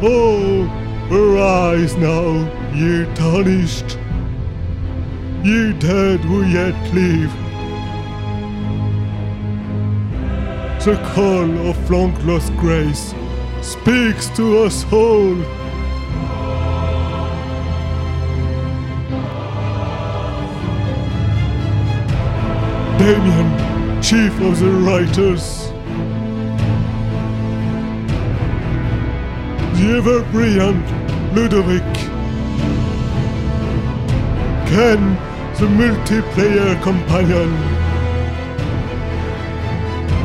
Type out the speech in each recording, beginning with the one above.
Oh, arise now, ye tarnished. Ye dead who yet live. The call of long-lost grace speaks to us all. Damien, chief of the writers. The ever brilliant Ludovic. Ken, the multiplayer companion.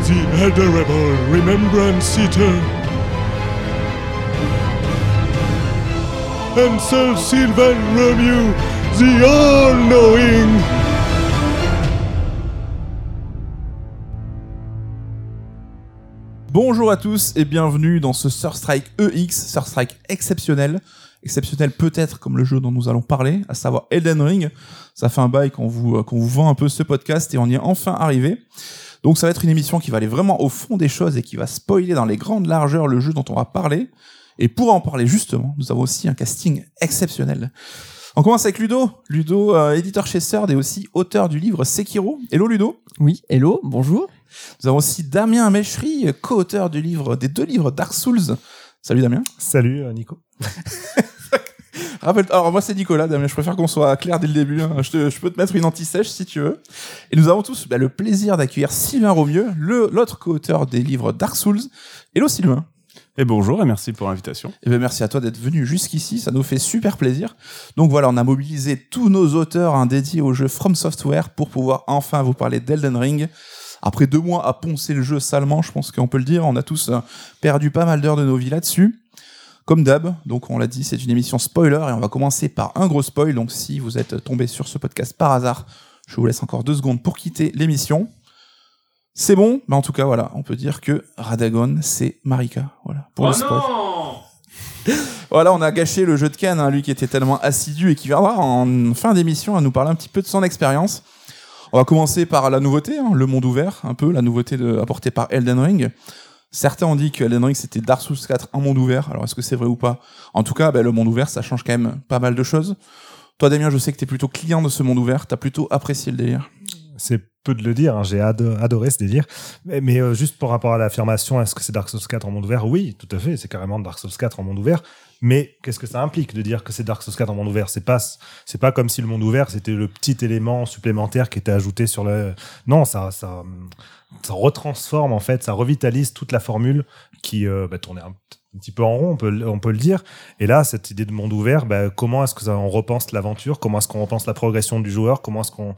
The adorable remembrance eater. And Sir Sylvan Romeo, the all-knowing. Bonjour à tous et bienvenue dans ce Surstrike EX, Surstrike exceptionnel. Exceptionnel peut-être comme le jeu dont nous allons parler, à savoir Elden Ring. Ça fait un bail qu'on vous, euh, qu'on vous vend un peu ce podcast et on y est enfin arrivé. Donc ça va être une émission qui va aller vraiment au fond des choses et qui va spoiler dans les grandes largeurs le jeu dont on va parler. Et pour en parler justement, nous avons aussi un casting exceptionnel. On commence avec Ludo. Ludo, euh, éditeur chez Serd et aussi auteur du livre Sekiro. Hello Ludo. Oui, hello, bonjour. Nous avons aussi Damien Méchery, co-auteur du livre, des deux livres Dark Souls. Salut Damien. Salut euh, Nico. Rappelle, alors moi c'est Nicolas, Damien, je préfère qu'on soit clair dès le début. hein. Je, te- je peux te mettre une anti-sèche si tu veux. Et nous avons tous bah, le plaisir d'accueillir Sylvain Romieux, l'autre co-auteur des livres Dark Souls. Hello Sylvain. Et bonjour et merci pour l'invitation. Eh ben merci à toi d'être venu jusqu'ici, ça nous fait super plaisir. Donc voilà, on a mobilisé tous nos auteurs hein, dédiés au jeu From Software pour pouvoir enfin vous parler d'Elden Ring. Après deux mois à poncer le jeu salement, je pense qu'on peut le dire, on a tous euh, perdu pas mal d'heures de nos vies là-dessus. Comme d'hab, donc on l'a dit, c'est une émission spoiler et on va commencer par un gros spoil. Donc si vous êtes tombé sur ce podcast par hasard, je vous laisse encore deux secondes pour quitter l'émission. C'est bon, mais en tout cas voilà, on peut dire que Radagon c'est Marika, voilà pour le spoil. Voilà, on a gâché le jeu de Ken, hein, lui qui était tellement assidu et qui viendra en fin d'émission à nous parler un petit peu de son expérience. On va commencer par la nouveauté, hein, le monde ouvert, un peu, la nouveauté apportée par Elden Ring. Certains ont dit que Elden Ring c'était Dark Souls 4 en monde ouvert, alors est-ce que c'est vrai ou pas? En tout cas, ben, le monde ouvert, ça change quand même pas mal de choses. Toi Damien, je sais que t'es plutôt client de ce monde ouvert, t'as plutôt apprécié le délire? C'est peu de le dire, hein, j'ai ado- adoré ce délire. Mais, mais, euh, juste par rapport à l'affirmation, est-ce que c'est Dark Souls 4 en monde ouvert? Oui, tout à fait, c'est carrément Dark Souls 4 en monde ouvert. Mais qu'est-ce que ça implique de dire que c'est Dark Souls 4 en monde ouvert? C'est pas, c'est pas comme si le monde ouvert c'était le petit élément supplémentaire qui était ajouté sur le. Non, ça, ça, ça retransforme en fait, ça revitalise toute la formule qui euh, bah, tournait un, un petit peu en rond, on peut, on peut le dire. Et là, cette idée de monde ouvert, bah, comment est-ce que ça, on repense l'aventure? Comment est-ce qu'on repense la progression du joueur? Comment est-ce qu'on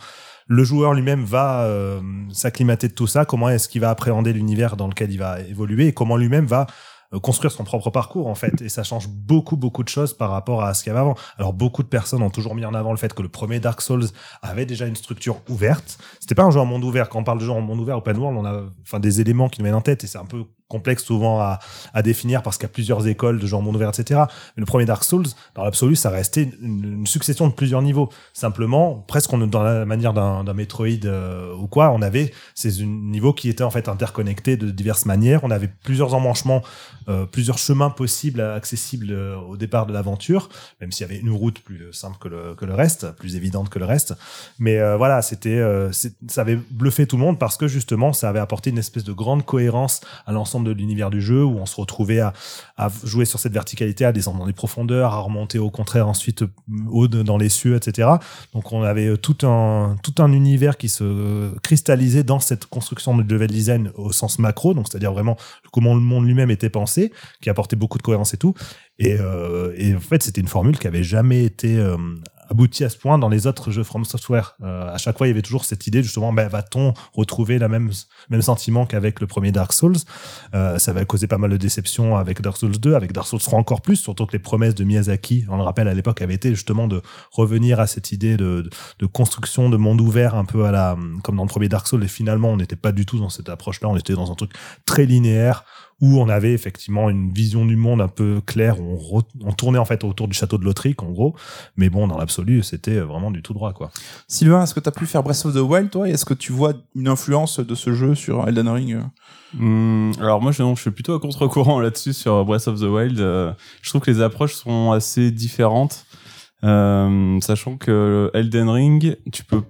le joueur lui-même va euh, s'acclimater de tout ça? Comment est-ce qu'il va appréhender l'univers dans lequel il va évoluer? Et comment lui-même va construire son propre parcours en fait. Et ça change beaucoup beaucoup de choses par rapport à ce qu'il y avait avant. Alors beaucoup de personnes ont toujours mis en avant le fait que le premier Dark Souls avait déjà une structure ouverte c'était pas un jeu en monde ouvert. Quand on parle de jeu en monde ouvert open world on a enfin des éléments qui nous viennent en tête et c'est un peu complexe souvent à, à définir parce qu'il y a plusieurs écoles de jeux en monde ouvert etc. Mais le premier Dark Souls dans l'absolu ça restait une, une succession de plusieurs niveaux. Simplement presque on, dans la manière d'un Metroid euh, ou quoi on avait ces niveaux qui étaient en fait interconnectés de diverses manières. On avait plusieurs emmanchements euh, plusieurs chemins possibles, accessibles euh, au départ de l'aventure, même s'il y avait une route plus simple que le, que le reste, plus évidente que le reste. Mais voilà, c'était, ça avait bluffé tout le monde parce que justement, ça avait apporté une espèce de grande cohérence à l'ensemble de l'univers du jeu où on se retrouvait à, jouer sur cette verticalité, à descendre dans les profondeurs, à remonter au contraire ensuite euh, haut de- dans les cieux, etc. Donc on avait euh, tout un, tout un univers qui se cristallisait dans cette construction de level design au sens macro, donc c'est-à-dire vraiment comment le monde lui-même était pensé, qui apportait beaucoup de cohérence et tout. Et, euh, en fait, c'était une formule qui avait jamais été euh, aboutie à ce point dans les autres jeux From Software. Euh, à chaque fois, il y avait toujours cette idée justement, ben, va-t-on retrouver la même même sentiment qu'avec le premier Dark Souls? Euh, Ça va causer pas mal de déceptions avec Dark Souls 2, avec Dark Souls 3 encore plus, surtout que les promesses de Miyazaki, on le rappelle à l'époque, avaient été justement de revenir à cette idée de, de, de construction de monde ouvert un peu à la comme dans le premier Dark Souls. Et finalement, on n'était pas du tout dans cette approche-là. On était dans un truc très linéaire où on avait effectivement une vision du monde un peu claire, où on, re- on tournait en fait autour du château de Lothric en gros, mais bon dans l'absolu c'était vraiment du tout droit quoi. Sylvain, est-ce que tu as pu faire Breath of the Wild, toi? Et Est-ce que tu vois une influence de ce jeu sur Elden Ring? Hum, alors moi je, non, je suis plutôt à contre-courant là-dessus sur Breath of the Wild. Euh, je trouve que les approches sont assez différentes, Euh, sachant que Elden Ring, tu peux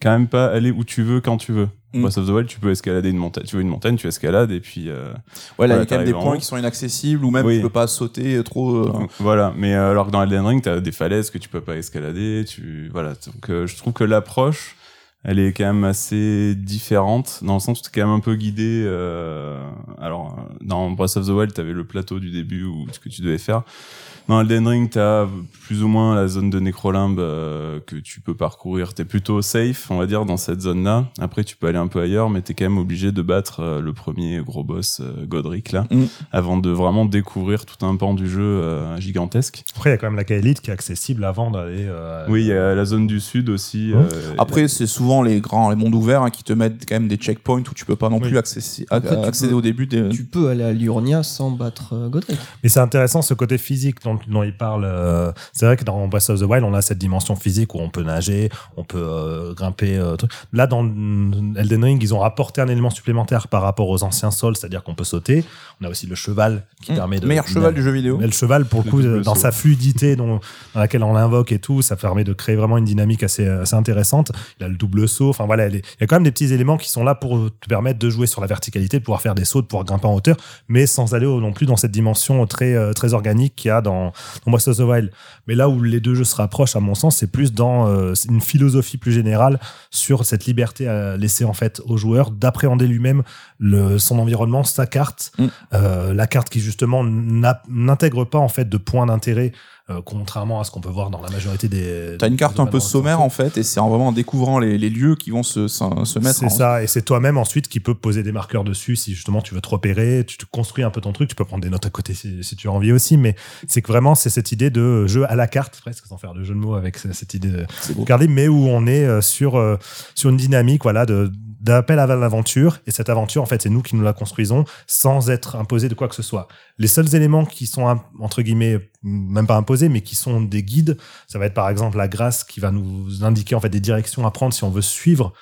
quand même pas aller où tu veux quand tu veux. Mm. Breath of the Wild, tu peux escalader une montagne, tu veux une montagne, tu escalades et puis euh, Ouais, là, il y a quand même des points haut. qui sont inaccessibles ou même Oui. tu peux pas sauter trop. euh, voilà. Mais euh, alors que dans Elden Ring, t'as des falaises que tu peux pas escalader, tu voilà. Donc euh, je trouve que l'approche elle est quand même assez différente dans le sens où t'es quand même un peu guidé. Euh, alors dans Breath of the Wild, t'avais le plateau du début où ce que tu devais faire. Dans Elden Ring, t'as plus ou moins la zone de Nécrolimbe euh, que tu peux parcourir. T'es plutôt safe, on va dire, dans cette zone-là. Après, tu peux aller un peu ailleurs, mais t'es quand même obligé de battre euh, le premier gros boss, euh, Godric, là, Mm. avant de vraiment découvrir tout un pan du jeu euh, gigantesque. Après il y a quand même la Kaelite qui est accessible avant d'aller. euh, Oui, il y a la zone du sud aussi. Euh, Après, c'est souvent les grands, les mondes ouverts hein, qui te mettent quand même des checkpoints où tu peux pas non Oui. plus tu accéder peux- au début des. Tu peux aller à Liurnia sans battre euh, Godric. Mais c'est intéressant ce côté physique dont, dont il parle. euh, c'est vrai que dans Breath of the Wild, on a cette dimension physique où on peut nager, on peut euh, grimper. euh, truc. Là, dans Elden Ring, ils ont rapporté un élément supplémentaire par rapport aux anciens Souls, c'est-à-dire qu'on peut sauter. On a aussi le cheval qui Mmh. permet de. Meilleur cheval du jeu vidéo. Mais le cheval, pour le coup, dans saut. sa fluidité dont, dans laquelle on l'invoque et tout, ça permet de créer vraiment une dynamique assez, assez intéressante. Il a le double saut. Enfin voilà, il y a quand même des petits éléments qui sont là pour te permettre de jouer sur la verticalité, de pouvoir faire des sauts, de pouvoir grimper en hauteur, mais sans aller au- non plus dans cette dimension très, très organique qu'il y a dans, dans Breath of the Wild. Mais là où les deux jeux se rapprochent, à mon sens, c'est plus dans euh, une philosophie plus générale sur cette liberté à laisser en fait au joueur d'appréhender lui-même son environnement, sa carte, Mm. euh, la carte qui justement n'intègre pas en fait de points d'intérêt, euh, contrairement à ce qu'on peut voir dans la majorité des. T'as une carte un peu sommaire en fait, et c'est en vraiment en découvrant les, les lieux qui vont se, se, se mettre. C'est en- ça, et c'est toi-même ensuite qui peux poser des marqueurs dessus si justement tu veux te repérer, tu te construis un peu ton truc, tu peux prendre des notes à côté si, si tu as envie aussi, mais c'est que vraiment c'est cette idée de jeu à la carte, presque sans faire de jeu de mots avec ce- cette idée de regarder, mais où on est euh, sur, euh, sur une dynamique voilà, de d'appel à l'aventure, et cette aventure, en fait, c'est nous qui nous la construisons sans être imposé de quoi que ce soit. Les seuls éléments qui sont, entre guillemets, même pas imposés, mais qui sont des guides, ça va être par exemple la grâce qui va nous indiquer en fait des directions à prendre si on veut suivre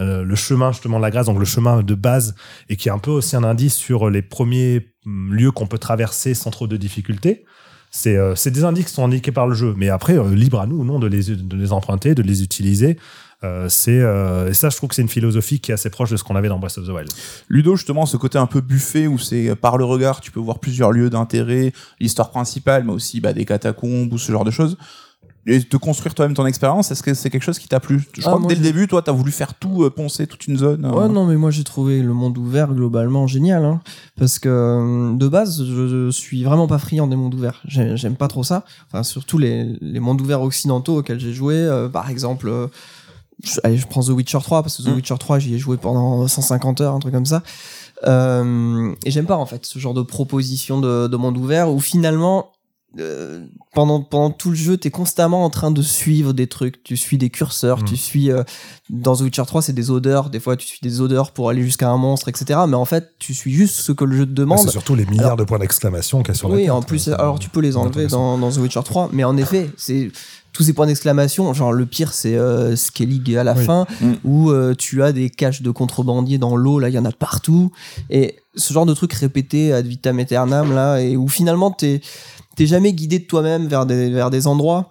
euh, le chemin justement de la grâce, donc le chemin de base, et qui est un peu aussi un indice sur les premiers hum, lieux qu'on peut traverser sans trop de difficultés. C'est euh, des indices qui sont indiqués par le jeu, mais après, euh, libre à nous ou non de les, de les emprunter, de les utiliser. Euh, c'est euh, et ça, je trouve que c'est une philosophie qui est assez proche de ce qu'on avait dans Breath of the Wild. Ludo, justement, ce côté un peu buffet où c'est euh, par le regard, tu peux voir plusieurs lieux d'intérêt, l'histoire principale, mais aussi bah, des catacombes ou ce genre de choses. Et te construire toi-même ton expérience, est-ce que c'est quelque chose qui t'a plu? Je Ah, crois que dès le début, toi, t'as voulu faire tout, euh, poncer toute une zone. euh. Ouais, non, mais moi j'ai trouvé le monde ouvert globalement génial. Hein, parce que de base, je, je suis vraiment pas friand des mondes ouverts. J'ai- J'aime pas trop ça. Enfin, surtout les, les mondes ouverts occidentaux auxquels j'ai joué. euh, par exemple, euh, je, allez, je prends The Witcher 3, parce que The Mm. Witcher 3, j'y ai joué pendant 150 heures, un truc comme ça. Euh, et j'aime pas en fait ce genre de proposition de, de monde ouvert où finalement euh, pendant pendant tout le jeu t'es constamment en train de suivre des trucs. Tu suis des curseurs tu suis euh, dans The Witcher 3 c'est des odeurs. Des fois tu suis des odeurs pour aller jusqu'à un monstre etc mais en fait tu suis juste ce que le jeu te demande C'est surtout les milliards Alors- de points d'exclamation qu'il y a sur la oui, en plus, alors tu peux les enlever dans, dans The Witcher 3, mais en effet, c'est tous ces points d'exclamation. Genre, le pire, c'est euh, Skellig à la Oui. fin, Mm. où euh, tu as des caches de contrebandiers dans l'eau, là, il y en a partout. Et ce genre de truc répété ad vitam aeternam, là, et où finalement, t'es t'es jamais guidé de toi-même vers des, vers des endroits.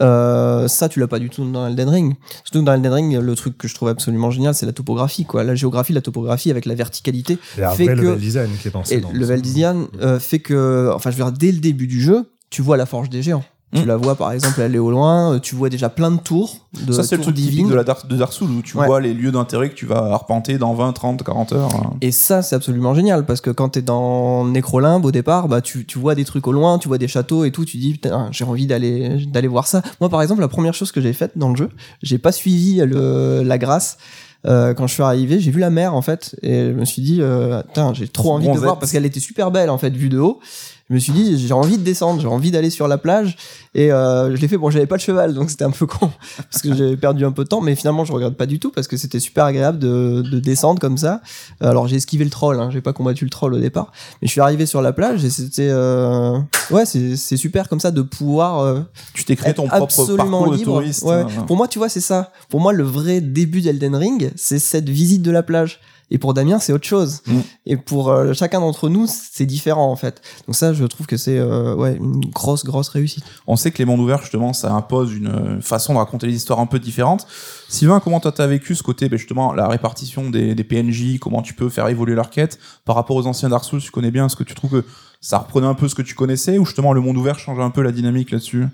Euh, ça, tu l'as pas du tout dans Elden Ring. Surtout que dans Elden Ring, le truc que je trouve absolument génial, c'est la topographie, quoi. La géographie, la topographie avec la verticalité. Il y a un fait que- level design qui est pensé. Et dans le level design euh, fait que, enfin, je veux dire, dès le début du jeu, tu vois la forge des géants. Tu Mm. la vois par exemple aller au loin, euh, tu vois déjà plein de tours, de Ça, c'est le truc de, la Dark, de Dark Souls où tu Ouais. vois les lieux d'intérêt que tu vas arpenter dans 20, 30, 40 heures. hein. Et ça, c'est absolument génial parce que quand t'es dans Nécrolimbe au départ, bah tu, tu vois des trucs au loin, tu vois des châteaux et tout, tu dis putain, j'ai envie d'aller d'aller voir ça. Moi, par exemple, la première chose que j'ai faite dans le jeu, j'ai pas suivi le, la grâce. Euh, quand je suis arrivé, j'ai vu la mer en fait et je me suis dit, euh, j'ai trop envie de voir parce qu'elle était super belle en fait vue de haut. Je me suis dit, j'ai envie de descendre, j'ai envie d'aller sur la plage. Et euh, je l'ai fait, bon, j'avais pas de cheval, donc c'était un peu con, parce que j'avais perdu un peu de temps, mais finalement, je regrette pas du tout, parce que c'était super agréable de, de descendre comme ça. Alors, j'ai esquivé le troll, hein, j'ai pas combattu le troll au départ, mais je suis arrivé sur la plage et c'était. euh, Ouais, c'est super comme ça de pouvoir. euh, Tu t'es créé ton propre absolument parcours de libre. touriste. Ouais. hein. Pour moi, tu vois, c'est ça. Pour moi, le vrai début d'Elden Ring, c'est cette visite de la plage. Et pour Damien, c'est autre chose. Mm. Et pour euh, chacun d'entre nous, c'est différent en fait. Donc ça, je trouve que c'est euh, ouais une grosse grosse réussite. On sait que les mondes ouverts, justement, ça impose une façon de raconter les histoires un peu différente. Sylvain, comment toi t'as vécu ce côté, ben, justement, la répartition des, des PNJ, comment tu peux faire évoluer leur quête? Par rapport aux anciens Dark Souls, tu connais bien, est-ce que tu trouves que ça reprenait un peu ce que tu connaissais ou justement le monde ouvert change un peu la dynamique là-dessus?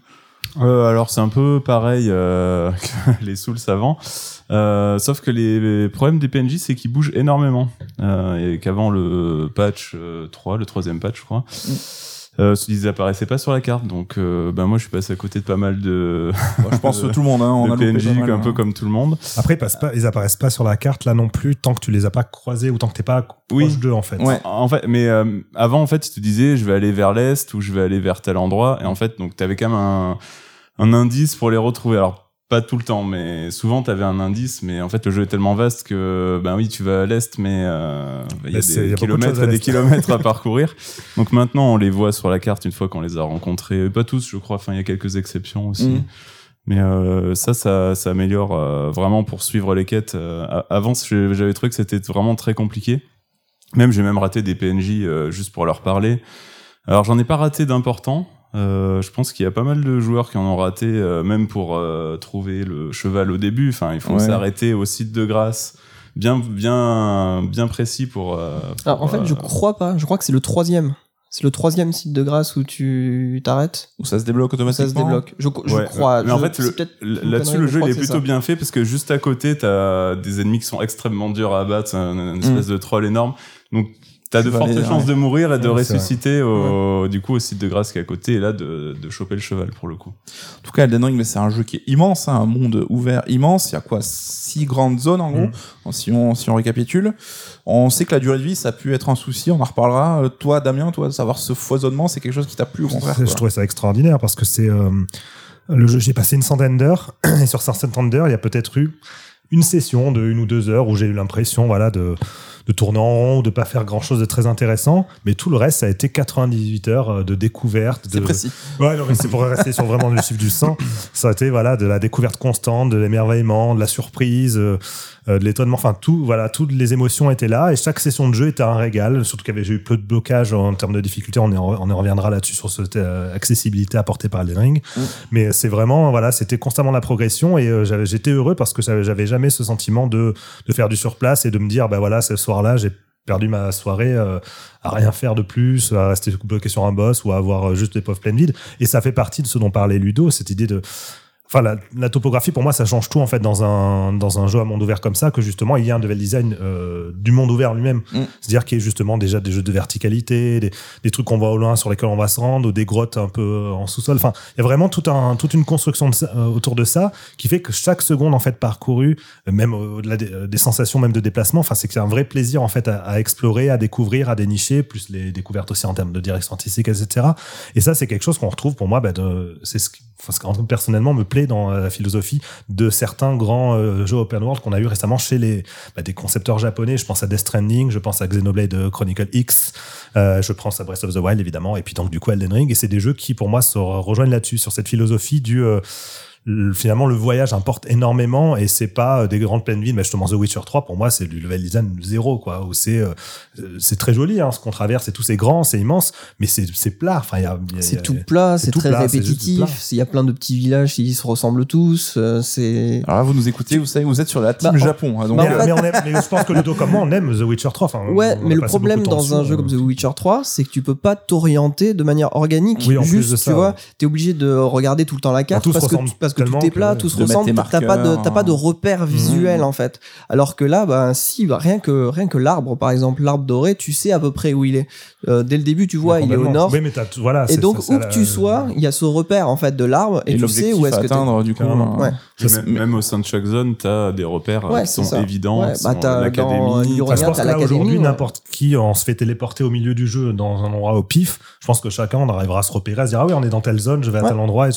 Euh, alors c'est un peu pareil euh, que les Souls avant, Euh, sauf que les, les problèmes des PNJ c'est qu'ils bougent énormément euh, et qu'avant le patch euh, 3, le troisième patch je crois, euh, ils apparaissaient pas sur la carte donc euh, ben moi je suis passé à côté de pas mal de, Je pense que tout le monde, hein, on a PNJ mal, un hein. peu comme tout le monde. Après, ils, passent pas, ils apparaissent pas sur la carte là non plus tant que tu les as pas croisés ou tant que t'es pas proche Oui. d'eux en fait. Ouais. En fait, mais euh, avant, en fait, ils te disaient, je vais aller vers l'est ou je vais aller vers tel endroit. Et en fait, donc, t'avais quand même un, un indice pour les retrouver. Alors, pas tout le temps, mais souvent, t'avais un indice. Mais en fait, le jeu est tellement vaste que, ben oui, tu vas à l'est, mais euh, il y a y des a de kilomètres à et des kilomètres à parcourir. Donc maintenant, on les voit sur la carte une fois qu'on les a rencontrés. Pas tous, je crois. Enfin, il y a quelques exceptions aussi. Mhm. Mais euh, ça, ça, ça améliore euh, vraiment pour suivre les quêtes. Euh, avant, j'avais trouvé que c'était vraiment très compliqué. Même, j'ai même raté des PNJ euh, juste pour leur parler. Alors, j'en ai pas raté d'important. Euh, je pense qu'il y a pas mal de joueurs qui en ont raté, euh, même pour euh, trouver le cheval au début. Enfin, il faut Ouais. s'arrêter au site de grâce, bien, bien, bien précis pour. euh, Alors, en fait, je crois pas. Je crois que c'est le troisième. C'est le troisième site de grâce où tu t'arrêtes. Où ça se débloque Ça automatiquement se débloque. Je, je Ouais, crois. Mais en fait, là-dessus, le jeu il est plutôt ça. bien fait parce que juste à côté, t'as des ennemis qui sont extrêmement durs à abattre, un- une espèce de troll énorme. Donc, t'as de fortes aller, chances ouais. de mourir et de Ouais, ressusciter au, du coup, au site de grâce qui est à côté et là, de, de choper le cheval pour le coup. En tout cas, Elden Ring, mais c'est un jeu qui est immense, hein, un monde ouvert immense. Il y a quoi Six grandes zones en gros, si, on, si on récapitule. On sait que la durée de vie, ça a pu être un souci, on en reparlera. Euh, Toi, Damien, toi, de savoir ce foisonnement, c'est quelque chose qui t'a plu au contraire Je trouvais ça extraordinaire parce que c'est euh, le jeu. J'ai passé une centaine d'heures et sur ces centaines d'heures, il y a peut-être eu une session de une ou deux heures où j'ai eu l'impression, voilà, de de tourner en rond, de pas faire grand chose de très intéressant, mais tout le reste, ça a été 98 heures euh, de découverte. C'est de... précis. Ouais, non, mais c'est pour rester sur vraiment le chiffre du sang. Ça a été voilà de la découverte constante, de l'émerveillement, de la surprise, euh, euh, de l'étonnement. Enfin, tout, voilà, toutes les émotions étaient là et chaque session de jeu était un régal. Surtout qu'il y avait j'ai eu peu de blocage en termes de difficulté. On, y en- on y reviendra là-dessus sur cette euh, accessibilité apportée par Elden Ring. Mm. Mais c'est vraiment voilà, c'était constamment la progression et euh, j'avais- j'étais heureux parce que j'avais j'avais jamais ce sentiment de de faire du surplace et de me dire bah voilà, ce soir-là, j'ai perdu ma soirée euh, à rien faire de plus, à rester bloqué sur un boss ou à avoir euh, juste des pauvres pleines vides. Et ça fait partie de ce dont parlait Ludo, cette idée de. Enfin, la, la topographie, pour moi, ça change tout en fait dans un, dans un jeu à monde ouvert comme ça, que justement, il y a un level design euh, du monde ouvert lui-même. Mm. C'est-à-dire qu'il y a justement déjà des jeux de verticalité, des, des trucs qu'on voit au loin sur lesquels on va se rendre, ou des grottes un peu en sous-sol. Enfin, il y a vraiment tout un, toute une construction de ça- euh, autour de ça qui fait que chaque seconde en fait parcourue, euh, même au-delà des, euh, des sensations même de déplacement, enfin, c'est que c'est un vrai plaisir en fait à, à explorer, à découvrir, à dénicher, plus les découvertes aussi en termes de direction artistique, etc. Et ça, c'est quelque chose qu'on retrouve pour moi, bah, c'est ce qui, enfin, ce qui personnellement me plaît dans la philosophie de certains grands euh, jeux open world qu'on a eu récemment chez les bah, des concepteurs japonais. Je pense à Death Stranding, je pense à Xenoblade Chronicle X, euh, je pense à Breath of the Wild évidemment, et puis donc du coup Elden Ring. Et c'est des jeux qui pour moi se rejoignent là-dessus sur cette philosophie du euh, le- finalement le voyage importe énormément et c'est pas euh, des grandes pleines villes mais justement The Witcher 3 pour moi c'est du level design zéro quoi où c'est euh, euh, c'est très joli hein, ce qu'on traverse et tout c'est grand c'est immense mais c'est c'est plat enfin il y a, il y a- il y C'est a- tout plat, c'est c'est tout très plat, répétitif. Il y a plein de petits villages qui se ressemblent tous. euh, C'est Alors là, vous nous écoutez, vous savez, vous êtes sur la team Bah, Japon. hein, donc, bah, mais, euh, mais on aime- mais je pense que Ludo comme moi on aime The Witcher 3 enfin, Ouais, mais le problème dans un jeu comme The Witcher 3, c'est que tu peux pas t'orienter de manière organique. Oui, en plus Juste, de ça, tu vois, ouais. t'es obligé de regarder tout le temps la carte tous parce que, parce parce que tout est plat, que- tout se de ressemble. T'as pas de t'as pas de hein. repère visuel en fait. Alors que là, bah si, bah, rien que rien que l'arbre, par exemple, l'arbre doré, tu sais à peu près où il est. Euh, dès le début, tu vois, il est au nord. Oui, mais tout- voilà. Et donc, ça, où que la- tu sois, il y a ce repère en fait de l'arbre et, Et tu sais où est-ce que t'es. atteindre, du coup. Carrément. euh, Ouais. Même, même au sein de chaque zone, t'as des repères euh, Ouais, qui c'est sont ça. évidents. Qui bah, l'académie. Je pense que là, l'académie, aujourd'hui, n'importe qui, on se fait téléporter au milieu du jeu dans un endroit au pif. Je pense que chacun, on arrivera à se repérer, à se dire, ah oui, on est dans telle zone, je vais à tel endroit.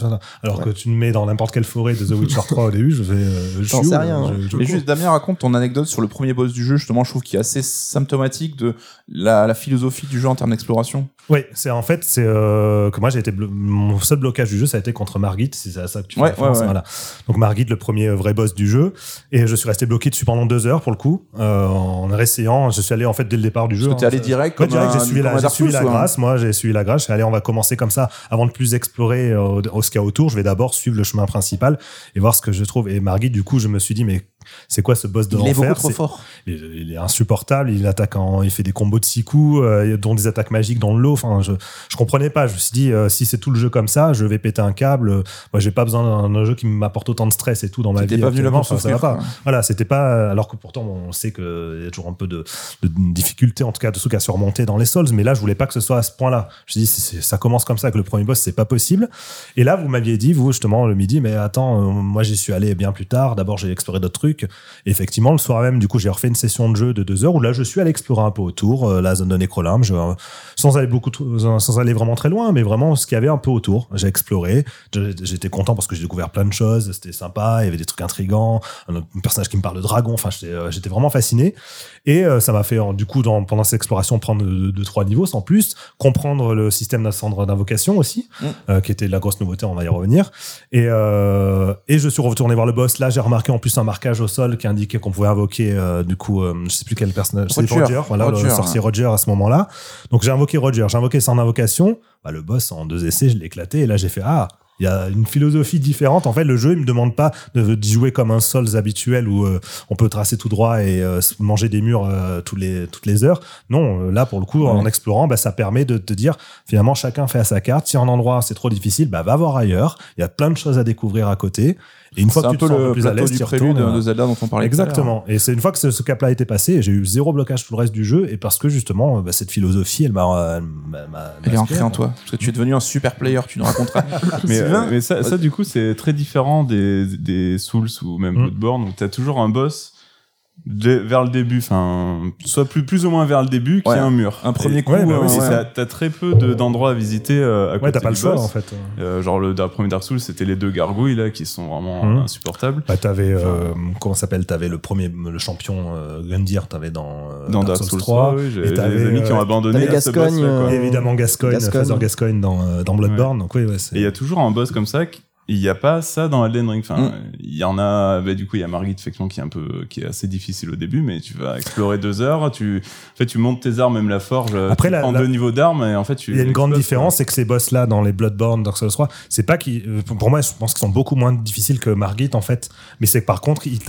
Alors que tu me mets dans n'importe quelle forêt de The Witcher 3 au début, je vais, euh, je sais rien. Je- je Mais juste, Damien, raconte ton anecdote sur le premier boss du jeu. Justement, je trouve qu'il est assez symptomatique de la, la philosophie du jeu en termes d'exploration. Oui, c'est en fait, c'est euh, que moi j'ai été mon seul blocage du jeu, ça a été contre Margit, si c'est à ça que tu fais Ouais, référence, ouais, ouais. voilà. Donc Margit, le premier vrai boss du jeu, et je suis resté bloqué dessus pendant deux heures pour le coup, euh, en réessayant. Je suis allé en fait dès le départ du jeu. Parce que t'es hein, allé direct Ouais, comme direct, j'ai suivi la, j'ai suivi grâce. Moi, j'ai suivi la grâce. Je suis allé, on va commencer comme ça. Avant de plus explorer euh, au- ce qu'il y a autour, je vais d'abord suivre le chemin principal et voir ce que je trouve. Et Margit, du coup, je me suis dit, mais c'est quoi ce boss de Il est beaucoup l'enfer trop fort. il, il est insupportable. Il attaque en, il fait des combos de six coups, euh, dont des attaques magiques dans le lot. Enfin, je, je comprenais pas. Je me suis dit, euh, si c'est tout le jeu comme ça, je vais péter un câble. Moi, j'ai pas besoin d'un jeu qui m'apporte autant de stress et tout dans ma vie. Pas venu là Enfin, ça va pas. Voilà, c'était pas. Alors que pourtant, on sait qu'il y a toujours un peu de, de difficulté, en tout cas, de trucs à surmonter dans les Souls. Mais là, je voulais pas que ce soit à ce point-là. Je dis, c'est- ça commence comme ça avec le premier boss, c'est pas possible. Et là, vous m'aviez dit, vous, justement, le midi, mais attends, euh, moi, j'y suis allé bien plus tard. D'abord, j'ai exploré d'autres trucs. Et effectivement, le soir même, du coup, j'ai refait une session de jeu de deux heures où là, je suis allé explorer un peu autour, euh, la zone de Necrolimbe, je- sans aller beaucoup, sans aller vraiment très loin, mais vraiment ce qu'il y avait un peu autour. J'ai exploré. J'étais content parce que j'ai découvert plein de choses. C'était sympa. Il y avait des trucs intrigants. Un, personnage qui me parle de dragon. Enfin, j'étais euh, vraiment fasciné. Et euh, ça m'a fait, du coup, dans, pendant cette exploration, prendre deux, deux, trois niveaux sans plus, comprendre le système d'invocation aussi, Mm. euh, qui était de la grosse nouveauté, on va y revenir. Et, euh, et je suis retourné voir le boss. Là, j'ai remarqué en plus un marquage au sol qui indiquait qu'on pouvait invoquer, euh, du coup, euh, je sais plus quel personnage, c'est Roger. Roger, voilà, Roger, le sorcier Roger à ce moment-là. Donc j'ai invoqué Roger, j'ai invoqué son invocation. Bah, le boss, en deux essais, je l'ai éclaté. Et là, j'ai fait, ah, il y a une philosophie différente. En fait, le jeu, il me demande pas de jouer comme un Souls habituel où euh, on peut tracer tout droit et euh, manger des murs euh, tous les, toutes les heures. Non, là, pour le coup, en explorant, bah, ça permet de te dire, finalement, chacun fait à sa carte. Si un endroit, c'est trop difficile, bah, va voir ailleurs. Il y a plein de choses à découvrir à côté. Et une fois C'est que un tu te peu peu le plus à plateau l'aise, du tu prélude de Zelda dont on parlait. tout à. Exactement. Et c'est une fois que ce, ce cap-là a été passé, j'ai eu zéro blocage tout le reste du jeu et parce que justement, bah, cette philosophie, elle m'a, elle m'a- m'a- Elle est m'a ancrée en toi. Parce que tu es devenu un super player, tu nous raconteras. Mais, euh, mais ça, ça, du coup, c'est très différent des, des Souls ou même Mm. Bloodborne où t'as toujours un boss vers le début, enfin, soit plus, plus ou moins vers le début, qui Ouais. est un mur. Un premier coup, ouais, bah et c'est ouais. t'as- très peu de- d'endroits à visiter euh, à côté Ouais, t'as pas le du choix boss. en fait. Euh, genre le, le premier Dark Souls, c'était les deux gargouilles là qui sont vraiment Mhm. insupportables. Bah, t'avais, euh, comment ça s'appelle? T'avais le premier, le champion euh, Gundyr, t'avais dans, euh, Dans Dark Souls 3. 3, oui, j'ai et j'ai t'avais, des amis qui ont euh, abandonné t'avais à ce Gascogne, quoi. euh, évidemment Gascoigne, Gascogne. Father Gascoigne dans, euh, dans Bloodborne. Donc oui, ouais, c'est. Et il y a toujours un boss comme ça. qui- Il n'y a pas ça dans Elden Ring. Enfin, Mm. il y en a. Bah, du coup, il y a Margit effectivement qui est un peu, qui est assez difficile au début, mais tu vas explorer deux heures. Tu, en fait, tu montes tes armes, même la forge. Après, tu la- prends la- deux niveaux d'armes et en fait, tu. Il y a une grande différence, c'est que ces boss-là, dans les Bloodborne, Dark Souls 3, c'est pas qui, euh, pour moi, je pense qu'ils sont beaucoup moins difficiles que Margit, en fait. Mais c'est que par contre, ils,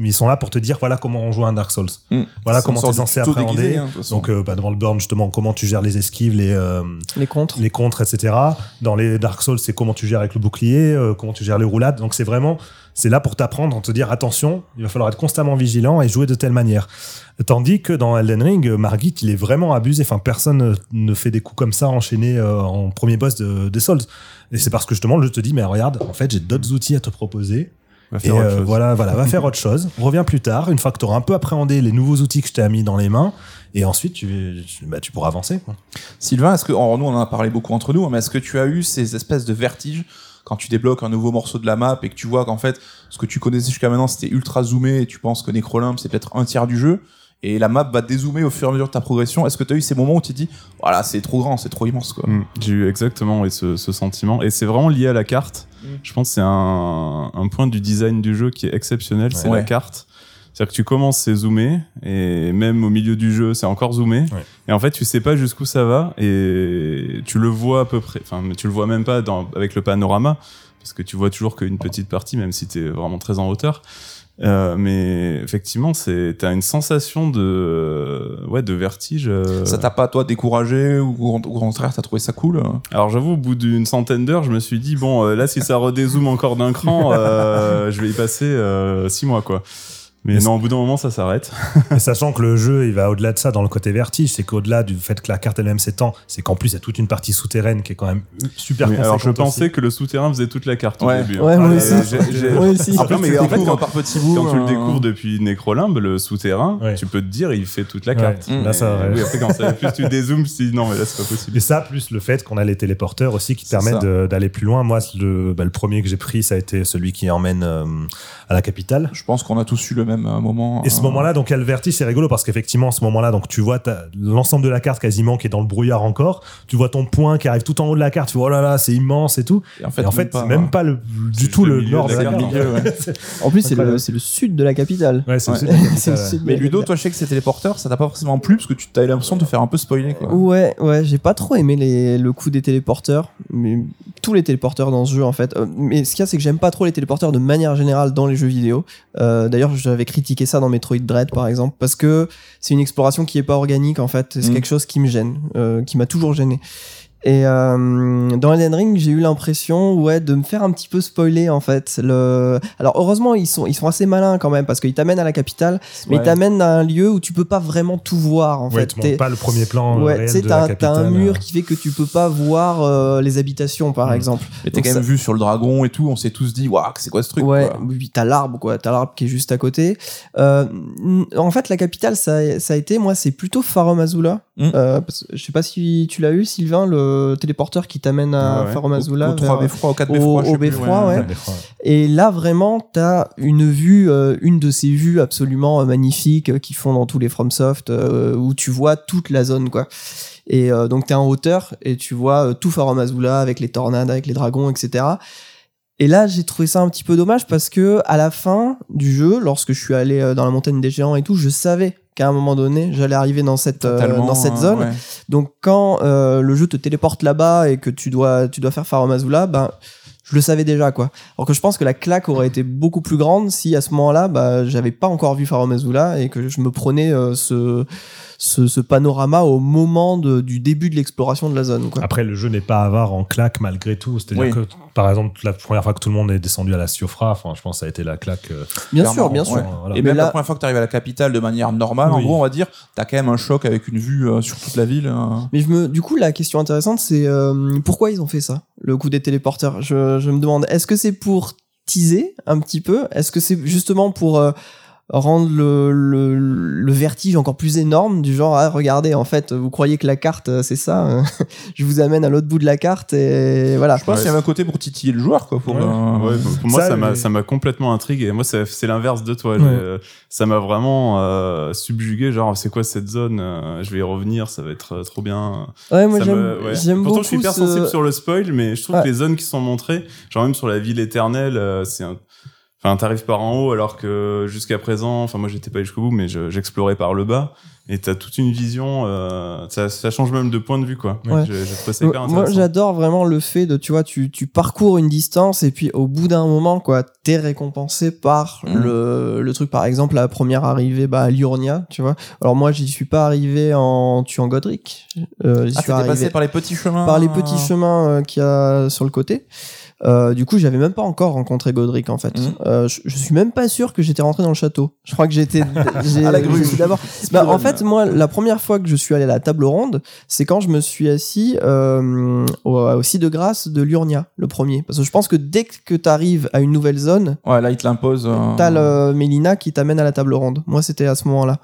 ils sont là pour te dire, voilà comment on joue un Dark Souls. Mm. Voilà comment sorte t'es censé appréhender. déguisé, hein. Donc, euh, bah, dans le Bloodborne, justement, comment tu gères les esquives, les, euh, Les contres. les contres, etc. Dans les Dark Souls, c'est comment tu gères avec le bouclier, euh, comment tu gères les roulades. Donc c'est vraiment, c'est là pour t'apprendre, te dire attention, il va falloir être constamment vigilant et jouer de telle manière. Tandis que dans Elden Ring, euh, Margit, il est vraiment abusé. Enfin, personne ne- fait des coups comme ça enchaînés euh, en premier boss de, des Souls. Et c'est parce que justement, jeu te dit, mais regarde, en fait, j'ai d'autres outils à te proposer. Va Et faire autre euh, chose. voilà, voilà, va faire autre chose. Reviens plus tard, une fois que tu auras un peu appréhendé les nouveaux outils que je t'ai mis dans les mains. Et ensuite, tu, tu- bah, tu pourras avancer. quoi. Sylvain, est-ce que, alors nous on en a parlé beaucoup entre nous, mais est-ce que tu as eu ces espèces de vertiges quand tu débloques un nouveau morceau de la map et que tu vois qu'en fait, ce que tu connaissais jusqu'à maintenant c'était ultra zoomé et tu penses que Necrolimbe c'est peut-être un tiers du jeu et la map va dézoomer au fur et à mesure de ta progression. Est-ce que tu as eu ces moments où tu te dis, voilà, c'est trop grand, c'est trop immense quoi Mm. J'ai eu exactement ouais, ce, ce sentiment. Et c'est vraiment lié à la carte. Mm. Je pense que c'est un, un point du design du jeu qui est exceptionnel, c'est Ouais. la carte. C'est-à-dire que tu commences, c'est zoomé, et même au milieu du jeu, c'est encore zoomé. Ouais. Et en fait, tu sais pas jusqu'où ça va, et tu le vois à peu près. Enfin, mais tu le vois même pas dans, avec le panorama, parce que tu vois toujours qu'une petite partie, même si tu es vraiment très en hauteur. Euh, mais effectivement, c'est t'as une sensation de ouais de vertige. euh. Ça t'a pas, toi, découragé ou au au contraire, t'as trouvé ça cool euh? Alors j'avoue, au bout d'une centaine d'heures, je me suis dit bon, euh, là si ça redézoome encore d'un cran, euh, je vais y passer euh, six mois quoi. Mais Mais non, au bout d'un moment, ça s'arrête. Sachant que le jeu, il va au-delà de ça dans le côté vertige, c'est qu'au-delà du fait que la carte elle-même s'étend, c'est qu'en plus il y a toute une partie souterraine qui est quand même super Mais alors je pensais aussi. que le souterrain faisait toute la carte Ouais. au début. Ouais, hein. moi aussi. j'ai- Moi aussi. Après, mais en fait, quand, par tu le euh, découvres depuis Necrolimbe, le souterrain, Ouais. tu peux te dire il fait toute la Ouais. carte. Là, ça, oui, après quand ça, plus tu dézoomes, tu te dis non mais là c'est pas possible. Et ça, plus le fait qu'on a les téléporteurs aussi qui C'est permettent d'aller plus loin. Moi, le, bah, le premier que j'ai pris, ça a été celui qui emmène euh, à la capitale. Je pense qu'on a tous eu le même euh, moment. Et ce euh, moment-là, donc, il y a le vertige, c'est rigolo parce qu'effectivement, ce moment-là, donc, tu vois l'ensemble de la carte quasiment qui est dans le brouillard encore. Tu vois ton point qui arrive tout en haut de la carte. Tu vois, oh là là, c'est immense et tout. Et en fait, et en fait, c'est même pas le, du tout le nord de la carte, carte. milieu, ouais. C'est- En plus, c'est le, c'est le sud de la capitale. Ouais, c'est Ouais. C'est le sud Mais Ludo, toi, je sais que ces téléporteurs, ça t'a pas forcément plu parce que tu as eu l'impression de te faire un peu spoiler. Quoi. Ouais, ouais, j'ai pas trop aimé les, le coup des téléporteurs, mais tous les téléporteurs dans ce jeu en fait. Euh, mais ce qu'il y a, c'est que j'aime pas trop les téléporteurs de manière générale dans les jeux vidéo. Euh, D'ailleurs, j'avais critiqué ça dans Metroid Dread par exemple, parce que c'est une exploration qui est pas organique en fait. C'est Mm. quelque chose qui me gêne, euh, qui m'a toujours gêné. Et euh, dans Elden Ring, j'ai eu l'impression, ouais, de me faire un petit peu spoiler en fait. Le... Alors heureusement, ils sont, ils sont assez malins quand même parce qu'ils t'amènent à la capitale, mais ils Ouais. t'amènent à un lieu où tu peux pas vraiment tout voir en Ouais, fait. T'es- pas le premier plan euh, Ouais, tu sais, t'as un- mur euh. qui fait que tu peux pas voir euh, les habitations, par Mm. exemple. Mais t'as Donc quand même ça- vu sur le dragon et tout, on s'est tous dit, waouh, c'est quoi ce truc ouais, quoi. oui, t'as l'arbre, quoi. T'as l'arbre qui est juste à côté. Euh, en fait, la capitale, ça, a- ça a été, moi, c'est plutôt Farum Azula. Mm. Euh, que je sais pas si tu l'as eu, Sylvain, le téléporteur qui t'amène à Ouais, Au, Azula. au 3 vers- beffroi, au 4 au- beffroi, je au sais plus, beffroi, ouais. Ouais, des fois. Et là, vraiment, t'as une vue, euh, une de ces vues absolument euh, magnifiques euh, qui font dans tous les FromSoft, euh, où tu vois toute la zone, quoi. Et euh, donc, t'es en hauteur et tu vois euh, tout Farum Azula avec les tornades, avec les dragons, etc. Et là, j'ai trouvé ça un petit peu dommage parce que à la fin du jeu, lorsque je suis allé euh, dans la montagne des géants et tout, je savais qu'à un moment donné, j'allais arriver dans cette, euh, dans cette euh, zone. ouais. Donc quand euh, le jeu te téléporte là-bas et que tu dois, tu dois faire Farum Azula, ben je le savais déjà quoi. Alors que je pense que la claque aurait été beaucoup plus grande si à ce moment-là, bah, j'avais pas encore vu Farum Azula et que je me prenais euh, ce, ce, ce panorama au moment de- du début de l'exploration de la zone. Quoi. Après, le jeu n'est pas avare en claque malgré tout. C'est-à-dire Oui. que, par exemple, la première fois que tout le monde est descendu à la Siofra, enfin, je pense que ça a été la claque. euh, bien sûr, bien sûr. ouais. voilà. Et même là- la première fois que tu arrives à la capitale de manière normale, en gros, on va dire, t'as quand même un choc avec une vue euh, sur toute la ville. euh. Mais je me, du coup, la question intéressante, c'est euh, pourquoi ils ont fait ça, le coup des téléporteurs? Je, je me demande, est-ce que c'est pour teaser un petit peu? Est-ce que c'est justement pour euh, rendre le, le, le vertige encore plus énorme du genre, ah, regardez, en fait, vous croyez que la carte, euh, c'est ça euh, Je vous amène à l'autre bout de la carte et voilà. Je pense qu'il y avait un côté pour titiller le joueur, quoi. Pour, Ouais. euh, Ouais, pour pour moi, Ça, m'a les- ça m'a complètement intrigué. Moi, c'est l'inverse de toi. Ouais. Euh, Ça m'a vraiment euh, subjugué. Genre, c'est quoi cette zone Je vais y revenir. Ça va être trop bien. Ouais, moi j'aime me- ouais. j'aime Pourtant, beaucoup je suis hyper ce- sensible sur le spoil, mais je trouve Ouais. que les zones qui sont montrées, genre même sur la ville éternelle, euh, c'est un. Enfin, t'arrives par en haut alors que jusqu'à présent, enfin moi j'étais pas allé jusqu'au bout, mais je- j'explorais par le bas. Et t'as toute une vision, euh, ça, ça change même de point de vue quoi. Ouais. Ça hyper Moi, j'adore vraiment le fait de, tu vois, tu, tu parcours une distance et puis au bout d'un moment, quoi, t'es récompensé par Mhm. le, le truc, par exemple, la première arrivée bah, à Liurnia, tu vois. Alors moi, j'y suis pas arrivé en tuant Godric. Euh, j'y Ah, arrivé passé par les petits chemins. par les petits chemins euh, qu'il y a sur le côté. Euh, du coup, j'avais même pas encore rencontré Godric en fait. Mhm. Euh, je, je suis même pas sûr que j'étais rentré dans le château. Je crois que j'étais À la grue. d'abord. Bah, en fait, moi, la première fois que je suis allé à la table ronde, c'est quand je me suis assis euh, au, au site de grâce de Liurnia, le premier. Parce que je pense que dès que tu arrives à une nouvelle zone, Ouais, là, il te l'impose. euh, t'as le Mélina qui t'amène à la table ronde. Moi, c'était à ce moment-là.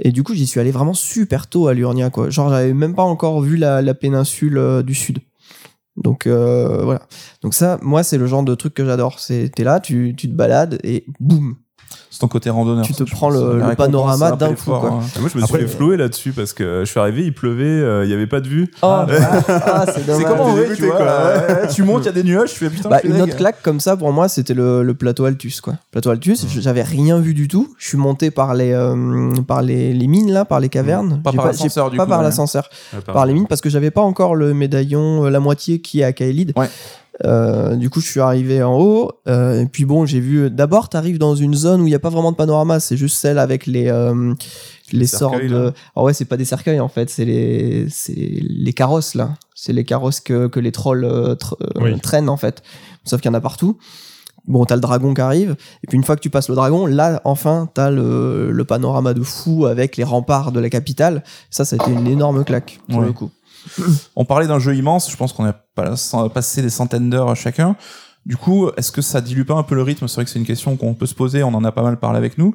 Et du coup, j'y suis allé vraiment super tôt à Liurnia, quoi. Genre, j'avais même pas encore vu la, la péninsule euh, du sud. Donc euh, voilà. Donc ça, moi, c'est le genre de truc que j'adore. C'est t'es là, tu, tu te balades et boum. C'est ton côté randonneur. Tu te je prends le- panorama d'un coup, quoi. hein. Moi, je me Après- suis fait flouer là-dessus parce que je suis arrivé, il pleuvait, euh, il y avait pas de vue. Oh, Ah, bah, ah, c'est comment, ouais, tu vois, ouais, Tu montes, il y a des nuages, je fais putain, Bah, je une autre claque comme ça pour moi c'était le, le plateau Altus quoi. Plateau Altus, Mmh. j'avais rien vu du tout. Je suis monté par les euh, par les, les mines là, par les cavernes. Mmh. Pas par l'ascenseur, du Pas coup, par l'ascenseur, par les mines parce que j'avais pas encore le médaillon euh, la moitié qui est à Kaelid. Ouais. Euh, du coup, je suis arrivé en haut. euh, et puis bon, j'ai vu. D'abord, t'arrives dans une zone où il n'y a pas vraiment de panorama. C'est juste celle avec les euh, les, sortes de. Ah ouais, c'est pas des cercueils en fait. C'est les c'est les carrosses là. C'est les carrosses que que les trolls Oui. traînent en fait. Sauf qu'il y en a partout. Bon, t'as le dragon qui arrive, et puis une fois que tu passes le dragon, là, enfin, t'as le, le panorama de fou avec les remparts de la capitale. Ça, ça a été une énorme claque, pour Ouais. le coup. On parlait d'un jeu immense, je pense qu'on a pas- passé des centaines d'heures chacun. Du coup, est-ce que ça dilue pas un peu le rythme? C'est vrai que c'est une question qu'on peut se poser, on en a pas mal parlé avec nous.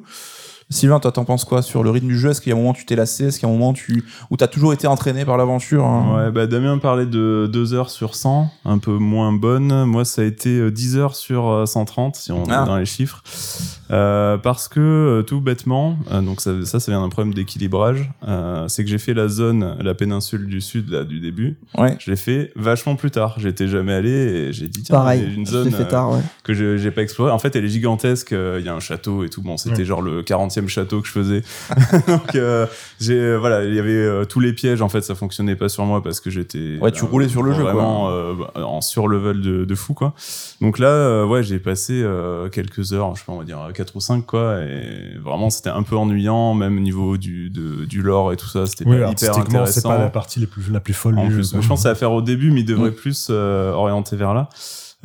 Sylvain, toi, t'en penses quoi sur le rythme du jeu? Est-ce qu'il y a un moment où tu t'es lassé? Est-ce qu'il y a un moment où tu où t'as toujours été entraîné par l'aventure hein? Ouais, bah Damien parlait de 2 heures sur 100, un peu moins bonne. Moi, ça a été euh, 10 heures sur euh, 130, si on Ah. est dans les chiffres. Euh, parce que, euh, tout bêtement, euh, donc ça, ça, ça vient d'un problème d'équilibrage, euh, c'est que j'ai fait la zone, la péninsule du sud, là, du début. Ouais. Je l'ai fait vachement plus tard. J'étais jamais allé et j'ai dit, tiens, il y a Pareil, une zone fait euh, tard, ouais. que je- j'ai pas exploré. En fait, elle est gigantesque. euh, Il y a un château et tout. Bon, c'était Ouais. genre le 40e château que je faisais. Donc, euh, j'ai euh, voilà, il y avait euh, tous les pièges. En fait, ça fonctionnait pas sur moi parce que j'étais. Ouais, tu roulais sur le jeu, quoi. Vraiment euh, en surlevel de, de fou, quoi. Donc là, euh, ouais, j'ai passé euh, quelques heures, je sais pas, on va dire 4 ou 5, quoi. Et vraiment, c'était un peu ennuyant, même au niveau du, de, du lore et tout ça. C'était Oui, pas hyper artistiquement, c'est intéressant. pas la partie les plus, la plus folle En du plus, jeu. je pense que ça va faire au début, mais il devrait Mm. plus euh, orienter vers là.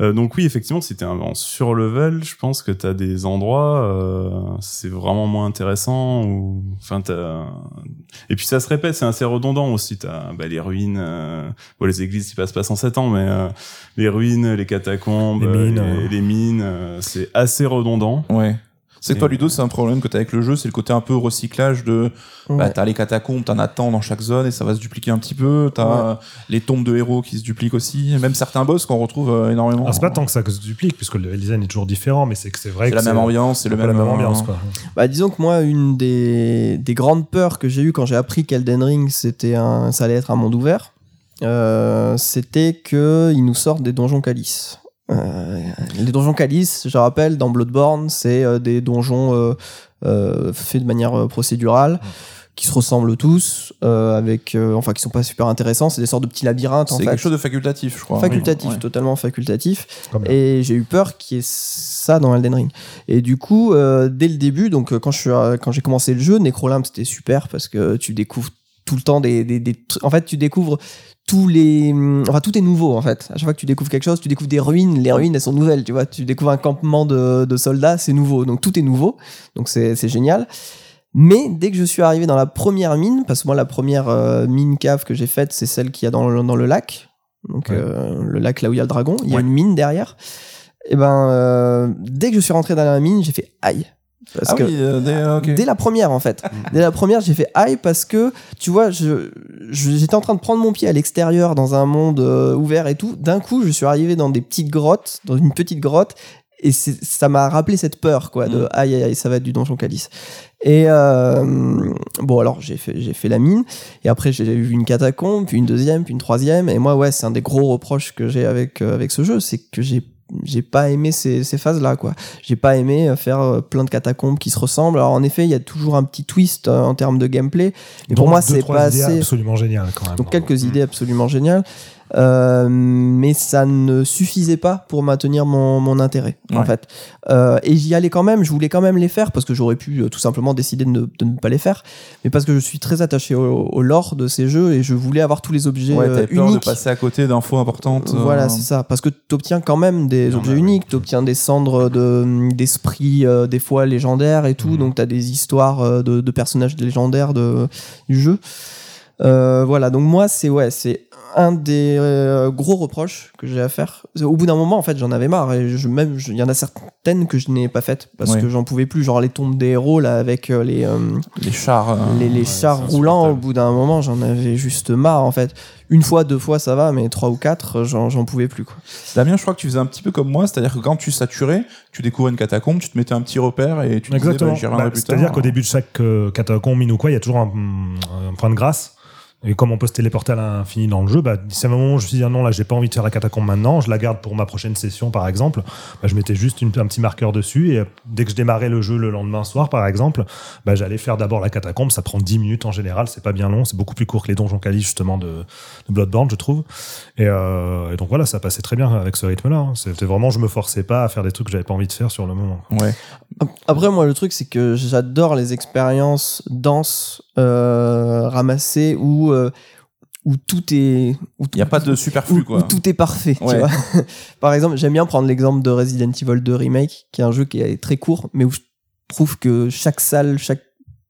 Euh, donc oui, effectivement, si t'es en surlevel, je pense que t'as des endroits, euh, c'est vraiment moins intéressant. Ou enfin, t'as et puis ça se répète, c'est assez redondant aussi. T'as bah, les ruines, euh... bon, les églises, ils passent pas 107 ans, mais euh, les ruines, les catacombes, Les mines, euh, les, les mines, euh, c'est assez redondant. Ouais. C'est que toi, Ludo, c'est un problème que t'as avec le jeu, c'est le côté un peu recyclage de. Bah, Ouais. t'as les catacombes, t'en as tant dans chaque zone et ça va se dupliquer un petit peu. T'as les tombes de héros qui se dupliquent aussi. Même certains boss qu'on retrouve euh, énormément. Alors, c'est pas tant que ça que se duplique, puisque le design est toujours différent, mais c'est que c'est vrai C'est que la même ambiance, c'est le même, la même euh, ambiance, quoi. Bah, disons que moi, une des, des grandes peurs que j'ai eues quand j'ai appris qu'Elden Ring, c'était un, ça allait être un monde ouvert, euh, c'était qu'ils nous sortent des donjons calices. Euh, les donjons calices, je rappelle, dans Bloodborne, c'est euh, des donjons euh, euh, faits de manière euh, procédurale, qui se ressemblent tous, euh, avec, euh, enfin, qui sont pas super intéressants. C'est des sortes de petits labyrinthes, en C'est fait. quelque chose de facultatif, je crois. Facultatif, Ouais. totalement facultatif. Et j'ai eu peur qu'il y ait ça dans Elden Ring. Et du coup, euh, dès le début, donc quand je suis, quand j'ai commencé le jeu, Necrolimp c'était super parce que tu découvres tout le temps des, des, des en fait tu découvres tous les enfin tout est nouveau en fait. À chaque fois que tu découvres quelque chose tu découvres des ruines les ruines elles sont nouvelles tu vois. Tu découvres un campement de, de soldats c'est nouveau. Donc tout est nouveau. Donc c'est génial. Mais dès que je suis arrivé dans la première mine parce que moi la première euh, mine cave que j'ai faite c'est celle qu'il y a dans le, dans le lac. Donc Ouais. euh, le lac là où il y a le dragon. Il y a Ouais. une mine derrière. Et ben euh, dès que je suis rentré dans la mine j'ai fait aïe parce Ah que oui, euh, euh. Dès la première, en fait. Dès la première, j'ai fait aïe parce que, tu vois, je, j'étais en train de prendre mon pied à l'extérieur dans un monde euh, ouvert et tout. D'un coup, je suis arrivé dans des petites grottes, dans une petite grotte, et ça m'a rappelé cette peur, quoi, de Mm. aïe aïe aïe, ça va être du donjon calice. Et euh, bon, alors j'ai fait, j'ai fait la mine, et après j'ai eu une catacombe, puis une deuxième, puis une troisième, et moi, ouais, c'est un des gros reproches que j'ai avec, euh, avec ce jeu, c'est que j'ai j'ai pas aimé ces, ces phases-là, quoi. J'ai pas aimé euh, faire euh, plein de catacombes qui se ressemblent. Alors en effet, il y a toujours un petit twist euh, en termes de gameplay, mais pour moi, c'est pas idées assez. absolument génial quand même. Donc quelques idées absolument géniales. Euh, mais ça ne suffisait pas pour maintenir mon, mon intérêt en fait Euh, et j'y allais quand même je voulais quand même les faire parce que j'aurais pu euh, tout simplement décider de ne, de ne pas les faire mais parce que je suis très attaché au, au lore de ces jeux et je voulais avoir tous les objets Ouais, t'avais peur de uniques passer à côté d'infos importantes. voilà, c'est ça. Parce que tu obtiens quand même des objets uniques, tu obtiens des cendres de- d'esprits, des fois légendaires et tout. Mhm. Donc, tu as des histoires de, de personnages légendaires de, du jeu. Euh, voilà, donc moi, c'est ouais, c'est un des euh, gros reproches que j'ai à faire. Au bout d'un moment, en fait, j'en avais marre. Et je, même, je- il y en a certaines que je n'ai pas faites parce Ouais. que j'en pouvais plus. Genre les tombes des héros, là, avec euh, les. euh, Les chars. euh, les, les ouais, chars c'est roulants, au bout d'un moment, j'en avais juste marre en fait. Une fois, deux fois, ça va, mais trois ou quatre, j'en j'en pouvais plus. Quoi. Damien, je crois que tu faisais un petit peu comme moi, c'est-à-dire que quand tu saturais, tu découvrais une catacombe, tu te mettais un petit repère et tu te Exactement. disais, bah, Bah. C'est-à-dire qu'au début de chaque euh, catacombe, mine ou quoi, il y a toujours un, un point de grâce. Et comme on peut se téléporter à l'infini dans le jeu, bah, c'est un moment où je me suis dit, ah non, là, j'ai pas envie de faire la catacombe maintenant, je la garde pour ma prochaine session, par exemple. Bah, je mettais juste une- un petit marqueur dessus, et euh, dès que je démarrais le jeu le lendemain soir, par exemple, bah, j'allais faire d'abord la catacombe. Ça prend 10 minutes en général, c'est pas bien long, c'est beaucoup plus court que les donjons quali, justement, de, de Bloodborne, je trouve. Et, euh, et donc voilà, ça passait très bien avec ce rythme-là. hein. C'était vraiment, je me forçais pas à faire des trucs que j'avais pas envie de faire sur le moment. Ouais. Après, moi, le truc, c'est que j'adore les expériences denses, euh, ramassées, où, euh, où tout est. Où Il n'y a pas de superflu, où quoi. tout est parfait. tu vois. Par exemple, j'aime bien prendre l'exemple de Resident Evil 2 Remake, qui est un jeu qui est très court, mais où je trouve que chaque salle, chaque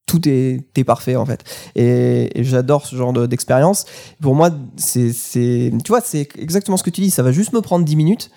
tout est, est parfait en fait. Et, et j'adore ce genre de- d'expérience. Pour moi, c'est, c'est, tu vois, c'est exactement ce que tu dis. Ça va juste me prendre 10 minutes,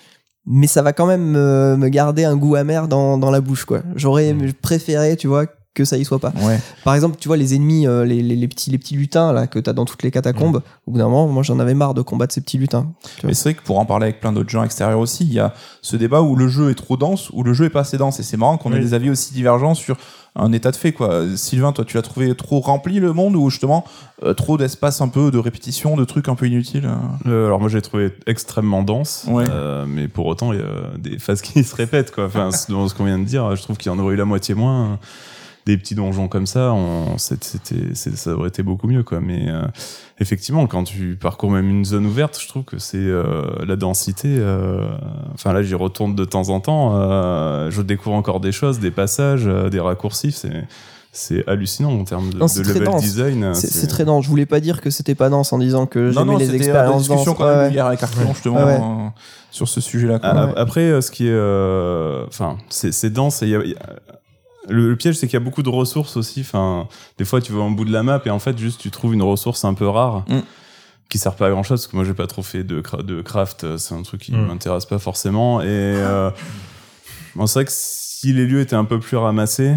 mais ça va quand même me, me garder un goût amer dans, dans la bouche, quoi. J'aurais préféré, tu vois, que ça y soit pas. Ouais. Par exemple, tu vois, les ennemis, euh, les, les, les petits, les petits lutins là, que t'as dans toutes les catacombes, au bout d'un moment, moi j'en avais marre de combattre ces petits lutins. Mais c'est vrai que pour en parler avec plein d'autres gens extérieurs aussi, il y a ce débat où le jeu est trop dense, ou le jeu est pas assez dense. Et c'est marrant qu'on ait des avis aussi divergents sur un état de fait, quoi. Sylvain, toi, tu l'as trouvé trop rempli le monde, ou justement euh, trop d'espace un peu, de répétition, de trucs un peu inutiles euh alors moi j'ai trouvé extrêmement dense, Ouais. euh, mais pour autant il y a des phases qui se répètent quoi. Enfin dans ce qu'on vient de dire, je trouve qu'il y en aurait eu la moitié moins. Des petits donjons comme ça, on, c'était, ça aurait été beaucoup mieux quoi. Mais euh, effectivement, quand tu parcours même une zone ouverte, je trouve que c'est euh, la densité. euh, Enfin là, j'y retourne de temps en temps. euh, je découvre encore des choses, des passages, euh, des raccourcis. C'est c'est hallucinant en termes de, Non, level dense. design. C'est, c'est très dense. Je voulais pas dire que c'était pas dense en disant que j'aimais non, les expériences discussion denses. qu'on a Ouais, eue ouais. hier avec Arthur, justement, ouais. euh, sur ce sujet-là. quoi. A- Ouais. Après, ce qui est, euh, enfin, c'est c'est dense. et il y a- il y a- le, le piège, c'est qu'il y a beaucoup de ressources aussi. Enfin, des fois, tu vas au bout de la map et en fait, juste, tu trouves une ressource un peu rare. Mm. qui sert pas à grand chose parce que moi j'ai pas trop fait de, cra- de craft euh, c'est un truc qui Mm. m'intéresse pas forcément et euh, bon, c'est vrai que si les lieux étaient un peu plus ramassés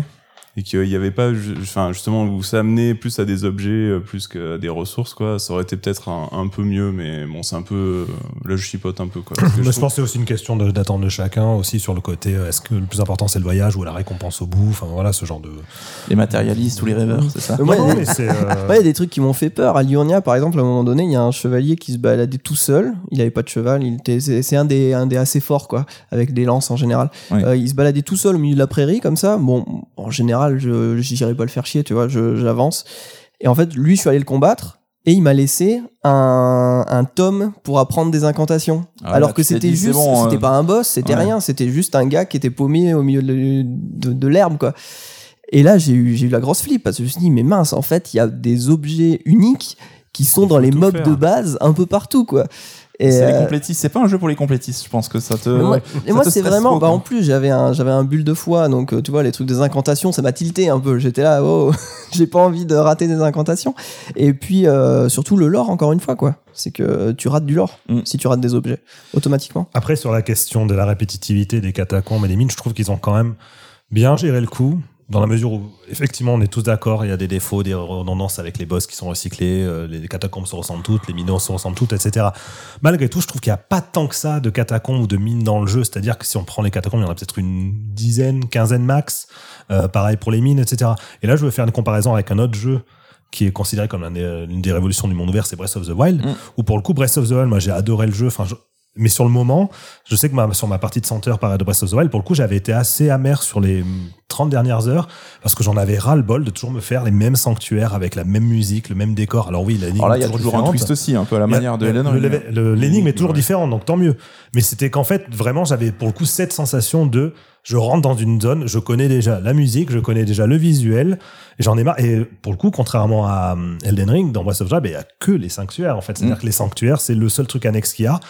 et qu'il y avait pas enfin justement où ça amenait plus à des objets euh, plus qu'à des ressources quoi ça aurait été peut-être un, un peu mieux mais bon c'est un peu euh, là je chipote un peu quoi que je trouve- pense que c'est aussi une question d'attente de chacun, aussi sur le côté euh, est-ce que le plus important c'est le voyage ou la récompense au bout? Enfin voilà, ce genre de. Les matérialistes ou les rêveurs, c'est ça? Moi, il y a des- mais c'est. euh, Ouais, il y a des trucs qui m'ont fait peur. À Lyonia, par exemple, à un moment donné, il y a un chevalier qui se baladait tout seul. Il avait pas de cheval. Il était, c'est, c'est un des, un des assez forts, quoi, avec des lances en général. Oui. Euh, il se baladait tout seul au milieu de la prairie, comme ça. Bon, en général, je, j'irais pas le faire chier, tu vois, j'avance. Et en fait, lui, je suis allé le combattre. Et il m'a laissé un, un tome pour apprendre des incantations. Ah, Alors que c'était juste, bon, c'était euh, pas un boss, c'était ouais. rien, c'était juste un gars qui était paumé au milieu de, de, de l'herbe, quoi. Et là, j'ai eu, la grosse flip parce que je me suis dit, mais mince, en fait, il y a des objets uniques qui sont dans les mobs faire. de base un peu partout, quoi. Et, C'est les euh, complétistes. C'est pas un jeu pour les complétistes, je pense que ça te. mais moi, et moi, te c'est vraiment. trop, bah, en plus, j'avais un, j'avais un bulle de foi, donc euh, tu vois, les trucs des incantations, ça m'a tilté un peu. J'étais là, oh, j'ai pas envie de rater des incantations. Et puis, euh, surtout le lore, encore une fois, quoi. C'est que tu rates du lore Mm. si tu rates des objets, automatiquement. Après, sur la question de la répétitivité des catacombes et des mines, je trouve qu'ils ont quand même bien géré le coup. Dans la mesure où, effectivement, on est tous d'accord, il y a des défauts, des redondances avec les boss qui sont recyclés, euh, les catacombes se ressemblent toutes, les mines se ressemblent toutes, etc. Malgré tout, je trouve qu'il n'y a pas tant que ça de catacombes ou de mines dans le jeu. C'est-à-dire que si on prend les catacombes, il y en a peut-être une dizaine, quinzaine max. Euh, pareil pour les mines, etc. Et là, je veux faire une comparaison avec un autre jeu qui est considéré comme des- l'une des révolutions du monde ouvert, c'est Breath of the Wild. Mm. Où pour le coup, Breath of the Wild, moi, j'ai adoré le jeu. Enfin, je- mais sur le moment, je sais que ma, sur ma partie de senteur par de Breath of the Wild, pour le coup, j'avais été assez amer sur les 30 dernières heures parce que j'en avais ras le bol de toujours me faire les mêmes sanctuaires avec la même musique, le même décor. Alors oui, l'énigme Alors là, il y a est toujours un différente. twist aussi, un peu à la y a- manière de L'énigme est toujours Ouais. différente, donc tant mieux. Mais c'était qu'en fait, vraiment, j'avais pour le coup cette sensation de je rentre dans une zone, je connais déjà la musique, je connais déjà le visuel, j'en ai marre. Et pour le coup, contrairement à hum, Elden Ring, dans Breath of the Wild, ben, il y a que les sanctuaires en fait. C'est-à-dire Mm. que les sanctuaires, c'est le seul truc annexe qu'il y a,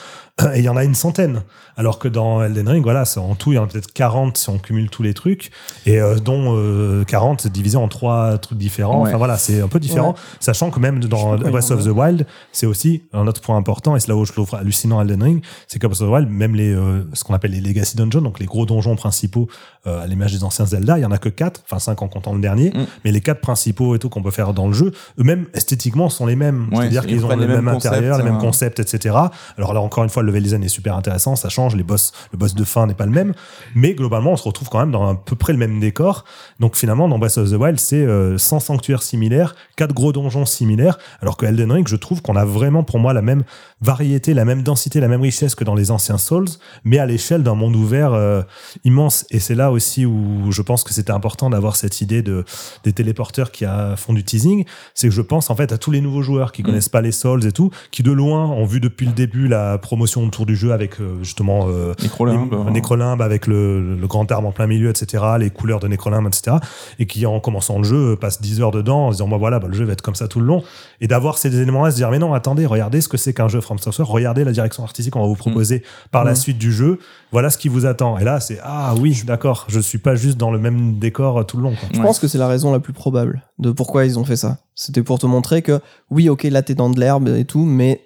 et il y en a une centaine. Alors que dans Elden Ring, voilà, en tout, il y en a peut-être 40 si on cumule tous les trucs, et euh, dont euh, 40 divisé en trois trucs différents. Ouais. Enfin voilà, c'est un peu différent, sachant que même dans Breath of the Wild, c'est aussi un autre point important, et c'est là où je trouve hallucinant Elden Ring, c'est que Breath of the Wild, même les, euh, ce qu'on appelle les Legacy Dungeons, donc les gros donjons principaux, euh, à l'image des anciens Zelda. Il y en a que quatre, enfin cinq en comptant le dernier, Mm. mais les quatre principaux et tout qu'on peut faire dans le jeu, eux-mêmes esthétiquement sont les mêmes. Ouais, C'est-à-dire ils qu'ils ont le les même mêmes intérieur, les concepts, mêmes euh. concepts, etc. Alors là encore une fois, le level design est super intéressant, ça change. Les boss, le boss de fin n'est pas le même, mais globalement, on se retrouve quand même dans à peu près le même décor. Donc finalement, dans Breath of the Wild, c'est euh, 100 sanctuaires similaires, quatre gros donjons similaires, alors que Elden Ring, je trouve qu'on a vraiment pour moi la même variété, la même densité, la même richesse que dans les anciens Souls, mais à l'échelle d'un monde ouvert euh, immense. Et c'est là aussi où je pense que c'était important d'avoir cette idée de des téléporteurs qui a, font du teasing. C'est que je pense en fait à tous les nouveaux joueurs qui Mm. connaissent pas les Souls et tout, qui de loin ont vu depuis le début la promotion autour du jeu avec euh, justement euh, les- euh, Necrolimbe avec le, le grand arbre en plein milieu, etc., les couleurs de Necrolimbe, etc., et qui en commençant le jeu euh, passe 10 heures dedans en se disant bah voilà bah, le jeu va être comme ça tout le long et d'avoir ces éléments-là se dire mais non attendez regardez ce que c'est qu'un jeu From Software regardez la direction artistique qu'on va vous proposer par la Mm. suite du jeu voilà ce qui vous attend et là c'est ah oui d'accord je suis pas juste dans le même décor tout le long. Je pense que c'est la raison la plus probable de pourquoi ils ont fait ça. C'était pour te montrer que oui, ok, là t'es dans de l'herbe et tout, mais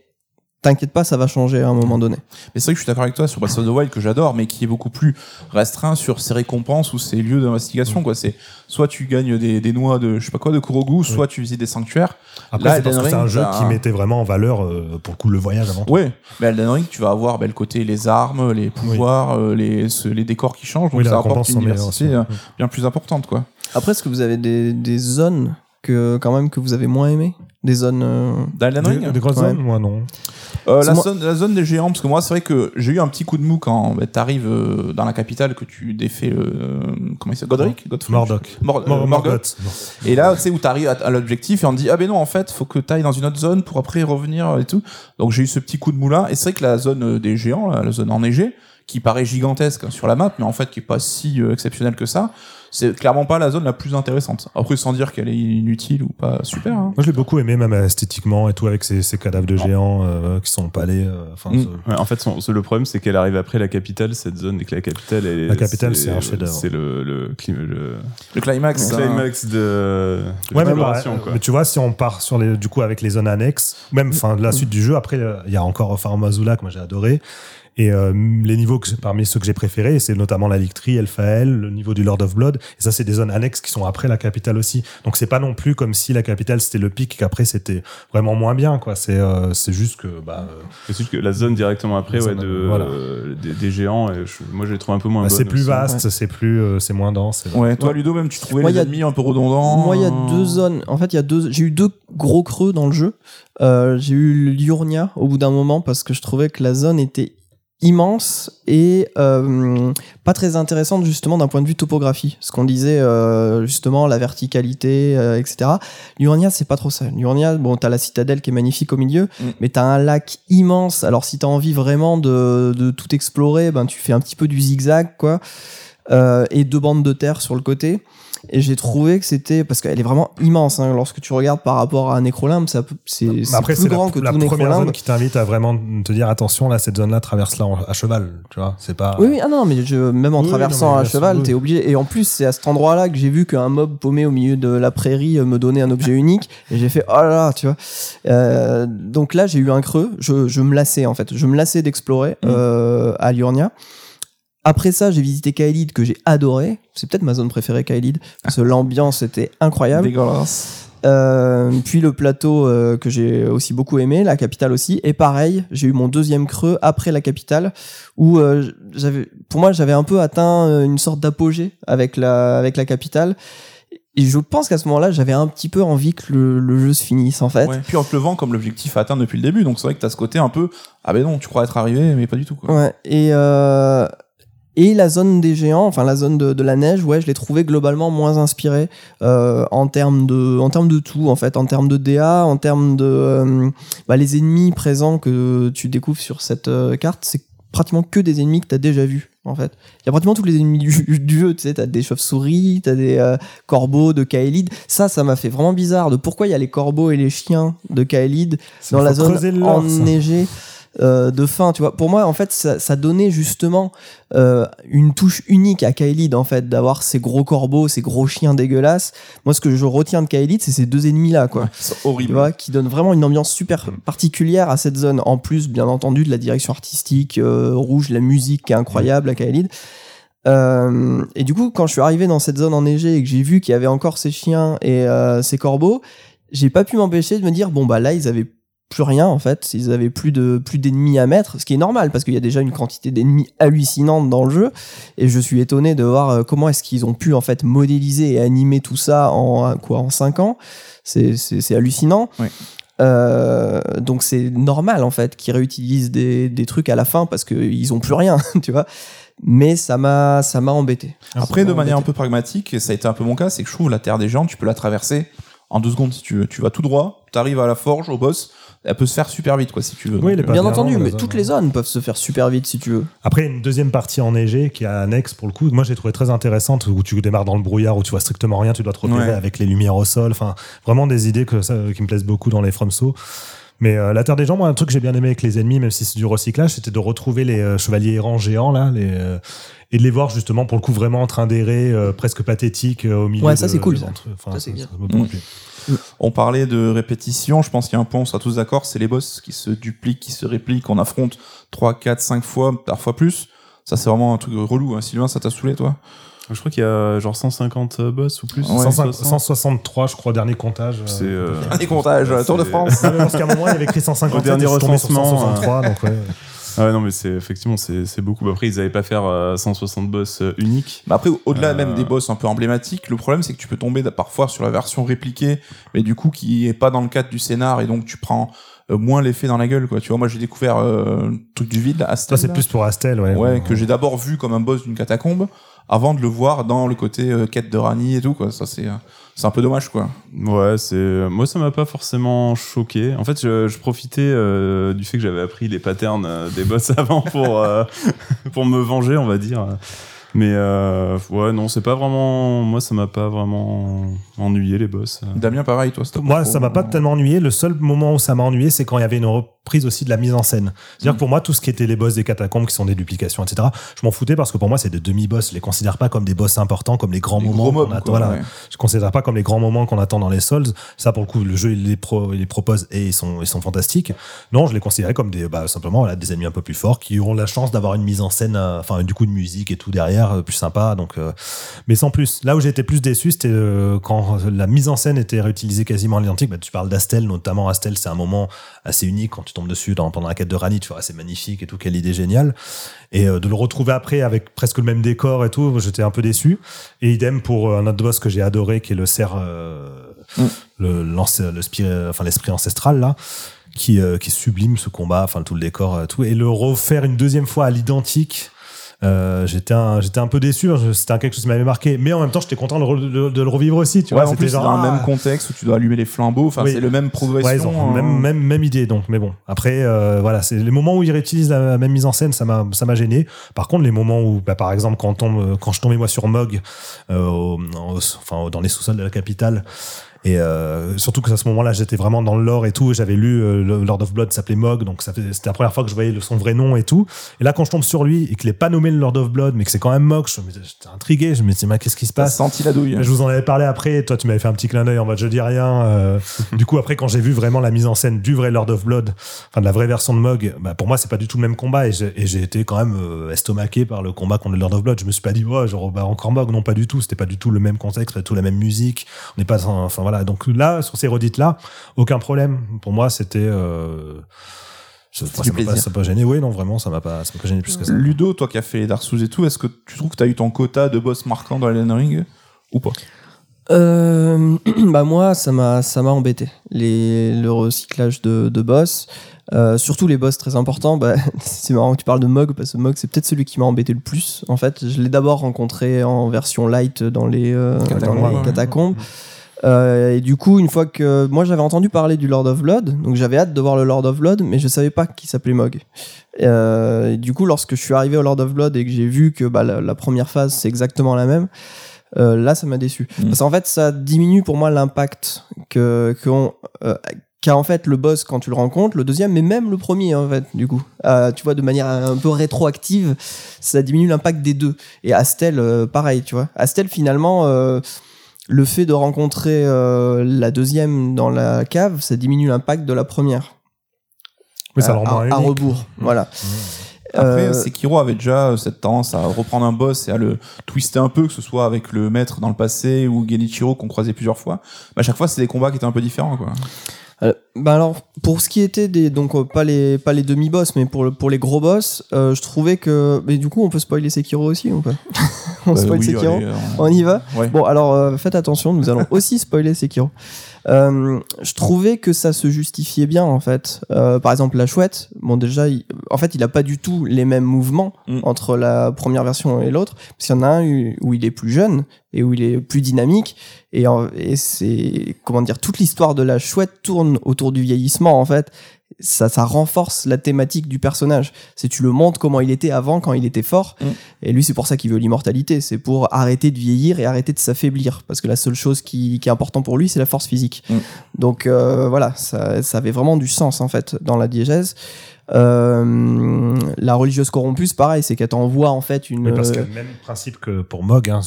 t'inquiète pas, ça va changer à un moment donné. Mais c'est vrai que je suis d'accord avec toi sur Breath of the Wild que j'adore, mais qui est beaucoup plus restreint sur ses récompenses ou ses lieux d'investigation. Quoi, c'est soit tu gagnes des, des noix de je sais pas quoi de Kurogu, soit tu visites des sanctuaires. après Là, c'est parce Elden que c'est un jeu t'as qui mettait vraiment en valeur euh, pour le coup le voyage avant tout. Ouais, mais Elden Ring, tu vas avoir ben, le côté les armes, les pouvoirs, euh, les, ce- les décors qui changent, donc Oui, ça apporte récompenses une meilleures diversité aussi. euh, bien plus importante. quoi. Après, est-ce que vous avez des, des zones que quand même que vous avez moins aimées? Des zones. euh, Dans Elden Ring, Des, des grosses Ouais. zones? Moi non Euh, la, moi- zone, la zone des géants, parce que moi, c'est vrai que j'ai eu un petit coup de mou quand tu t'arrives euh, dans la capitale, que tu défais le. comment il s'appelle Godric Godfrey Mordoc Mor- euh, Mor- Morgoth. Morgoth. Et là, tu sais, où t'arrives à, à l'objectif et on te dit, ah ben non, en fait, faut que t'ailles dans une autre zone pour après revenir et tout. Donc j'ai eu ce petit coup de mou là. Et c'est vrai que la zone euh, des géants, la zone enneigée, qui paraît gigantesque hein, sur la map, mais en fait qui est pas si euh, exceptionnelle que ça, c'est clairement pas la zone la plus intéressante. Après, sans dire qu'elle est inutile ou pas super. hein. Moi, je l'ai beaucoup aimé, même esthétiquement et tout, avec ces, ces cadavres de géants euh, qui sont palais. euh, Enfin, Mm. ce- Ouais, en fait, son- ce- le problème, c'est qu'elle arrive après la capitale, cette zone, et que la capitale, elle est, La capitale, c'est un chef-d'œuvre. C'est le, le, clim- le, Le climax. le hein. climax de, de Ouais, mais, bah, quoi. mais tu vois, si on part sur les, du coup, avec les zones annexes, même, enfin, la suite du jeu, après, euh, il y a encore Farm Azula que moi j'ai adoré. Et euh, les niveaux que, parmi ceux que j'ai préférés, c'est notamment la Lictrie, Elphael, le niveau du Lord of Blood. Et ça, c'est des zones annexes qui sont après la capitale aussi. Donc c'est pas non plus comme si la capitale c'était le pic et qu'après c'était vraiment moins bien, quoi. C'est euh, c'est juste que, bah, euh, C'est juste que la zone directement après, ouais, zone, de, voilà. euh, des, des géants, et je- moi, je les trouve un peu moins bah, c'est plus aussi. vaste, c'est plus, euh, c'est moins dense. Ouais, toi, Ludo, même, tu trouvais Moi, les y a- ennemis un peu redondants. Moi, il y a deux zones. En fait, il y a deux. J'ai eu deux gros creux dans le jeu. Euh, j'ai eu l'Urnia au bout d'un moment parce que je trouvais que la zone était immense et euh, pas très intéressante justement d'un point de vue topographie. Ce qu'on disait euh, justement la verticalité, euh, etc. L'Urnia c'est pas trop ça. L'Urnia, bon, t'as la citadelle qui est magnifique au milieu, Mm. mais t'as un lac immense. Alors si t'as envie vraiment de, de tout explorer, ben tu fais un petit peu du zigzag quoi, Euh, et deux bandes de terre sur le côté. Et j'ai trouvé que c'était parce qu'elle est vraiment immense. hein. Lorsque tu regardes par rapport à Necrolimbe, ça peut- c'est après, plus c'est grand la, que la tout première Necrolimbe. zone qui t'invite à vraiment te dire attention, là, cette zone-là traverse là à cheval, tu vois. C'est pas. Oui, oui, ah non, mais je, même en Oui, traversant non, à cheval, oui. t'es obligé. Et en plus, c'est à cet endroit-là que j'ai vu qu'un mob paumé au milieu de la prairie euh, me donnait un objet unique. Et j'ai fait, oh là là, tu vois. Euh, donc là, j'ai eu un creux. Je, je me lassais, en fait. Je me lassais d'explorer Mm. euh, à Liurnia. Après ça, j'ai visité Kaelid que j'ai adoré. C'est peut-être ma zone préférée, Kaelid. Parce que l'ambiance était incroyable. Dégueulasse. Euh, puis le plateau euh, que j'ai aussi beaucoup aimé, la capitale aussi. Et pareil, j'ai eu mon deuxième creux après la capitale, où euh, j'avais, pour moi, j'avais un peu atteint une sorte d'apogée avec la, avec la capitale. Et je pense qu'à ce moment-là, j'avais un petit peu envie que le, le jeu se finisse, en fait. Ouais. Puis en te levant comme l'objectif atteint depuis le début, donc c'est vrai que t'as ce côté un peu ah ben non, tu crois être arrivé, mais pas du tout quoi. Ouais, et, euh, et la zone des géants, enfin la zone de, de la neige, ouais, je l'ai trouvé globalement moins inspirée euh, en termes de, en termes de tout, en fait, en termes de DA, en termes de euh, bah, les ennemis présents que tu découvres sur cette euh, carte, c'est pratiquement que des ennemis que tu as déjà vus, en fait. Il y a pratiquement tous les ennemis du, du jeu, tu sais, t'as des chauves-souris, t'as des euh, corbeaux de Kaelid. Ça, ça m'a fait vraiment bizarre de pourquoi il y a les corbeaux et les chiens de Kaelid dans la zone enneigée euh, de fin, tu vois. Pour moi, en fait, ça, ça donnait justement euh, une touche unique à Kaelid, en fait, d'avoir ces gros corbeaux, ces gros chiens dégueulasses. Moi, ce que je retiens de Kaelid, c'est ces deux ennemis-là, quoi. C'est Tu horrible. vois, qui donnent vraiment une ambiance super particulière à cette zone. En plus, bien entendu, de la direction artistique, euh, rouge, la musique qui est incroyable à Kaelid. Euh, et du coup, quand je suis arrivé dans cette zone enneigée et que j'ai vu qu'il y avait encore ces chiens et euh, ces corbeaux, j'ai pas pu m'empêcher de me dire bon bah là ils avaient plus rien en fait, ils avaient plus de plus d'ennemis à mettre, ce qui est normal parce qu'il y a déjà une quantité d'ennemis hallucinante dans le jeu et je suis étonné de voir euh, comment est-ce qu'ils ont pu en fait modéliser et animer tout ça en quoi en 5 ans. C'est hallucinant. Oui. Euh, donc c'est normal en fait qu'ils réutilisent des, des trucs à la fin parce qu'ils ont plus rien, tu vois. Mais ça m'a ça m'a embêté. Après, de manière un peu pragmatique, et ça a été un peu mon cas, c'est que je trouve la Terre des Géants, tu peux la traverser en deux secondes si tu veux. Tu vas tout droit, t'arrives à la forge, au boss, elle peut se faire super vite, quoi, si tu veux. Oui, Donc, Bien entendu, mais toutes les zones peuvent se faire super vite si tu veux. Après, une deuxième partie enneigée qui est annexe pour le coup, moi j'ai trouvé très intéressante, où tu démarres dans le brouillard, où tu vois strictement rien, tu dois te repérer Ouais. avec les lumières au sol. Enfin, vraiment des idées que ça, qui me plaisent beaucoup dans les FromSo. Mais euh, la Terre des gens, moi, un truc que j'ai bien aimé avec les ennemis, même si c'est du recyclage, c'était de retrouver les euh, chevaliers errants géants là, les, euh, et de les voir justement pour le coup vraiment en train d'errer, euh, presque pathétique euh, au milieu. Ouais, ça, de- c'est cool, de- ça. entre- Ça, c'est bien. m'a On parlait de répétition, je pense qu'il y a un point, on sera tous d'accord, c'est les boss qui se dupliquent, qui se répliquent, on affronte 3, 4, 5 fois, parfois plus. Ça, c'est vraiment un truc relou. Hein. Sylvain, ça t'a saoulé, toi? Je crois qu'il y a genre 150 boss ou plus. Ouais. 105 160. 163, je crois, dernier comptage. euh, C'est euh, Dernier comptage, Tour de France. Parce qu'à un moment, il y avait écrit 150 Au dernier recensement, 163, donc ouais. Ah ouais, non, mais c'est effectivement, c'est c'est beaucoup. Après, ils avaient pas faire euh, 160 boss euh, uniques. Mais après, au-delà Euh. même des boss un peu emblématiques, le problème c'est que tu peux tomber parfois sur la version répliquée, mais du coup qui est pas dans le cadre du scénar et donc tu prends euh, moins l'effet dans la gueule, quoi. Tu vois, moi j'ai découvert euh, le truc du vide, Astel, Ça, c'est plus pour Astel, ouais. ouais, que j'ai d'abord vu comme un boss d'une catacombe avant de le voir dans le côté euh, quête de Rani et tout, quoi. Ça c'est euh, c'est un peu dommage, quoi. Ouais, c'est moi ça m'a pas forcément choqué. En fait, je, je profitais euh, du fait que j'avais appris les patterns euh, des boss avant pour euh, pour me venger, on va dire. Mais euh, ouais, non, c'est pas vraiment. Moi, ça m'a pas vraiment ennuyé les boss. Damien, pareil, toi. Moi, ça m'a pas tellement ennuyé. Le seul moment où ça m'a ennuyé, c'est quand il y avait une reprise aussi de la mise en scène. C'est-à-dire que pour moi, tout ce qui était les boss des catacombes, qui sont des duplications, etc., je m'en foutais parce que pour moi, c'est des demi-boss. Je les considère pas comme des boss importants, comme les grands Les moments gros qu'on attend. Voilà. ouais. Je considère pas comme les grands moments qu'on attend dans les Souls. Ça, pour le coup, le jeu, il les, pro, il les propose et ils sont, ils sont fantastiques. Non, je les considérais comme des, bah, simplement, voilà, des ennemis un peu plus forts qui auront la chance d'avoir une mise en scène, euh, enfin, du coup, de musique et tout derrière, euh, plus sympa. Donc, euh, mais sans plus. Là où j'étais plus déçu, c'était quand la mise en scène était réutilisée quasiment à l'identique. Bah, tu parles d'Astel, notamment Astel, c'est un moment assez unique quand tu tombes dessus dans, pendant la quête de Rani. Tu vois, c'est magnifique et tout, quelle idée géniale. Et euh, de le retrouver après avec presque le même décor et tout, j'étais un peu déçu. Et idem pour euh, un autre boss que j'ai adoré, qui est le cerf, euh, Mm. le, le enfin, l'esprit ancestral là. Qui, euh, qui sublime ce combat, enfin tout le décor, tout, et le refaire une deuxième fois à l'identique, euh, j'étais un, j'étais un peu déçu. hein, C'était quelque chose qui m'avait marqué, mais en même temps, j'étais content de, le re- de- de le revivre aussi. Tu Ouais, vois, en plus, genre, dans le ah, même contexte où tu dois allumer les flambeaux. Enfin, Oui. c'est le même progression. Ouais, ils ont euh, même, même, même idée, donc, mais bon. Après, euh, voilà, c'est les moments où ils réutilisent la même mise en scène, ça m'a, ça m'a gêné. Par contre, les moments où, bah, par exemple, quand, on tombe, quand je tombais moi sur Mog, euh, au- au- enfin, dans les sous-sols de la capitale, et euh, surtout que à ce moment-là, j'étais vraiment dans le lore et tout. et J'avais lu euh, le Lord of Blood s'appelait Mog, donc c'était la première fois que je voyais son vrai nom et tout. Et là, quand je tombe sur lui et qu'il est pas nommé le Lord of Blood, mais que c'est quand même Mog, je j'étais intrigué. Je me dis, mais qu'est-ce qui se passe? senti la douille. je vous en avais parlé après, toi tu m'avais fait un petit clin d'œil en mode je dis rien. euh, du coup après quand j'ai vu vraiment la mise en scène du vrai Lord of Blood, enfin de la vraie version de Mog, bah, pour moi c'est pas du tout le même combat et j'ai été quand même euh, estomaqué par le combat contre le Lord of Blood. Je me suis pas dit ouais genre bah, encore Mog, non pas du tout, c'était pas du tout le même contexte, pas du tout la même musique. On n'est pas enfin voilà donc là sur ces redites là aucun problème. Pour moi c'était euh, ça m'a pas, ça m'a pas gêné, oui, non, vraiment, ça m'a pas, ça m'a pas gêné plus que ça. Ludo, toi qui as fait les Dark Souls et tout, est-ce que tu trouves que tu as eu ton quota de boss marquants dans Elden Ring ou pas? Euh, bah moi, ça m'a ça m'a embêté. Les, le recyclage de, de boss, euh, surtout les boss très importants. Bah, c'est marrant que tu parles de Mog parce que Mog c'est peut-être celui qui m'a embêté le plus. En fait, je l'ai d'abord rencontré en version light dans les, euh, Catacombes, dans les ouais. Euh, et du coup, une fois que moi j'avais entendu parler du Lord of Blood, donc j'avais hâte de voir le Lord of Blood, mais je savais pas qu'il s'appelait Mog. Euh, et du coup, lorsque je suis arrivé au Lord of Blood et que j'ai vu que bah, la, la première phase c'est exactement la même, euh, là ça m'a déçu. Mm. Parce qu'en fait, ça diminue pour moi l'impact que qu'on, qu'a en fait le boss quand tu le rencontres, le deuxième, mais même le premier en fait, du coup. Euh, tu vois, de manière un peu rétroactive, ça diminue l'impact des deux. Et Astel, euh, pareil, tu vois. Astel, finalement, euh, le fait de rencontrer euh, la deuxième dans la cave, ça diminue l'impact de la première. Oui, ça moins à- à rebours. Voilà. Après, Euh, Sekiro avait déjà cette tendance à reprendre un boss et à le twister un peu, que ce soit avec le maître dans le passé ou Genichiro qu'on croisait plusieurs fois. À chaque fois, c'est des combats qui étaient un peu différents, quoi. Euh, bah alors pour ce qui était des donc euh, pas les pas les demi boss mais pour le, pour les gros boss euh, je trouvais que mais du coup on peut spoiler Sekiro aussi ou pas? on Bah, spoil oui, Sekiro allez, on y va Ouais. bon alors euh, faites attention nous allons aussi spoiler Sekiro euh, je trouvais que ça se justifiait bien en fait Euh, par exemple la chouette bon déjà il- en fait il a pas du tout les mêmes mouvements Mm. entre la première version et l'autre parce qu'il y en a un où- il est plus jeune et où il est plus dynamique et c'est comment dire toute l'histoire de la chouette tourne autour du vieillissement en fait ça, ça renforce la thématique du personnage. C'est tu le montres comment il était avant quand il était fort Mm. et lui c'est pour ça qu'il veut l'immortalité. C'est pour arrêter de vieillir et arrêter de s'affaiblir. Parce que la seule chose qui, qui est important pour lui c'est la force physique. Mm. donc euh, voilà ça, ça avait vraiment du sens en fait dans la diégèse euh, la religieuse corrompue c'est pareil c'est qu'elle t'envoie en fait une Mais parce que le même principe que pour Mog, hein,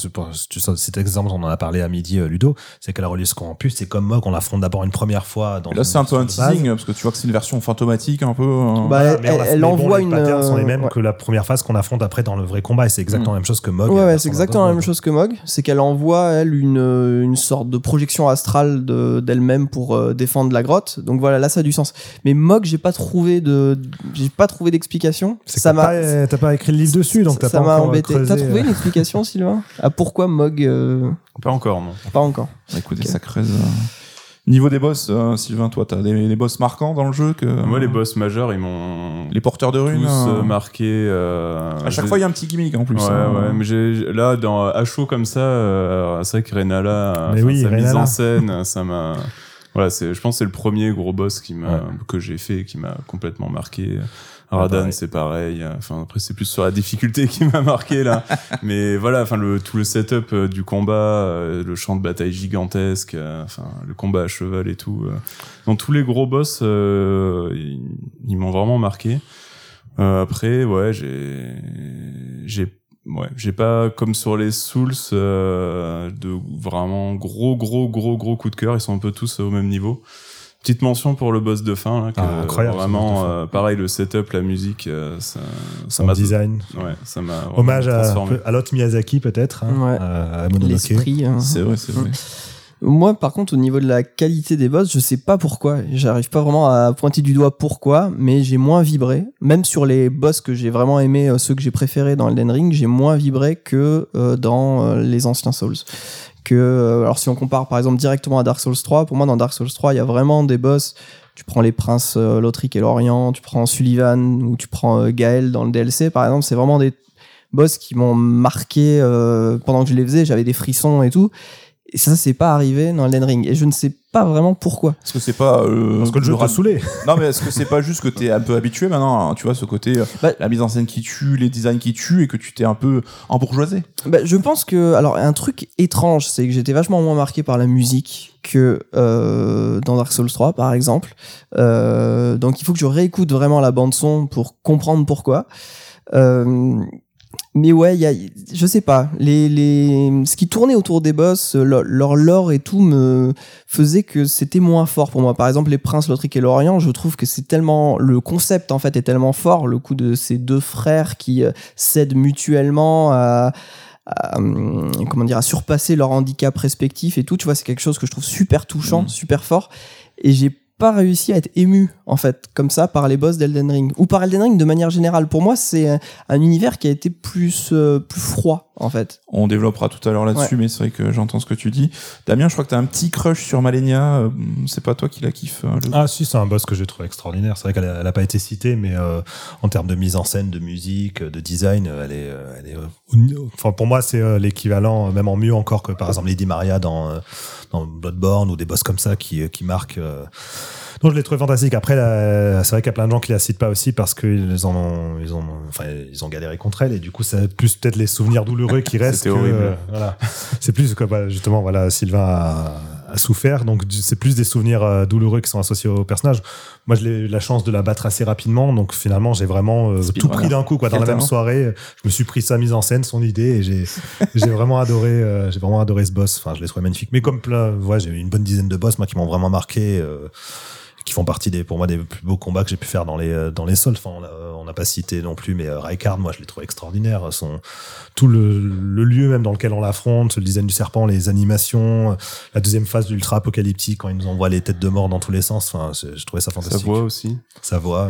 tu sais, cet exemple, on en a parlé à midi, euh, Ludo, c'est que la religion corrompue, c'est comme Mog, on l'affronte d'abord une première fois dans là, c'est un peu un teasing, parce que tu vois que c'est une version fantomatique, un peu. euh, Bah, elle- bon, envoie les une, patterns sont les mêmes ouais. que la première phase qu'on affronte après dans le vrai combat, et c'est exactement la même chose que Mog. Ouais, c'est exactement la même chose que Mog. C'est qu'elle envoie, elle, une, euh, une sorte de projection astrale de- d'elle-même pour euh, défendre la grotte. Donc voilà, là, ça a du sens. Mais Mog, j'ai pas trouvé de, j'ai pas trouvé d'explication. Ça m'a, t'as pas, écrit le livre dessus, donc t'as ça pas m'a encore embêté. T'as trouvé euh, une explication, Sylvain? À pourquoi Mog euh, Pas encore, non. Pas encore. Bah, écoutez, ça creuse. euh. Niveau des boss, euh, Sylvain, toi, t'as des, des boss marquants dans le jeu que. Moi, les boss majeurs, ils m'ont Les porteurs de tous runes. euh, marqué. euh, à chaque fois, il y a un petit gimmick en plus. Ouais, hein. ouais, mais j'ai là dans à chaud comme ça, euh, c'est vrai que Renala, oui, sa mise en scène, ça m'a, voilà, c'est, je pense que c'est le premier gros boss qui m'a Ouais. que j'ai fait, et qui m'a complètement marqué. Ah, Radan, pareil. c'est pareil. Enfin, après, c'est plus sur la difficulté qui m'a marqué là. mais voilà, enfin, le tout le setup euh, du combat, euh, le champ de bataille gigantesque, euh, enfin, le combat à cheval et tout. Dans tous les gros boss, euh, ils, ils m'ont vraiment marqué. Euh, après, ouais, j'ai, j'ai, ouais, j'ai pas comme sur les Souls euh, de vraiment gros, gros, gros, gros coup de cœur. Ils sont un peu tous au même niveau. Petite mention pour le boss de fin, là, que Ah, incroyable, vraiment, fin. euh, pareil, le setup, la musique, euh, ça, ça m'a, design. ouais, ça m'a Hommage à, à l'autre Miyazaki, peut-être, hein, Ouais. à, à Mononoke. L'esprit. hein. C'est vrai, c'est vrai. Moi, par contre, au niveau de la qualité des boss, je sais pas pourquoi. J'arrive pas vraiment à pointer du doigt pourquoi, mais j'ai moins vibré. Même sur les boss que j'ai vraiment aimé, euh, ceux que j'ai préférés dans Elden Ring, j'ai moins vibré que euh, dans euh, les anciens Souls. Que, alors, si on compare par exemple directement à Dark Souls 3, pour moi, dans Dark Souls 3, il y a vraiment des boss. Tu prends les princes Lothric et Lorient, tu prends Sullivan ou tu prends Gaël dans le DLC, par exemple, c'est vraiment des boss qui m'ont marqué pendant que je les faisais. J'avais des frissons et tout. Et ça, c'est pas arrivé dans Elden Ring. Et je ne sais pas vraiment pourquoi. Est-ce que c'est pas. euh, Parce que le jeu t'a saoulé. Non, mais est-ce que c'est pas juste que t'es un peu habitué maintenant, hein, tu vois, ce côté, euh, Bah- la mise en scène qui tue, les designs qui tuent, et que tu t'es un peu embourgeoisé Bah, je pense que. Alors, un truc étrange, c'est que j'étais vachement moins marqué par la musique que euh, dans Dark Souls 3, par exemple. Euh, donc, il faut que je réécoute vraiment la bande-son pour comprendre pourquoi. Euh, mais ouais, il y a, je sais pas, les, les, ce qui tournait autour des boss, leur, leur lore et tout me faisait que c'était moins fort pour moi. Par exemple, les princes Lothric et Lorient, je trouve que c'est tellement, le concept en fait est tellement fort, le coup de ces deux frères qui euh, s'aident mutuellement à, à, hum, comment dire, à surpasser leur handicap respectif et tout. Tu vois, c'est quelque chose que je trouve super touchant, Mhm. super fort. Et j'ai pas réussi à être ému, en fait, comme ça, par les boss d'Elden Ring. Ou par Elden Ring de manière générale. Pour moi, c'est un, un univers qui a été plus, euh, plus froid, en fait. On développera tout à l'heure là-dessus, mais c'est vrai que j'entends ce que tu dis. Damien, je crois que t'as un petit crush sur Malenia. euh, C'est pas toi qui la kiffe. le- Ah si, c'est un boss que j'ai trouvé extraordinaire. C'est vrai qu'elle a, a pas été citée, mais euh, en termes de mise en scène, de musique, de design, elle est, elle est. Enfin, pour moi, c'est euh, l'équivalent, euh, même en mieux encore que par exemple Lady Maria dans euh, dans Bloodborne ou des boss comme ça qui qui marquent. Donc je l'ai trouvé fantastique. Après, c'est vrai qu'il y a plein de gens qui la citent pas aussi parce qu'ils en ont, ils ont, enfin, ils ont galéré contre elle et du coup, c'est plus peut-être les souvenirs douloureux qui restent. C'était que, horrible. euh, voilà. C'est plus que bah, justement, voilà, Sylvain a, a souffert, donc c'est plus des souvenirs euh, douloureux qui sont associés au personnage. Moi, j'ai eu la chance de la battre assez rapidement, donc finalement, j'ai vraiment euh, tout pris d'un coup, quoi. Dans la même soirée, je me suis pris sa mise en scène, son idée, et j'ai, j'ai vraiment adoré, euh, j'ai vraiment adoré ce boss. Enfin, je l'ai trouvé magnifique. Mais comme plein, ouais, j'ai eu une bonne dizaine de boss, moi, qui m'ont vraiment marqué. euh, qui font partie des, pour moi, des plus beaux combats que j'ai pu faire dans les, euh, dans les sols. Enfin, on a- on n'a pas cité non plus, mais euh, Raikard, moi, je l'ai trouvé extraordinaire. Son, tout le, le lieu même dans lequel on l'affronte, le design du serpent, les animations, euh, la deuxième phase d'ultra apocalyptique quand il nous envoie les têtes de mort dans tous les sens. Enfin, je trouvais ça Ça fantastique. voit aussi. Sa voix.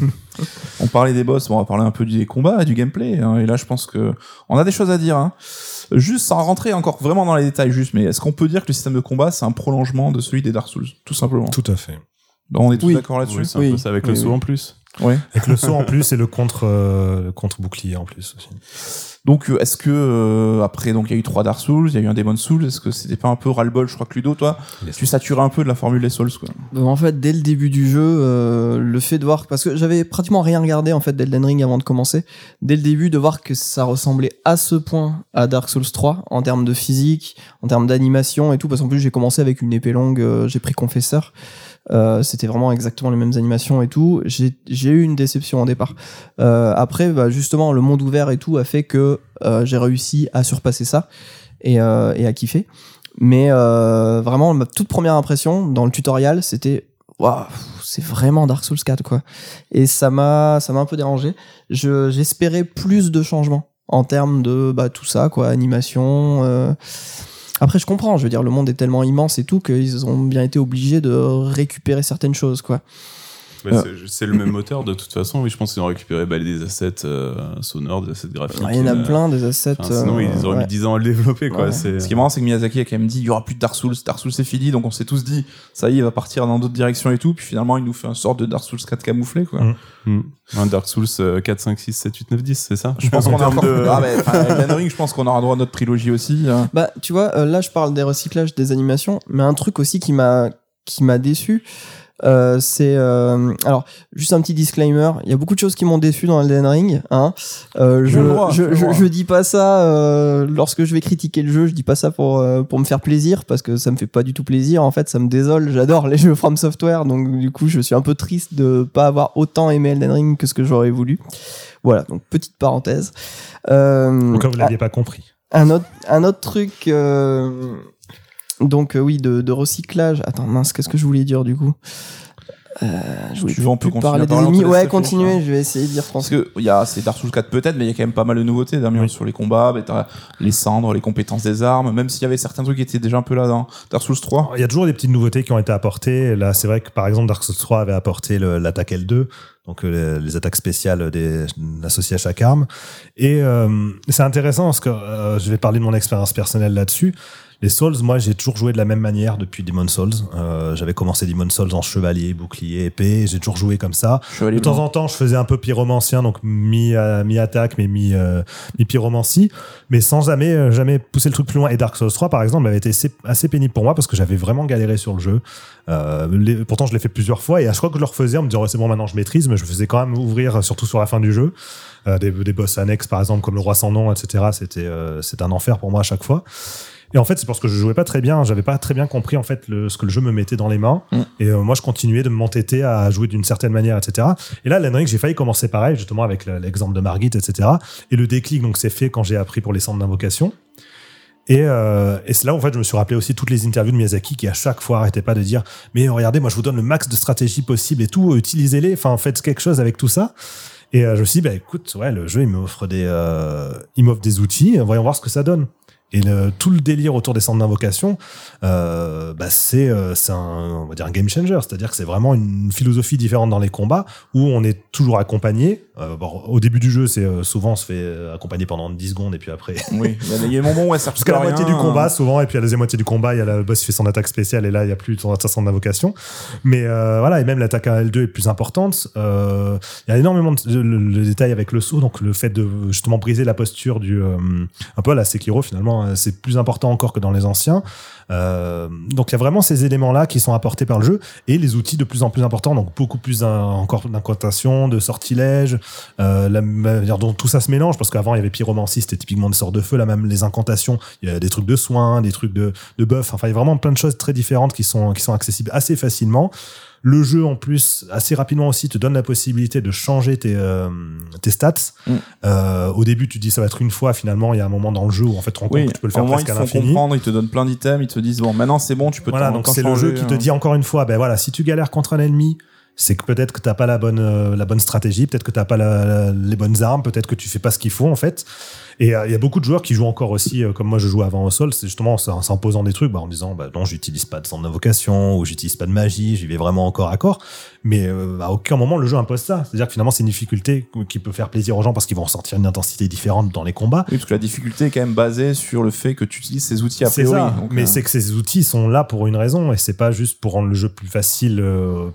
euh, On parlait des boss, bon, on va parler un peu des combats et du gameplay. hein, et là, je pense que on a des choses à dire. Hein. Juste sans rentrer encore vraiment dans les détails, juste, mais est-ce qu'on peut dire que le système de combat c'est un prolongement de celui des Dark Souls, tout simplement? Tout à fait. On est tous Oui. d'accord là-dessus. Oui, c'est Oui. ça avec Oui, le saut en plus. Ouais. Avec le saut en plus et le contre, euh, contre bouclier en plus aussi. Donc, euh, est-ce que euh, après, donc il y a eu trois Dark Souls, il y a eu un Demon Souls. Est-ce que c'était pas un peu ras-le-bol Je crois que Ludo, toi, tu saturais un peu de la formule des Souls, quoi. Donc, en fait, dès le début du jeu, euh, le fait de voir, parce que j'avais pratiquement rien regardé en fait d'Elden Ring avant de commencer, dès le début de voir que ça ressemblait à ce point à Dark Souls 3 en termes de physique, en termes d'animation et tout, parce qu'en plus j'ai commencé avec une épée longue, euh, j'ai pris Confesseur. Euh, c'était vraiment exactement les mêmes animations et tout. J'ai eu une déception au départ. Euh, après, bah, justement, le monde ouvert et tout a fait que euh, j'ai réussi à surpasser ça et, à kiffer. Mais vraiment, ma toute première impression dans le tutoriel, c'était waouh, c'est vraiment Dark Souls 4 quoi. Et ça m'a ça m'a un peu dérangé. Je j'espérais plus de changements en termes de bah tout ça quoi, animation. Après je comprends, je veux dire le monde est tellement immense et tout qu'ils ont bien été obligés de récupérer certaines choses quoi. Euh. c'est- le même moteur de toute façon. Oui, je pense qu'ils ont récupéré bah, des assets euh, sonores, des assets graphiques. Il y en a euh, plein des assets enfin, sinon, euh, ils auraient ouais. mis 10 ans à le développer. Quoi. Ouais. C'est- Ce qui est marrant, c'est que Miyazaki a quand même dit il y aura plus de Dark Souls, Dark Souls c'est fini, donc on s'est tous dit ça y est, il va partir dans d'autres directions et tout, puis finalement il nous fait un sort de Dark Souls 4 camouflé quoi. Mm. Hmm. Un Dark Souls euh, 4, 5, 6, 7, 8, 9, 10, c'est ça? Je pense qu'on a de- Ah, bah, je pense qu'on aura droit à notre trilogie aussi. hein. Bah, tu vois, euh, là, je parle des recyclages des animations, mais un truc aussi qui m'a qui m'a déçu, euh, c'est euh, alors juste un petit disclaimer. Il y a beaucoup de choses qui m'ont déçu dans Elden Ring. Hein. Euh, je, droit, dis pas ça lorsque je vais critiquer le jeu. Je dis pas ça pour pour me faire plaisir parce que ça me fait pas du tout plaisir. En fait, ça me désole. J'adore les jeux From Software, donc du coup, je suis un peu triste de pas avoir autant aimé Elden Ring que ce que j'aurais voulu. Voilà, donc petite parenthèse. Euh, où vous l'aviez pas compris. un autre, un autre truc, donc euh, oui, de, de recyclage. Attends, mince, qu'est-ce que je voulais dire du coup euh, Je tu veux, on peut parler à des ennemis. Ouais, continuez, je vais essayer de dire Parce français. que il y a c'est Dark Souls 4 peut-être, mais il y a quand même pas mal de nouveautés, Damien, Oui. sur les combats, les cendres, les compétences des armes, même s'il y avait certains trucs qui étaient déjà un peu là dans Dark Souls 3. Il y a toujours des petites nouveautés qui ont été apportées. Là, c'est vrai que par exemple, Dark Souls 3 avait apporté le- l'attaque L2, donc euh, les, les attaques spéciales des, associées à chaque arme. Et euh, c'est intéressant parce que euh, je vais parler de mon expérience personnelle là-dessus. Les Souls, moi, j'ai toujours joué de la même manière depuis Demon Souls. Euh, J'avais commencé Demon Souls en chevalier, bouclier, épée. J'ai toujours joué comme ça. Chevalier De temps blanc. en temps, je faisais un peu pyromancien, donc mi, euh, mi-attaque, mais mi, euh, mi-pyromancie, mais sans jamais, euh, jamais pousser le truc plus loin. Et Dark Souls 3, par exemple, avait été assez, assez pénible pour moi parce que j'avais vraiment galéré sur le jeu. Euh, les- pourtant, je l'ai fait plusieurs fois et à chaque fois que je le refaisais, on me disait, Ouais, c'est bon, maintenant je maîtrise, mais je faisais quand même ouvrir, surtout sur la fin du jeu. Euh, des, des boss annexes, par exemple, comme le roi sans nom, etc. C'était, euh, c'était un enfer pour moi à chaque fois. Et en fait, c'est parce que je jouais pas très bien. J'avais pas très bien compris en fait le, ce que le jeu me mettait dans les mains. Mm. Et euh, moi, je continuais de m'entêter à jouer d'une certaine manière, etc. Et là, Elden Ring, j'ai failli commencer pareil, justement avec le- l'exemple de Margit, etc. Et le déclic, donc, c'est fait quand j'ai appris pour les centres d'invocation. Et, euh, et c'est là en fait je me suis rappelé aussi toutes les interviews de Miyazaki qui à chaque fois arrêtaient pas de dire mais regardez moi je vous donne le max de stratégie possible et tout utilisez-les enfin faites quelque chose avec tout ça et euh, je me suis dit bah écoute ouais le jeu il m'offre des euh, il m'offre des outils voyons voir ce que ça donne et le- tout le délire autour des centres d'invocation, euh, bah c'est euh, c'est un, on va dire un game changer, c'est-à-dire que c'est vraiment une philosophie différente dans les combats où on est toujours accompagné. Euh, bon, au début du jeu, c'est souvent on se fait accompagner pendant 10 secondes et puis après. Oui, il y a des- moments où elle sert jusqu'à la moitié du combat souvent et puis à la deuxième moitié du combat il y a le boss qui fait son attaque spéciale et là il y a plus son son d'invocation mais euh, voilà et même l'attaque à L2 est plus importante. Il y a énormément de le, le détail avec le saut donc le fait de justement briser la posture du un peu à la Sekiro finalement euh, c'est plus important encore que dans les anciens. Euh, donc il y a vraiment ces éléments là qui sont apportés par le jeu et les outils de plus en plus importants donc beaucoup plus encore d'incantation de sortilèges euh, la manière dont tout ça se mélange parce qu'avant il y avait pyromancie c'était typiquement des sorts de feu là même les incantations il y a des trucs de soins des trucs de, de buff enfin il y a vraiment plein de choses très différentes qui sont qui sont accessibles assez facilement Le jeu, en plus, assez rapidement aussi, te donne la possibilité de changer tes, euh, tes stats. Mm. Euh, au début, tu dis ça va être une fois. Finalement, il y a un moment dans le jeu où en fait, tu te rends compte Oui, que tu peux le faire presque ils à te font l'infini. comprendre, ils te donnent plein d'items, ils te disent bon, maintenant c'est bon, tu peux Voilà, donc c'est le jeu qui te hein. dit encore une fois, ben voilà, si tu galères contre un ennemi, c'est que peut-être que t'as pas la bonne euh, la bonne stratégie, peut-être que t'as pas la- la- les bonnes armes, peut-être que tu fais pas ce qu'il faut en fait. Et euh, il y a beaucoup de joueurs qui jouent encore aussi, euh, comme moi je joue avant au sol, c'est justement en s'en posant des trucs, bah, en disant bah non, j'utilise pas de centre d'invocation ou j'utilise pas de magie, j'y vais vraiment encore à corps. Mais à aucun moment le jeu impose ça. C'est-à-dire que finalement c'est une difficulté qui peut faire plaisir aux gens parce qu'ils vont ressentir une intensité différente dans les combats. Oui, parce que la difficulté est quand même basée sur le fait que tu utilises ces outils C'est priori. ça. donc, mais c'est que ces outils sont là pour une raison et c'est pas juste pour rendre le jeu plus facile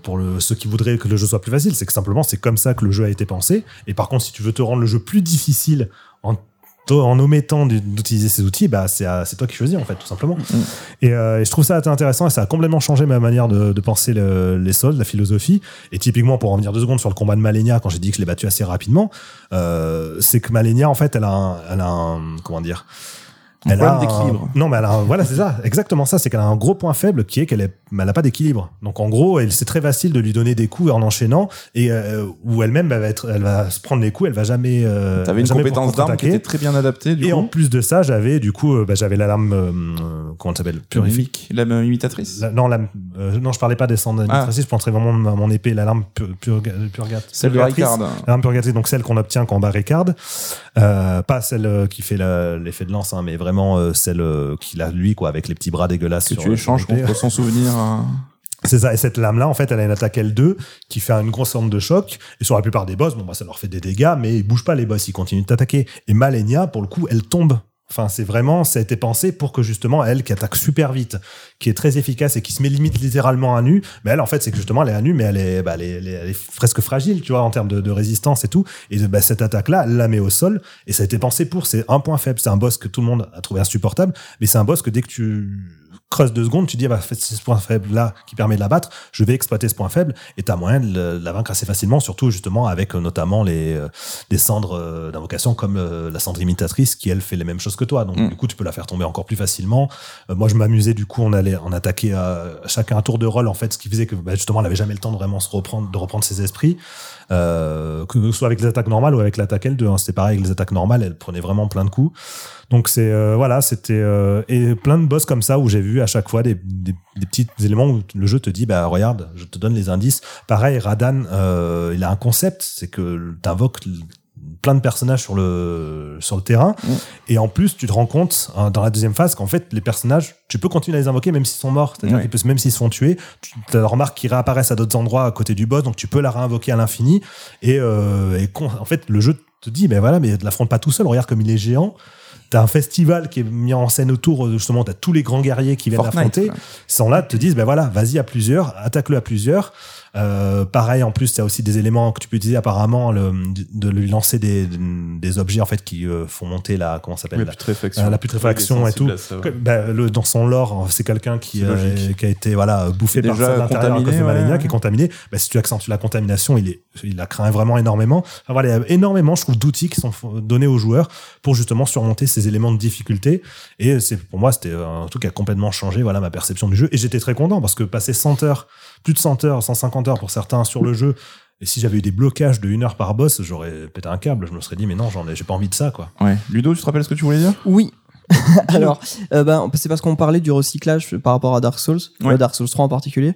pour le, ceux qui voudraient que le jeu soit plus facile. C'est que simplement c'est comme ça que le jeu a été pensé. Et par contre, si tu veux te rendre le jeu plus difficile en en omettant d'utiliser ces outils, bah c'est toi qui choisis en fait tout simplement. Mm. Et, euh, et je trouve ça intéressant et ça a complètement changé ma manière de, de penser le- les soldes, la philosophie. Et typiquement pour en venir deux secondes sur le combat de Malenia, quand j'ai dit que je l'ai battu assez rapidement, euh, c'est que Malenia en fait elle a un, elle a un comment dire elle problème a un- d'équilibre. Non, mais elle a un- voilà, c'est ça, exactement ça. C'est qu'elle a un gros point faible qui est qu'elle n'a pas d'équilibre. Donc en gros, c'est très facile de lui donner des coups en enchaînant et euh, où elle-même elle va être, elle va se prendre des coups, elle va jamais. Euh, T'avais une compétence d'arme qui était très bien adaptée, du Et coup. en plus de ça, j'avais du coup, euh, bah, j'avais l'alarme, euh, euh, comment elle s'appelle, purifique. La même imitatrice? La- non, la, euh, non, je parlais pas des cendres Ah. je pensais vraiment à mon épée, l'alarme pur, pur, purgate. Celle de. Ricard. L'arme purgatrice, donc celle qu'on obtient quand on barricade, euh, pas celle qui fait la- l'effet de lance, hein, mais vraiment euh, celle euh, qu'il a lui, quoi, avec les petits bras dégueulasses. Que sur- tu échanges contre son souvenir. hein. C'est ça. Et cette lame-là, en fait, elle a une attaque L2 qui fait une grosse onde de choc. Et sur la plupart des boss, bon, bah, ça leur fait des dégâts, mais ils bougent pas les boss, ils continuent de t'attaquer. Et Malenia, pour le coup, elle tombe. Enfin, c'est vraiment, ça a été pensé pour que justement, elle, qui attaque super vite, qui est très efficace et qui se met limite littéralement à nu, mais elle, en fait, c'est que justement, elle est à nu, mais elle est, bah, elle est, elle est- presque fragile, tu vois, en termes de, de résistance et tout. Et bah, cette attaque-là, elle la met au sol. Et ça a été pensé pour. C'est un point faible. C'est un boss que tout le monde a trouvé insupportable, mais c'est un boss que dès que tu creuses deux secondes, tu dis, bah, c'est ce point faible là qui permet de la battre, je vais exploiter ce point faible, et t'as moyen de la vaincre assez facilement, surtout justement avec euh, notamment les, euh, des cendres euh, d'invocation comme euh, la cendre imitatrice qui elle fait les mêmes choses que toi. Donc Mm. du coup, tu peux la faire tomber encore plus facilement. Euh, moi, je m'amusais, du coup, on allait en attaquer à chacun un tour de rôle, en fait, ce qui faisait que bah, justement, elle avait jamais le temps de vraiment se reprendre, de reprendre ses esprits. Euh, que ce soit avec les attaques normales ou avec l'attaque L2, hein, c'était pareil avec les attaques normales, elle prenait vraiment plein de coups. Donc c'est euh, voilà, c'était euh, et plein de boss comme ça où j'ai vu à chaque fois des, des, des petits éléments où le jeu te dit bah regarde, je te donne les indices. Pareil, Radan, euh, il a un concept, c'est que t'invoques plein de personnages sur le sur le terrain Mm. et en plus tu te rends compte hein, dans la deuxième phase qu'en fait les personnages tu peux continuer à les invoquer même s'ils sont morts c'est-à-dire Ouais. qu'ils peuvent même s'ils se font tuer tu as la remarque qu'ils réapparaissent à d'autres endroits à côté du boss donc tu peux la réinvoquer à l'infini et, euh, et en fait le jeu te dit mais voilà mais ne l'affronte pas tout seul regarde comme il est géant T'as un festival qui est mis en scène autour, justement, t'as tous les grands guerriers qui viennent Fortnite. Ils sont là, te disent, ben voilà, vas-y à plusieurs, attaque-le à plusieurs. Euh, pareil, en plus, tu as aussi des éléments que tu peux utiliser apparemment, le, de lui lancer des, des objets en fait qui euh, font monter la comment s'appelle La putréfaction. euh, la putréfaction et tout. ça, ouais. bah, le, dans son lore, c'est quelqu'un qui, qui a été voilà bouffé par ça de l'intérieur à cause de contaminé, Malenia, ouais, qui est contaminé. Bah, si tu accentues la contamination, il est, il la craint vraiment énormément. Enfin, voilà, il y a énormément, je trouve, d'outils qui sont donnés aux joueurs pour justement surmonter ces éléments de difficulté. Et c'est pour moi, c'était un truc qui a complètement changé, voilà, ma perception du jeu. Et j'étais très content parce que passer 100 heures, plus de 100 heures, 150 heures pour certains sur le jeu. Et si j'avais eu des blocages de une heure par boss, j'aurais pété un câble. Je me serais dit, mais non, j'en ai, j'ai pas envie de ça, quoi. Ouais. Ludo, tu te rappelles ce que tu voulais dire? Oui. Alors, euh, ben, c'est parce qu'on parlait du recyclage par rapport à Dark Souls, Ouais. euh, Dark Souls 3 en particulier.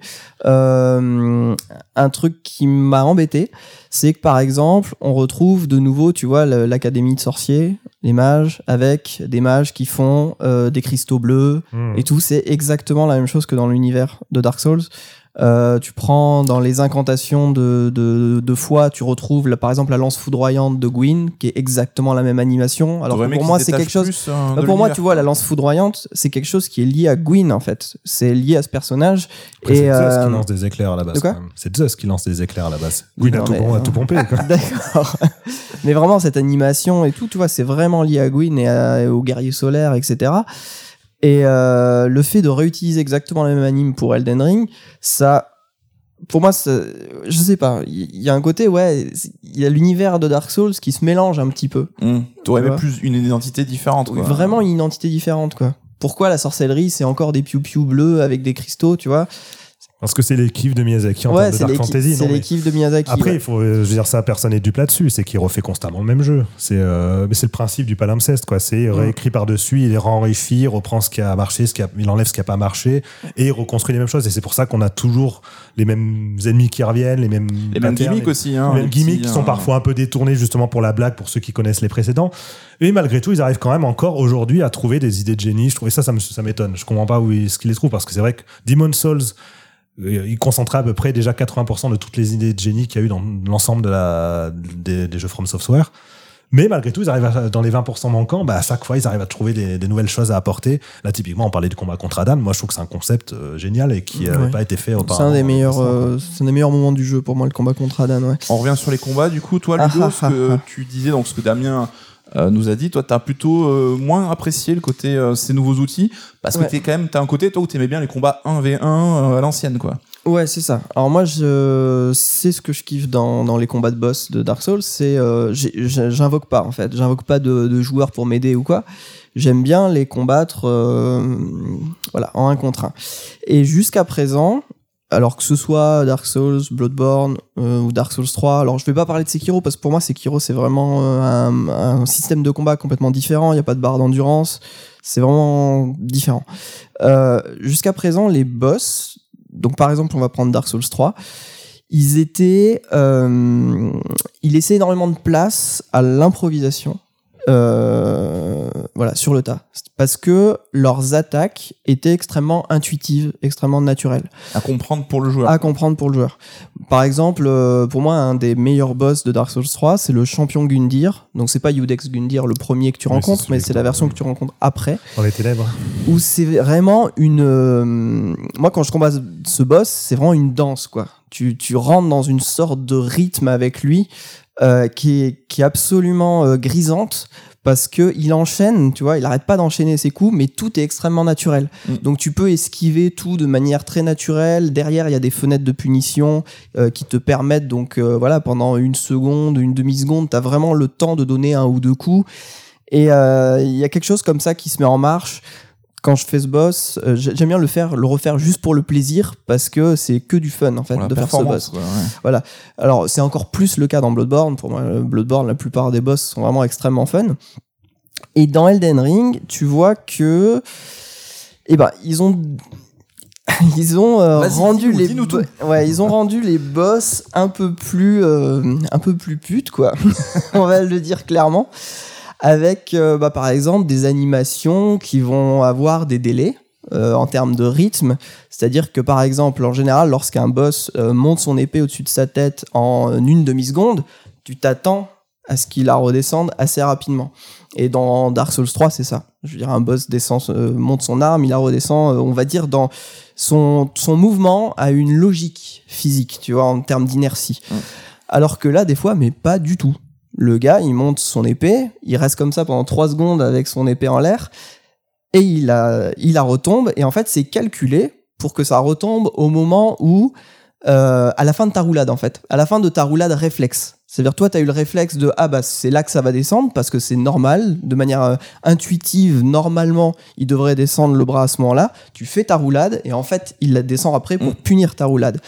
Euh, un truc qui m'a embêté, c'est que par exemple, on retrouve de nouveau, tu vois, l'académie de sorciers, les mages, avec des mages qui font euh, des cristaux bleus Hmm. et tout. C'est exactement la même chose que dans l'univers de Dark Souls. Euh, tu prends dans les incantations de, de, de foi, tu retrouves là, par exemple la lance foudroyante de Gwyn, qui est exactement la même animation. Alors que aimé pour qu'ils moi, c'est quelque chose. hein, Bah, pour moi, tu vois, la lance foudroyante, c'est quelque chose qui est lié à Gwyn, en fait. C'est lié à ce personnage. Après, Et, c'est Zeus euh, qui lance des éclairs à la base. C'est Zeus qui lance des éclairs à la base. Gwyn a tout, mais- a tout pompé. D'accord. Mais vraiment, cette animation et tout, tu vois, c'est vraiment lié à Gwyn et, à- et aux guerriers solaires, etc. Et euh, le fait de réutiliser exactement la même anime pour Elden Ring, ça. Pour moi, ça- je sais pas. Il y a un côté, ouais, il y a l'univers de Dark Souls qui se mélange un petit peu. Hum. T'aurais aimé plus une identité différente, quoi. Vraiment une identité différente, quoi. Pourquoi la sorcellerie, c'est encore des piou-piou bleus avec des cristaux, tu vois? Parce que c'est l'équipe de Miyazaki en Ouais, termes de c'est Dark l'équipe Fantasy. c'est non, mais- l'équipe de Miyazaki. Après, ouais. il faut, je veux dire, ça, personne n'est dupe là-dessus. C'est qu'il refait constamment le même jeu. C'est, euh, mais c'est le principe du palimpseste, quoi. C'est réécrit par-dessus, il les renrichit, il reprend ce qui a marché, ce qui a, il enlève ce qui a pas marché, et il reconstruit les mêmes choses. Et c'est pour ça qu'on a toujours les mêmes ennemis qui reviennent, les mêmes, Les mêmes gimmicks les- aussi. Hein, les mêmes gimmicks qui sont hein. parfois un peu détournés justement pour la blague pour ceux qui connaissent les précédents. Et malgré tout, ils arrivent quand même encore aujourd'hui à trouver des idées de génie. Je trouve et ça, ça m'étonne. Je comprends pas où ils, ce qu'ils les trouvent parce que c'est vrai que Demon Souls, il concentrait à peu près déjà 80% de toutes les idées de génie qu'il y a eu dans l'ensemble de la, des, des jeux From Software. Mais malgré tout, ils arrivent à- dans les 20% manquants, bah, à chaque fois, ils arrivent à trouver des, des nouvelles choses à apporter. Là, typiquement, on parlait du combat contre Adam. Moi, je trouve que c'est un concept euh, génial et qui n'a Ouais. pas été fait C'est auparavant. un des meilleurs, Récemment, quoi. euh, c'est un des meilleurs moments du jeu pour moi, le combat contre Adan. Ouais. On revient sur les combats. Du coup, toi, Ah, Ludo, ah, ce que ah, ah. tu disais, donc ce que Damien euh, nous a dit, toi, t'as plutôt euh, moins apprécié le côté euh, ces nouveaux outils parce que Ouais. t'es quand même, t'as un côté toi où t'aimais bien les combats 1v1 euh, à l'ancienne, quoi. Ouais, c'est ça. Alors moi, je c'est ce que je kiffe dans, dans les combats de boss de Dark Souls, c'est euh, j'invoque pas en fait, j'invoque pas de, de joueurs pour m'aider ou quoi. J'aime bien les combattre, euh, voilà, en un contre un. Et jusqu'à présent, alors que ce soit Dark Souls, Bloodborne euh, ou Dark Souls 3, alors je vais pas parler de Sekiro parce que pour moi Sekiro c'est vraiment euh, un, système de combat complètement différent. Il y a pas de barre d'endurance, c'est vraiment différent. Euh, jusqu'à présent, les boss, donc par exemple, on va prendre Dark Souls 3, ils étaient, ils laissaient énormément de place à l'improvisation. Euh, voilà, sur le tas. Parce que leurs attaques étaient extrêmement intuitives, extrêmement naturelles À comprendre pour le joueur. à comprendre pour le joueur. Par exemple, euh, pour moi, un des meilleurs boss de Dark Souls 3, c'est le champion Gundyr. Donc, c'est pas Yudex Gundyr le premier que tu Oui, rencontres, mais c'est la version que tu rencontres après, Dans les ténèbres. où c'est vraiment une. euh, moi, quand je combats ce boss, c'est vraiment une danse, quoi. Tu, tu rentres dans une sorte de rythme avec lui euh, qui, est, qui est absolument euh, grisante. Parce que il enchaîne, tu vois, il arrête pas d'enchaîner ses coups, mais tout est extrêmement naturel. Mm. Donc tu peux esquiver tout de manière très naturelle. Derrière, il y a des fenêtres de punition euh, qui te permettent donc euh, voilà pendant une seconde, une demi seconde, t'as vraiment le temps de donner un ou deux coups. Et euh, il y a quelque chose comme ça qui se met en marche. Quand je fais ce boss, euh, j'ai- j'aime bien le faire, le refaire juste pour le plaisir parce que c'est que du fun en fait pour de faire ce boss. ouais. Alors, c'est encore plus le cas dans Bloodborne. Pour moi, euh, Bloodborne, la plupart des boss sont vraiment extrêmement fun. Et dans Elden Ring, tu vois que, eh ben, ils ont, ils ont euh, rendu les, tout. ouais, ils ont rendu les boss un peu plus, euh, un peu plus putes, quoi. On va le dire clairement. Avec, euh, bah, par exemple, des animations qui vont avoir des délais. euh, en termes de rythme, c'est-à-dire que par exemple, en général, lorsqu'un boss euh, monte son épée au-dessus de sa tête en une demi-seconde, tu t'attends à ce qu'il la redescende assez rapidement. Et dans Dark Souls 3, c'est ça. Je veux dire, un boss descend, euh, monte son arme, il la redescend, on va dire, dans son, son mouvement a une logique physique, tu vois, en termes d'inertie. Alors que là, des fois, mais pas du tout. Le gars, il monte son épée, il reste comme ça pendant 3 secondes avec son épée en l'air, et il la, il la retombe, et en fait, c'est calculé pour que ça retombe au moment où, euh, à la fin de ta roulade, en fait, à la fin de ta roulade réflexe. C'est-à-dire, toi, tu as eu le réflexe de Ah, bah, c'est là que ça va descendre, parce que c'est normal, de manière euh, intuitive, normalement, il devrait descendre le bras à ce moment-là. Tu fais ta roulade, et en fait, il la descend après pour Mm. punir ta roulade.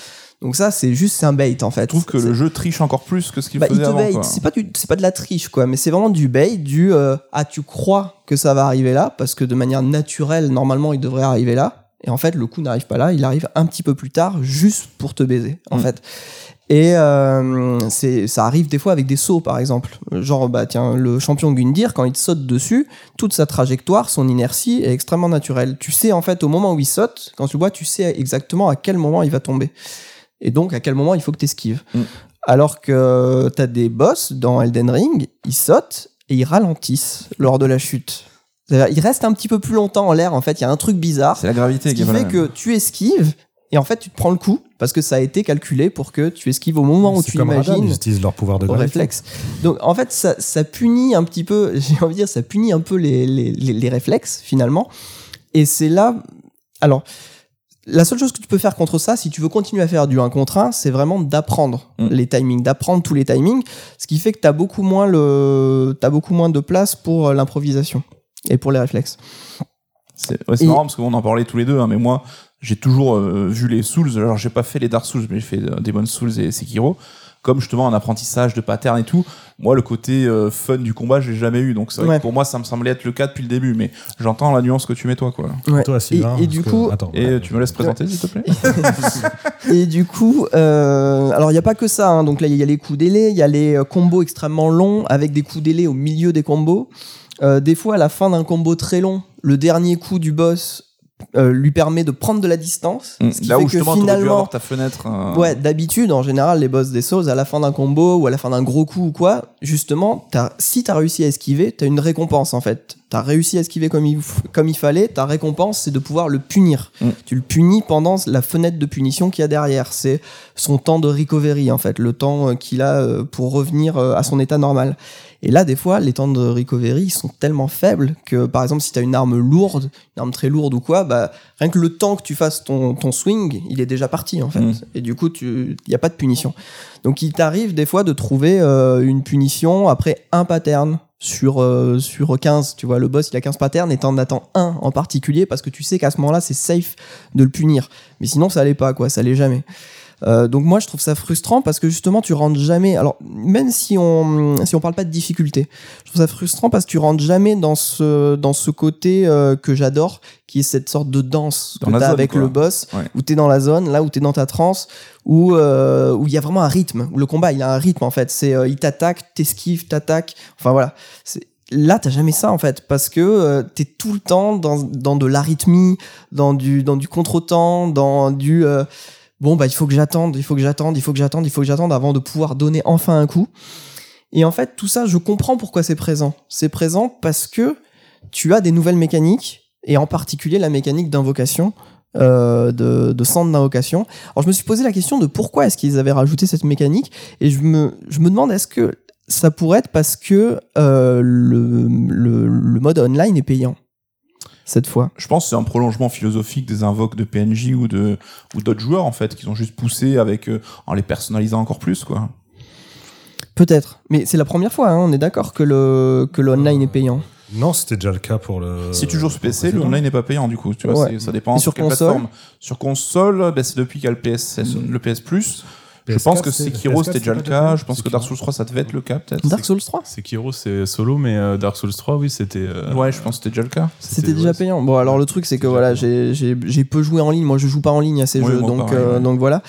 Donc, ça, c'est juste, un bait, en fait. Je trouve que le jeu triche encore plus que ce qu'il bah, il faisait te avant. c'est pas du, c'est pas de la triche quoi, mais c'est vraiment du bait, du euh, ah tu crois que ça va arriver là parce que de manière naturelle normalement il devrait arriver là et en fait le coup n'arrive pas là, il arrive un petit peu plus tard juste pour te baiser en Mm. fait. Et euh, c'est ça arrive des fois avec des sauts par exemple, genre bah tiens le champion Gundyr quand il te saute dessus, toute sa trajectoire, son inertie est extrêmement naturelle. Tu sais en fait au moment où il saute, quand tu le vois, tu sais exactement à quel moment il va tomber. Et donc à quel moment il faut que tu esquives. Mm. Alors que t'as des boss dans Elden Ring, ils sautent et ils ralentissent lors de la chute. Ils restent un petit peu plus longtemps en l'air, en fait, il y a un truc bizarre. C'est la gravité Ce qui qui fait que tu esquives et en fait tu te prends le coup parce que ça a été calculé pour que tu esquives au moment où tu comme imagines ils utilisent leur pouvoir de réflexe. Donc en fait, ça, ça punit un petit peu, j'ai envie de dire, ça punit un peu les, les, les- les réflexes finalement. Et c'est là. Alors, la seule chose que tu peux faire contre ça, si tu veux continuer à faire du 1 contre 1, c'est vraiment d'apprendre Mm. les timings, d'apprendre tous les timings, ce qui fait que tu as beaucoup moins le, beaucoup moins de place pour euh, l'improvisation et pour les réflexes. C'est ouais, c'est Et- marrant parce qu'on en parlait tous les deux, hein, mais moi, j'ai toujours euh, vu les Souls. Alors j'ai pas fait les Dark Souls, mais j'ai fait euh, Demon Souls et Sekiro. Comme justement un apprentissage de pattern et tout. Moi, le côté euh, fun du combat, j'ai jamais eu. Donc c'est vrai Ouais. que pour moi, ça me semblait être le cas depuis le début. Mais j'entends la nuance que tu mets toi, quoi. Ouais. Toi, Sylvain, et, du que- coup, Attends, Et ouais. tu me laisses présenter, s'il te plaît Et du coup, euh, alors il n'y a pas que ça. hein. Donc là, il y a les coups d'ailé, il y a les euh, combos extrêmement longs avec des coups d'ailé au milieu des combos. Euh, des fois, à la fin d'un combo très long, le dernier coup du boss euh, lui permet de prendre de la distance. Mm. ce qui Là fait où que justement, dû finalement, avoir ta fenêtre. euh, Ouais, d'habitude, en général, les boss des Souls, à la fin d'un combo ou à la fin d'un gros coup ou quoi, justement, as, si t'as réussi à esquiver, t'as une récompense en fait. T'as réussi à esquiver comme il, comme il fallait, ta récompense, c'est de pouvoir le punir. Mm. Tu le punis pendant la fenêtre de punition qu'il y a derrière. C'est son temps de recovery, en fait, le temps euh, qu'il a pour revenir à son état normal. Et là, des fois, les temps de recovery sont tellement faibles que, par exemple, si t'as une arme lourde, une arme très lourde ou quoi, bah, rien que le temps que tu fasses ton, ton swing, il est déjà parti, en fait. Mm. Et du coup, il n'y a pas de punition. Donc, il t'arrive des fois de trouver euh, une punition après un pattern sur, euh, sur 15. Tu vois, le boss, il a 15 patterns et t'en attends un en particulier parce que tu sais qu'à ce moment-là, c'est safe de le punir. Mais sinon, ça allait pas, quoi. Ça allait jamais. Euh, donc moi je trouve ça frustrant parce que justement tu rentres jamais alors même si on si on parle pas de difficulté je trouve ça frustrant parce que tu rentres jamais dans ce dans ce côté euh, que j'adore qui est cette sorte de danse Dans que t'as avec quoi. le boss Ouais. où t'es dans la zone là où t'es dans ta transe où euh, où il y a vraiment un rythme où le combat il a un rythme en fait c'est il t'attaque t'esquives t'attaques enfin voilà c'est Là, t'as jamais ça en fait, parce que euh, t'es tout le temps dans, dans de l'arythmie, dans du, dans du contre-temps, dans du euh, bon bah il faut que j'attende, il faut que j'attende, il faut que j'attende, il faut que j'attende avant de pouvoir donner enfin un coup. Et en fait, tout ça, je comprends pourquoi c'est présent. C'est présent parce que tu as des nouvelles mécaniques, et en particulier la mécanique d'invocation, euh, de, centre d'invocation. Alors je me suis posé la question de pourquoi est-ce qu'ils avaient rajouté cette mécanique, et je me, je me demande est-ce que ça pourrait être parce que euh, le, le mode online est payant? Cette fois. Je pense que c'est un prolongement philosophique des invoques de PNJ ou de ou d'autres joueurs en fait qui ont juste poussé avec euh, en les personnalisant encore plus quoi. Peut-être, mais c'est la première fois, hein, on est d'accord que le, que le online est payant. Non, c'était déjà le cas pour le. si tu joues sur PC, le online n'est pas payant du coup. Tu vois, Ouais. ça dépend Et sur sur quelle console plateforme. Sur console, ben, c'est depuis qu'il y a le PS, le PS Plus. Je PS4, pense que c'est- Sekiro PS4, c'était déjà le cas. Je pense que. Dark Souls 3 ça devait être le cas peut-être. Dark Souls 3 Sekiro, c'est solo, mais euh, Dark Souls 3, oui, c'était. euh, Ouais, je pense que c'était déjà le cas. C'était déjà payant. Bon, alors le truc, c'est que voilà, j'ai peu joué en ligne. Moi, je joue pas en ligne à ces Oui, jeux, moi, donc, pareil, euh, ouais. donc voilà.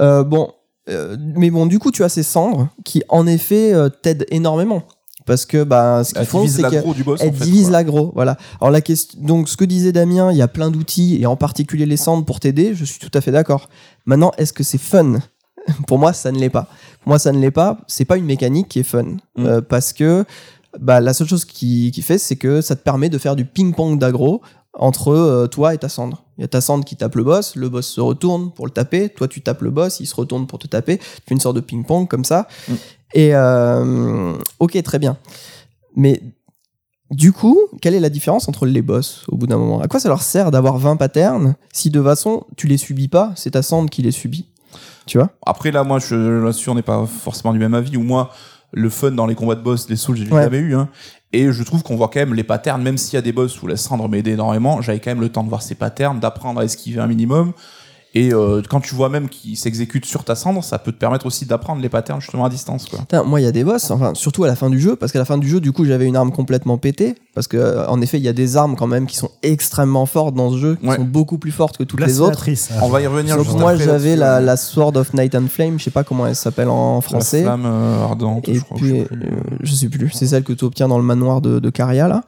Euh, bon, euh, mais bon, du coup, tu as ces cendres qui, en effet, euh, t'aident énormément. Parce que bah, ce qu'ils font, c'est que l'aggro du boss. en elle fait, divise quoi. l'aggro. Voilà. Alors la question, donc ce que disait Damien, il y a plein d'outils et en particulier les cendres pour t'aider. Je suis tout à fait d'accord. Maintenant, est-ce que c'est fun Pour moi, ça ne l'est pas. Pour moi, ça ne l'est pas. C'est pas une mécanique qui est fun Mm. Euh, parce que bah, la seule chose qui, qui fait, c'est que ça te permet de faire du ping-pong d'aggro entre euh, toi et ta cendre. Il y a ta cendre qui tape le boss, le boss se retourne pour le taper, toi tu tapes le boss, il se retourne pour te taper, tu fais une sorte de ping-pong comme ça. Mm. Et euh, ok, très bien. Mais du coup, quelle est la différence entre les boss au bout d'un moment? À quoi ça leur sert d'avoir 20 patterns si de toute façon tu les subis pas, c'est ta cendre qui les subit? Tu vois Après là, moi, je là-dessus, on n'est pas forcément du même avis. Ou moi, le fun dans les combats de boss, les souls, j'ai Ouais. jamais eu. Hein. Et je trouve qu'on voit quand même les patterns, même s'il y a des boss où la cendre m'aidait énormément, j'avais quand même le temps de voir ces patterns, d'apprendre à esquiver un minimum. Et euh, quand tu vois même qu'ils s'exécutent sur ta cendre, ça peut te permettre aussi d'apprendre les patterns justement à distance. Quoi. Putain, moi, il y a des boss, enfin, surtout à la fin du jeu, parce qu'à la fin du jeu, du coup, j'avais une arme complètement pétée, parce que, euh, en effet, il y a des armes quand même qui sont extrêmement fortes dans ce jeu, qui Ouais. sont beaucoup plus fortes que toutes les autres. On va y revenir. Donc juste moi, j'avais la, la Sword of Night and Flame, je sais pas comment elle s'appelle en La français. flamme euh, ardente, Et je crois. puis, je sais plus. euh, je sais plus, c'est celle que tu obtiens dans le manoir de, de Caria, là.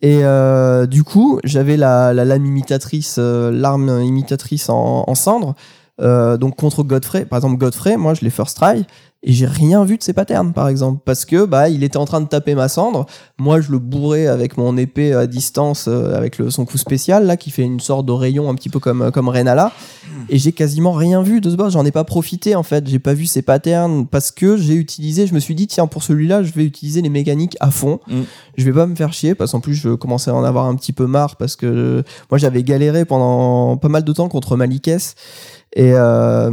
Et euh, du coup, j'avais la, la lame imitatrice, euh, l'arme imitatrice en, en cendre. Euh, donc contre Godfrey, par exemple Godfrey, moi je l'ai first try et j'ai rien vu de ses patterns par exemple parce que bah il était en train de taper ma cendre, moi je le bourrais avec mon épée à distance euh, avec le, son coup spécial là qui fait une sorte de rayon un petit peu comme comme Renala. Et j'ai quasiment rien vu de ce boss, j'en ai pas profité en fait, j'ai pas vu ses patterns parce que j'ai utilisé, je me suis dit tiens pour celui-là je vais utiliser les mécaniques à fond, Mm. je vais pas me faire chier parce qu'en plus je commençais à en avoir un petit peu marre parce que euh, moi j'avais galéré pendant pas mal de temps contre Malikes et euh,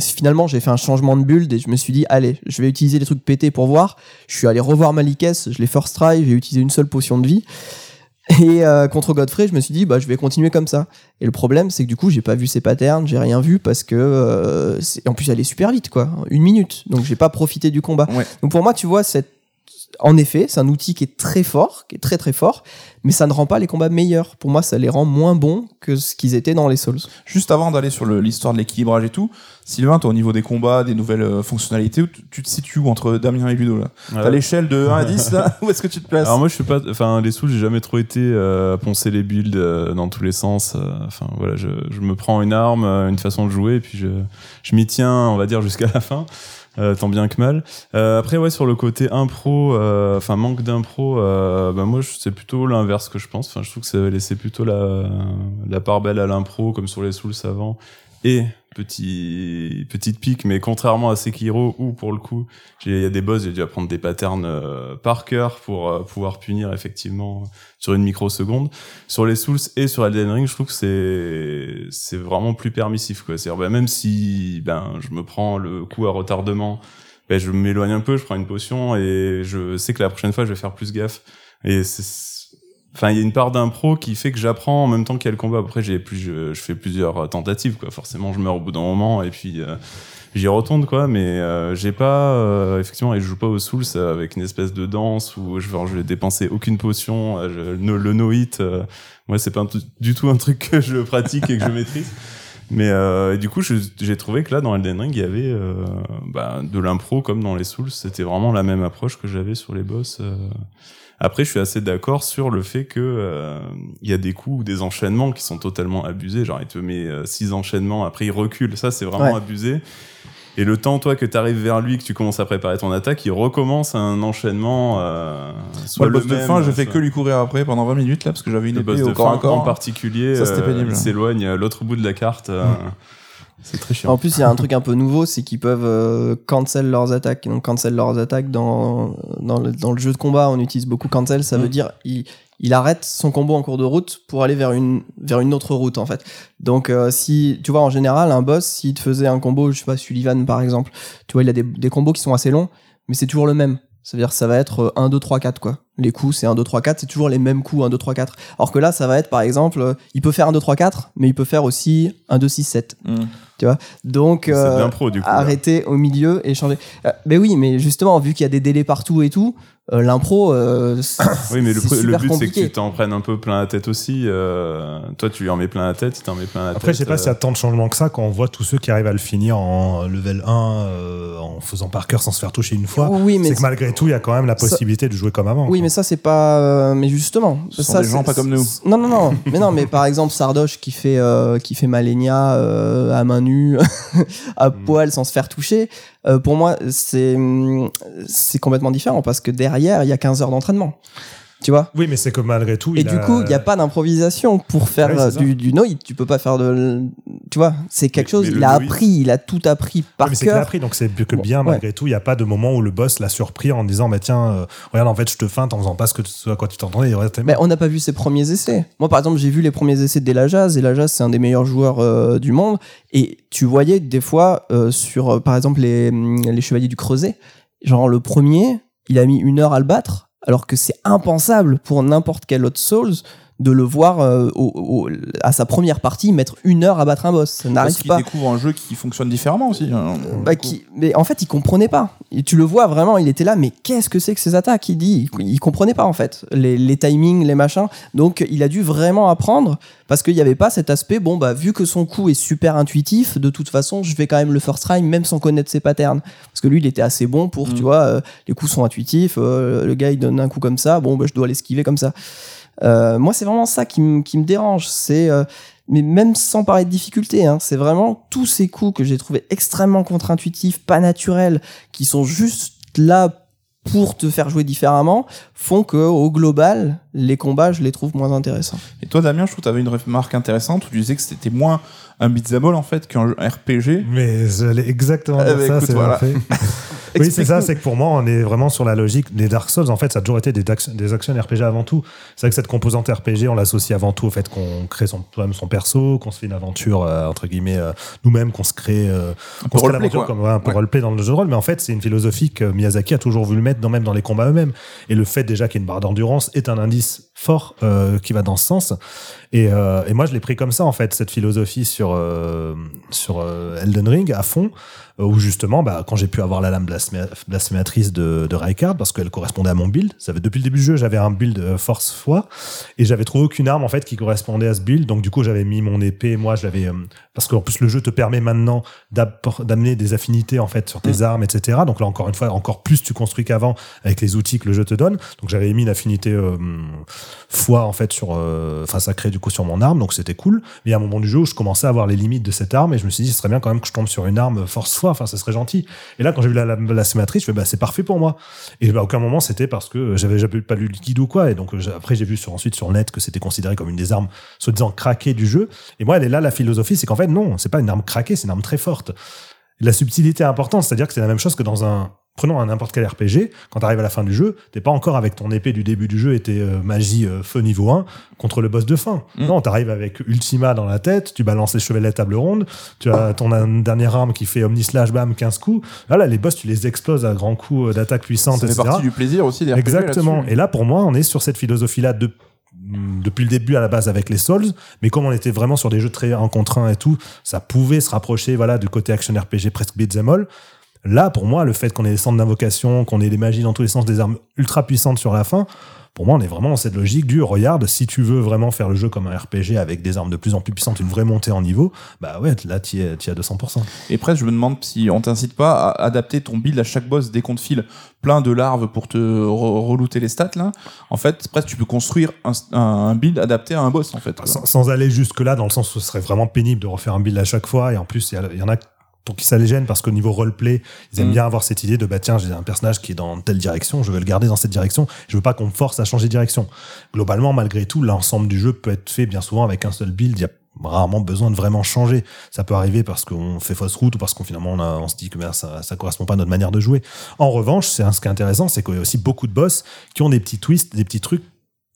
finalement j'ai fait un changement de build et je me suis dit allez je vais utiliser les trucs pétés pour voir je suis allé revoir Malikes je l'ai first try j'ai utilisé une seule potion de vie Et euh, contre Godfrey, je me suis dit, bah, je vais continuer comme ça. Et le problème, c'est que du coup, j'ai pas vu ses patterns, j'ai rien vu parce que, euh, en plus, elle est super vite, quoi. Une minute. Donc, j'ai pas profité du combat. Ouais. Donc, pour moi, tu vois, cette... en effet, c'est un outil qui est très fort, qui est très très fort, mais ça ne rend pas les combats meilleurs. Pour moi, ça les rend moins bons que ce qu'ils étaient dans les Souls. Juste avant d'aller sur l'histoire de l'équilibrage et tout, Sylvain, toi, au niveau des combats, des nouvelles euh, fonctionnalités, où tu, tu te situes où entre Damien et Ludo là T'as Ouais. l'échelle de 1 à 10 là Où est-ce que tu te places Alors moi je suis pas, enfin les sous j'ai jamais trop été euh, à poncer les builds euh, dans tous les sens. euh, Enfin voilà, je, je me prends une arme, une façon de jouer et puis je, je m'y tiens, on va dire jusqu'à la fin, euh, tant bien que mal. Euh, après ouais sur le côté impro, euh, enfin manque d'impro, euh, bah moi c'est plutôt l'inverse que je pense. Enfin je trouve que ça laisser plutôt la la part belle à l'impro comme sur les Souls avant et petit petite pique mais contrairement à Sekiro où pour le coup il y a des boss j'ai dû apprendre des patterns euh, par cœur pour euh, pouvoir punir effectivement sur une microseconde. Sur les Souls et sur Elden Ring je trouve que c'est c'est vraiment plus permissif quoi. C'est ben même si ben je me prends le coup à retardement ben je m'éloigne un peu je prends une potion et je sais que la prochaine fois je vais faire plus gaffe. Et c'est Enfin, il y a une part d'impro qui fait que j'apprends en même temps qu'il y a le combat. Après, j'ai plus, je, je fais plusieurs euh, tentatives, quoi. Forcément, je meurs au bout d'un moment et puis euh, j'y retourne, quoi. Mais euh, j'ai pas, euh, effectivement, et je joue pas au Souls avec une espèce de danse où je vais, je vais dépenser aucune potion. euh, je- no- le no hit, euh, moi, c'est pas du tout un truc que je pratique et que je maîtrise. Mais euh, du coup, j'ai trouvé que là, dans Elden Ring, il y avait euh, bah, de l'impro comme dans les Souls. C'était vraiment la même approche que j'avais sur les boss. euh. Après, je suis assez d'accord sur le fait que euh, il y a des coups ou des enchaînements qui sont totalement abusés. Genre, il te met euh, six enchaînements, après il recule. Ça, c'est vraiment Ouais. abusé. Et le temps, toi, que tu arrives vers lui, que tu commences à préparer ton attaque, il recommence un enchaînement. Euh, soit le boss de fin, je fais soit- que lui courir après pendant 20 minutes là, parce que j'avais une le épée boss au de corps à fin, corps. en particulier, Ça, c'était euh, pénible. il s'éloigne à l'autre bout de la carte. euh, C'est très chiant. En plus, il y a un truc un peu nouveau, c'est qu'ils peuvent euh, cancel leurs attaques. Donc, cancel leurs attaques dans, dans, le, dans le jeu de combat, on utilise beaucoup cancel. Ça veut Mm. dire il, il arrête son combo en cours de route pour aller vers une, vers une autre route, en fait. Donc, euh, si tu vois, en général, un boss, s'il te faisait un combo, je sais pas, Sullivan par exemple, tu vois, il a des, des combos qui sont assez longs, mais c'est toujours le même. Ça veut dire ça va être euh, 1, 2, 3, 4, quoi. Les coups, c'est 1, 2, 3, 4, c'est toujours les mêmes coups, 1, 2, 3, 4. Alors que là, ça va être, par exemple, euh, il peut faire 1, 2, 3, 4, mais il peut faire aussi 1, 2, 6, 7. Mm. Donc, C'est de euh, l'impro, du coup. là. arrêter au milieu et changer. Euh, mais oui, mais justement, vu qu'il y a des délais partout et tout, euh, l'impro, euh, c'est Oui, mais le, c'est pr- le super but, c'est que tu t'en prennes un peu plein la tête aussi. euh, toi, tu lui en mets plein la tête, il t'en met plein la tête. Après, je sais pas euh, s'il y a tant de changements que ça quand on voit tous ceux qui arrivent à le finir en level 1 euh, en faisant par cœur sans se faire toucher une fois. Oui, mais c'est que malgré tout, il y a quand même la Ça- possibilité de jouer comme avant. Oui. Mais ça, c'est pas. euh, mais justement. Ce sont ça, des gens c'est- pas comme nous. c'est- Non, non, non. mais non, mais par exemple, Sardoche qui fait, euh, qui fait Malenia euh, à main nue, à Mm. poil, sans se faire toucher, euh, pour moi, c'est hum, c'est complètement différent parce que derrière, il y a 15 heures d'entraînement. Tu vois Oui, mais c'est que malgré tout. Et il du a- coup, il n'y a pas d'improvisation pour faire Ouais, c'est euh, du, du no-hit. Tu peux pas faire de. Tu vois, c'est quelque Mais- chose. mais Il a appris, il a tout appris par Oui, mais c'est cœur. appris, donc c'est que bien, Ouais. malgré tout, il n'y a pas de moment où le boss l'a surpris en disant bah, Tiens, euh, regarde, en fait, je te feinte en faisant pas ce, que, à quoi tu t'entendais. ouais, Mais on n'a pas vu ses premiers essais. Moi, par exemple, j'ai vu les premiers essais de Delajaz. Et Delajaz, c'est un des meilleurs joueurs euh, du monde. Et tu voyais des fois euh, sur, par exemple, les, les Chevaliers du Creuset. Genre, le premier, il a mis une heure à le battre. Alors que c'est impensable pour n'importe quel autre Souls de le voir euh, au- au- à sa première partie mettre une heure à battre un boss. Ça n'arrive pas. découvre un jeu qui fonctionne différemment aussi. hein. Bah, qui- mais en fait, il comprenait pas. Et tu le vois vraiment, il était là, mais qu'est-ce que c'est que ces attaques? Il dit, il, il comprenait pas en fait les, les timings, les machins. Donc, il a dû vraiment apprendre parce qu'il n'y avait pas cet aspect. Bon, bah, vu que son coup est super intuitif, de toute façon, je vais quand même le first try, même sans connaître ses patterns. Parce que lui, il était assez bon pour, Mm. tu vois, euh, les coups sont intuitifs. euh, le gars, il donne un coup comme ça. Bon, bah, je dois l'esquiver comme ça. Euh, moi, c'est vraiment ça qui, me- qui me dérange. C'est euh, mais même sans parler de difficulté, hein, c'est vraiment tous ces coups que j'ai trouvé extrêmement contre-intuitifs, pas naturels, qui sont juste là pour te faire jouer différemment, font que au global, les combats, je les trouve moins intéressants. Et toi, Damien, je trouve que tu avais une remarque intéressante où tu disais que c'était moins un beat'em all en fait qu'un RPG. Mais j'allais exactement dire Eh ben, ça, c'est voilà. oui, c'est ça, c'est que pour moi, on est vraiment sur la logique des Dark Souls. En fait, ça a toujours été des, des actions RPG avant tout. C'est vrai que cette composante RPG, on l'associe avant tout au fait qu'on crée son, soi-même son perso, qu'on se fait une aventure, euh, entre guillemets, euh, nous-mêmes, qu'on se crée, euh, qu'on se crée comme ouais, un peu Ouais. roleplay dans le jeu de rôle. Mais en fait, c'est une philosophie que Miyazaki a toujours voulu mettre dans, même dans les combats eux-mêmes. Et le fait déjà qu'il y ait une barre d'endurance est un indice fort euh, qui va dans ce sens. Et, euh, et moi, je l'ai pris comme ça, en fait, cette philosophie sur, euh, sur euh, Elden Ring à fond, où justement, bah, quand j'ai pu avoir la lame blasphéma- blasphématrice de, de Rykard, parce qu'elle correspondait à mon build, ça fait depuis le début du jeu, j'avais un build euh, force foi, et j'avais trouvé aucune arme, en fait, qui correspondait à ce build, donc du coup, j'avais mis mon épée, moi, je l'avais, euh, parce qu'en plus, le jeu te permet maintenant d'amener des affinités, en fait, sur tes armes, etc. Donc là, encore une fois, encore plus tu construis qu'avant avec les outils que le jeu te donne. Donc j'avais mis une affinité euh, foi en fait sur euh, enfin sacré du coup sur mon arme. Donc c'était cool. Mais a un moment du jeu où je commençais à voir les limites de cette arme et je me suis dit ce serait bien quand même que je tombe sur une arme force foi enfin ça serait gentil. Et là quand j'ai vu la, la, je fais bah c'est parfait pour moi. Et bah, à aucun moment c'était parce que j'avais pas lu le guide ou quoi. Et donc après j'ai vu sur ensuite sur net que c'était considéré comme une des armes soi-disant craquées du jeu. Et moi elle est là la philosophie c'est qu'en fait non c'est pas une arme craquée c'est une arme très forte. La subtilité est importante, c'est-à-dire que c'est la même chose que dans un. Prenons un n'importe quel RPG, quand tu arrives à la fin du jeu, t'es pas encore avec ton épée du début du jeu et tes euh, magie euh, feu niveau 1 contre le boss de fin. Mm. Non, t'arrives avec Ultima dans la tête, tu balances les chevalets table ronde, tu as ton dernière arme qui fait Omni Slash Bam 15 coups. Là, les boss, tu les exploses à grands coups euh, d'attaque puissante, Ça etc. partie du plaisir aussi des RPG Exactement. Et là, pour moi, on est sur cette philosophie-là de- depuis le début à la base avec les Souls, mais comme on était vraiment sur des jeux très en contre et tout, ça pouvait se rapprocher voilà du côté action RPG presque beat'em all. Là, pour moi, le fait qu'on ait des centres d'invocation, qu'on ait des magies dans tous les sens, des armes ultra puissantes sur la fin, pour moi, on est vraiment dans cette logique du regarde, si tu veux vraiment faire le jeu comme un RPG avec des armes de plus en plus puissantes, une vraie montée en niveau, bah ouais, là, tu es, es à 200%. Et presque, je me demande si on t'incite pas à adapter ton build à chaque boss dès qu'on te file plein de larves pour te re- relooter les stats là. En fait, presque tu peux construire un, un build adapté à un boss en fait. sans, sans aller jusque-là, dans le sens où ce serait vraiment pénible de refaire un build à chaque fois. Et en plus, il y, a- il y en a pour qui ça les gêne parce qu'au niveau roleplay, ils aiment Mm. bien avoir cette idée de bah tiens, j'ai un personnage qui est dans telle direction, je veux le garder dans cette direction, je veux pas qu'on me force à changer de direction. Globalement, malgré tout, l'ensemble du jeu peut être fait bien souvent avec un seul build. Il y a rarement besoin de vraiment changer. Ça peut arriver parce qu'on fait fausse route ou parce qu'on finalement on, a- on se dit que ben, ça, ça correspond pas à notre manière de jouer. En revanche, c'est ce qui est intéressant, c'est qu'il y a aussi beaucoup de boss qui ont des petits twists, des petits trucs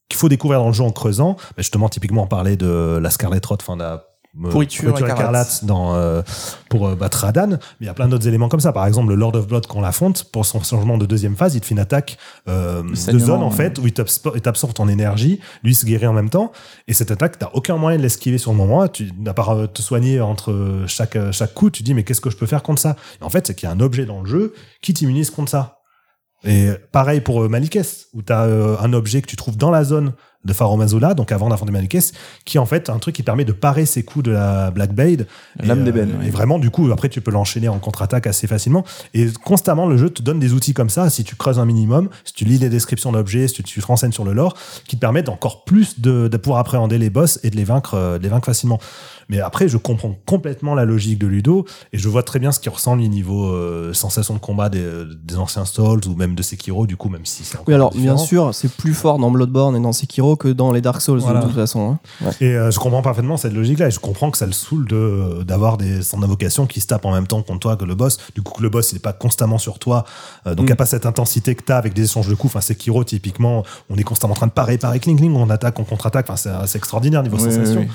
qu'il faut découvrir dans le jeu en creusant. Mais justement, typiquement, on parlait de la Scarlet Rot, enfin de la euh, Pourriture écarlate. dans, euh, pour euh, battre Radan. Mais il y a plein d'autres éléments comme ça. Par exemple, le Lord of Blood, qu'on l'affronte, pour son changement de deuxième phase, il te fait une attaque euh, de zone, en fait, où il t'absor- il t'absorbe ton énergie, lui il se guérit en même temps. Et cette attaque, t'as aucun moyen de l'esquiver sur le moment. Tu, à part te soigner entre chaque, chaque coup, tu dis, mais qu'est-ce que je peux faire contre ça? Et en fait, c'est qu'il y a un objet dans le jeu qui t'immunise contre ça. Et pareil pour Malikes, où tu as un objet que tu trouves dans la zone de Pharaoh Mazula, donc avant d'affronter Malikes, qui est en fait un truc qui permet de parer ses coups de la Black Blade. Et, d'ébène, euh. Et vraiment, du coup, après, tu peux l'enchaîner en contre-attaque assez facilement. Et constamment, le jeu te donne des outils comme ça, si tu creuses un minimum, si tu lis les descriptions d'objets, si tu, tu te renseignes sur le lore, qui te permettent encore plus de, de pouvoir appréhender les boss et de les vaincre, euh, de les vaincre facilement. Mais après, je comprends complètement la logique de Ludo et je vois très bien ce qui ressemble au niveau euh, sensation de combat des, des anciens Souls ou même de Sekiro, du coup, même si c'est Oui, alors bien sûr, c'est plus fort dans Bloodborne et dans Sekiro que dans les Dark Souls Voilà. de toute façon. hein. Ouais. Et euh, je comprends parfaitement cette logique-là, et je comprends que ça le saoule de d'avoir des centres d'invocation qui se tapent en même temps contre toi que le boss. Du coup, que le boss il est pas constamment sur toi, euh, donc il Mm. y a pas cette intensité que t'as avec des échanges de coups. Enfin, Sekiro typiquement, on est constamment en train de parer, parer, cling, cling, on attaque, on contre-attaque. Enfin, c'est c'est extraordinaire niveau Oui, oui, sensation. oui.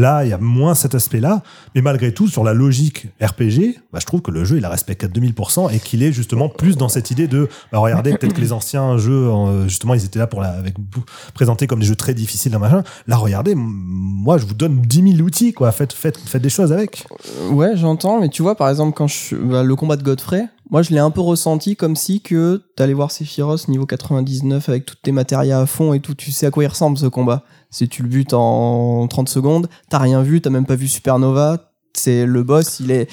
Là, il y a moins cet aspect-là, mais malgré tout, sur la logique RPG, bah, je trouve que le jeu il la respecte à 2000% et qu'il est justement plus dans cette idée de bah, regardez peut-être que les anciens jeux euh, justement ils étaient là pour la, avec comme des jeux très difficiles d'un machin. Là, regardez, moi je vous donne 10 000 outils quoi, faites faites faites des choses avec. Ouais, j'entends, mais tu vois, par exemple, quand je, bah, le combat de Godfrey, moi je l'ai un peu ressenti comme si que t'allais voir Sephiroth niveau 99 avec toutes tes matérias à fond et tout, tu sais à quoi il ressemble ce combat. Si tu le butes en 30 secondes, t'as rien vu, t'as même pas vu Supernova, c'est le boss, il est.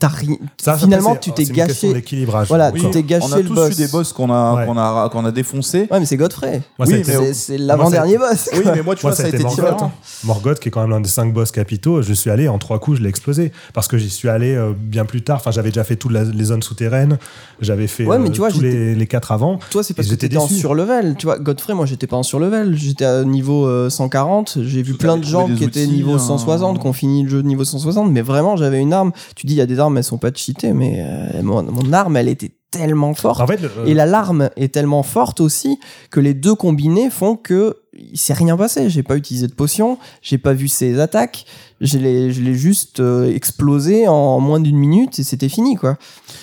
T'as ri- Ça, Finalement, tu t'es gâché. d'équilibrage. Voilà, tu t'es gâché on a le tous boss. eu des boss qu'on a, Ouais. qu'on a, qu'on a défoncés. Ouais, mais c'est Godfrey. Moi, Oui, mais C'est c'est l'avant-dernier boss. Oui, mais moi, tu Moi, vois, ça a été Morgoth. différent. Morgoth, qui est quand même l'un des cinq boss capitaux, je suis allé en trois coups, je l'ai explosé. Parce que j'y suis allé euh, bien plus tard. Enfin, j'avais déjà fait toutes les zones souterraines. J'avais fait Ouais, mais euh, tu vois, tous les, les quatre avant. Toi, c'est parce que j'étais t'étais en surlevel. Tu vois, Godfrey, moi, j'étais pas en surlevel. J'étais à niveau euh, 140. J'ai vu plein de gens qui étaient niveau hein. 160, qui ont fini le jeu de niveau 160. Mais vraiment, j'avais une arme. Tu dis, il y a des armes, elles sont pas cheatées, mais euh, mon, mon arme, elle était tellement forte. En fait, le- Et la larme est tellement forte aussi que les deux combinés font que il s'est rien passé. J'ai pas utilisé de potion, j'ai pas vu ses attaques. Je l'ai, je l'ai juste euh, explosé en moins d'une minute et c'était fini, quoi.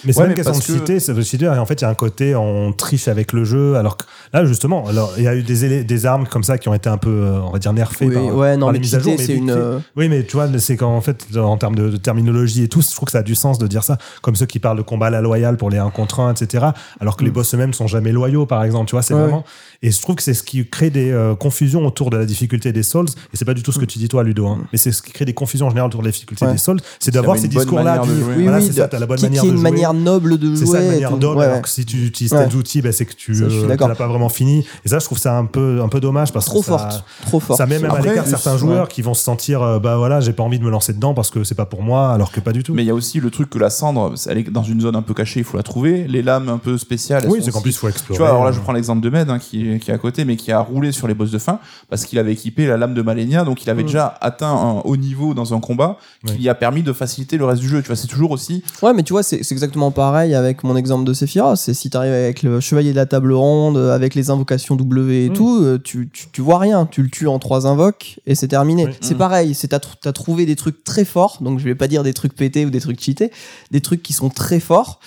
Mais c'est Ouais, mais question de parce que- c'est de. Et en fait, il y a un côté, on triche avec le jeu. Alors que là, justement, alors il y a eu des, des armes comme ça qui ont été un peu, euh, on va dire, nerfées Oui, par, ouais, non, par mais les mises à jour. vite une. euh, Oui, mais tu vois, c'est qu'en fait, en termes de, de terminologie et tout, je trouve que ça a du sens de dire ça. Comme ceux qui parlent de combat à la loyale pour les 1 contre 1, etc. Alors que les Mm. boss eux-mêmes sont jamais loyaux, par exemple. Tu vois, c'est Ouais. vraiment. Et je trouve que c'est ce qui crée des euh, confusions autour de la difficulté des Souls. Et c'est pas du tout ce que tu dis, toi, Ludo. hein. Mais c'est ce qui crée des confusions en général autour de la difficulté Mm. Ouais. des Souls. C'est d'avoir ces une discours-là. du-. Oui, Voilà, oui, c'est ça, t'as la bonne qui, manière qui de une jouer. manière noble de C'est jouer. ça, la et manière noble, Ouais, alors que si tu utilises Ouais. tes outils, bah, c'est que tu Ça, je euh, l'as pas vraiment fini. Et ça, je trouve ça un peu, un peu dommage parce Trop que ça, forte, trop forte. ça met même à l'écart certains joueurs qui vont se sentir, euh, bah voilà, j'ai pas envie de me lancer dedans parce que c'est pas pour moi, alors que pas du tout. Mais il y a aussi le truc que la cendre, elle est dans une zone un peu cachée, il faut la trouver. Les lames un peu spéciales. oui, c'est qu'en plus, il faut Tu explorer. vois, alors là, je euh, prends l'exemple de Med, hein, qui, qui est à côté, mais qui a roulé sur les boss de fin, parce qu'il avait équipé la lame de Malenia, donc il avait Mm. déjà atteint un haut niveau dans un combat, qui lui a permis de faciliter le reste du jeu. Tu vois, c'est toujours aussi. Ouais, mais tu vois, c'est exactement pareil avec mon exemple de Sephiroth. C'est si t'arrives avec le chevalier de la table ronde, avec les invocations W et Mm. tout, euh, tu, tu, tu vois rien. Tu le tues en trois invoques et c'est terminé. Oui. C'est Mm. pareil. C'est t'as t'as trouvé des trucs très forts. Donc je vais pas dire des trucs pétés ou des trucs cheatés, des trucs qui sont très forts.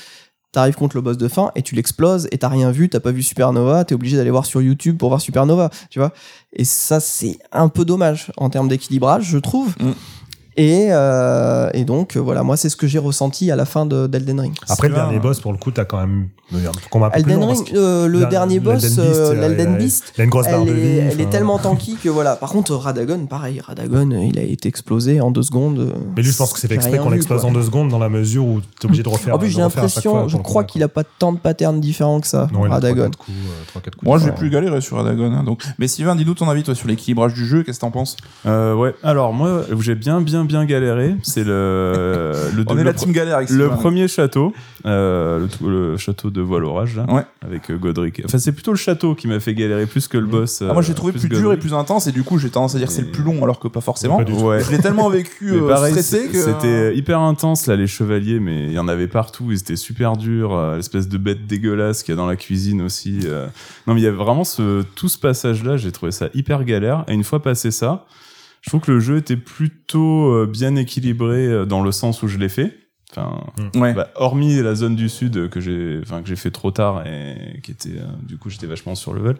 T'arrives contre le boss de fin et tu l'exploses et t'as rien vu, t'as pas vu Supernova, t'es obligé d'aller voir sur YouTube pour voir Supernova, tu vois. Et ça, c'est un peu dommage en termes d'équilibrage, je trouve. Mm. Et, euh, et donc, euh, voilà, moi, c'est ce que j'ai ressenti à la fin de- d'Elden Ring. Après, le dernier boss, pour le coup, t'as quand même combat Elden long. Ring, euh, le dernier l'Elden boss, Beast, l'Elden Beast, elle de est, vie. elle est enfin, tellement tanky que voilà. Par contre, Radagon, pareil, Radagon, il a été explosé en deux secondes. Mais lui, je pense que c'est fait exprès qu'on l'explose en deux secondes dans la mesure où t'es obligé de refaire. En plus, de j'ai refaire à chaque fois l'impression, je crois qu'il a pas tant de patterns différents que ça. Non, Radagon. coups, coups. Moi, j'ai plus galéré sur Adagon. hein, donc. Mais Sylvain, dis-nous ton avis, toi, sur l'équilibrage du jeu. Qu'est-ce que t'en penses? Ouais. Alors moi, j'ai bien, bien, bien galéré, c'est le le, On est la team galère le premier château, euh, le, château de voile orage là, Ouais. avec euh, Godric. Enfin, c'est plutôt le château qui m'a fait galérer plus que le boss. Ah, moi, j'ai euh, trouvé plus, dur et plus intense, et du coup, j'ai tendance à dire c'est le plus long, alors que pas forcément. Pas. Ouais. Je l'ai tellement vécu euh, pareil, stressé que. c'était hyper intense là les chevaliers, mais il y en avait partout, ils étaient super durs, l'espèce de bête dégueulasse qu'il y a dans la cuisine aussi. Non mais il y a vraiment ce tout ce passage là, j'ai trouvé ça hyper galère. Et une fois passé ça, je trouve que le jeu était plutôt euh, bien équilibré euh, dans le sens où je l'ai fait. Enfin, Ouais. bah, hormis la zone du sud que j'ai, enfin que j'ai fait trop tard et qui était, euh, du coup, j'étais vachement sur level.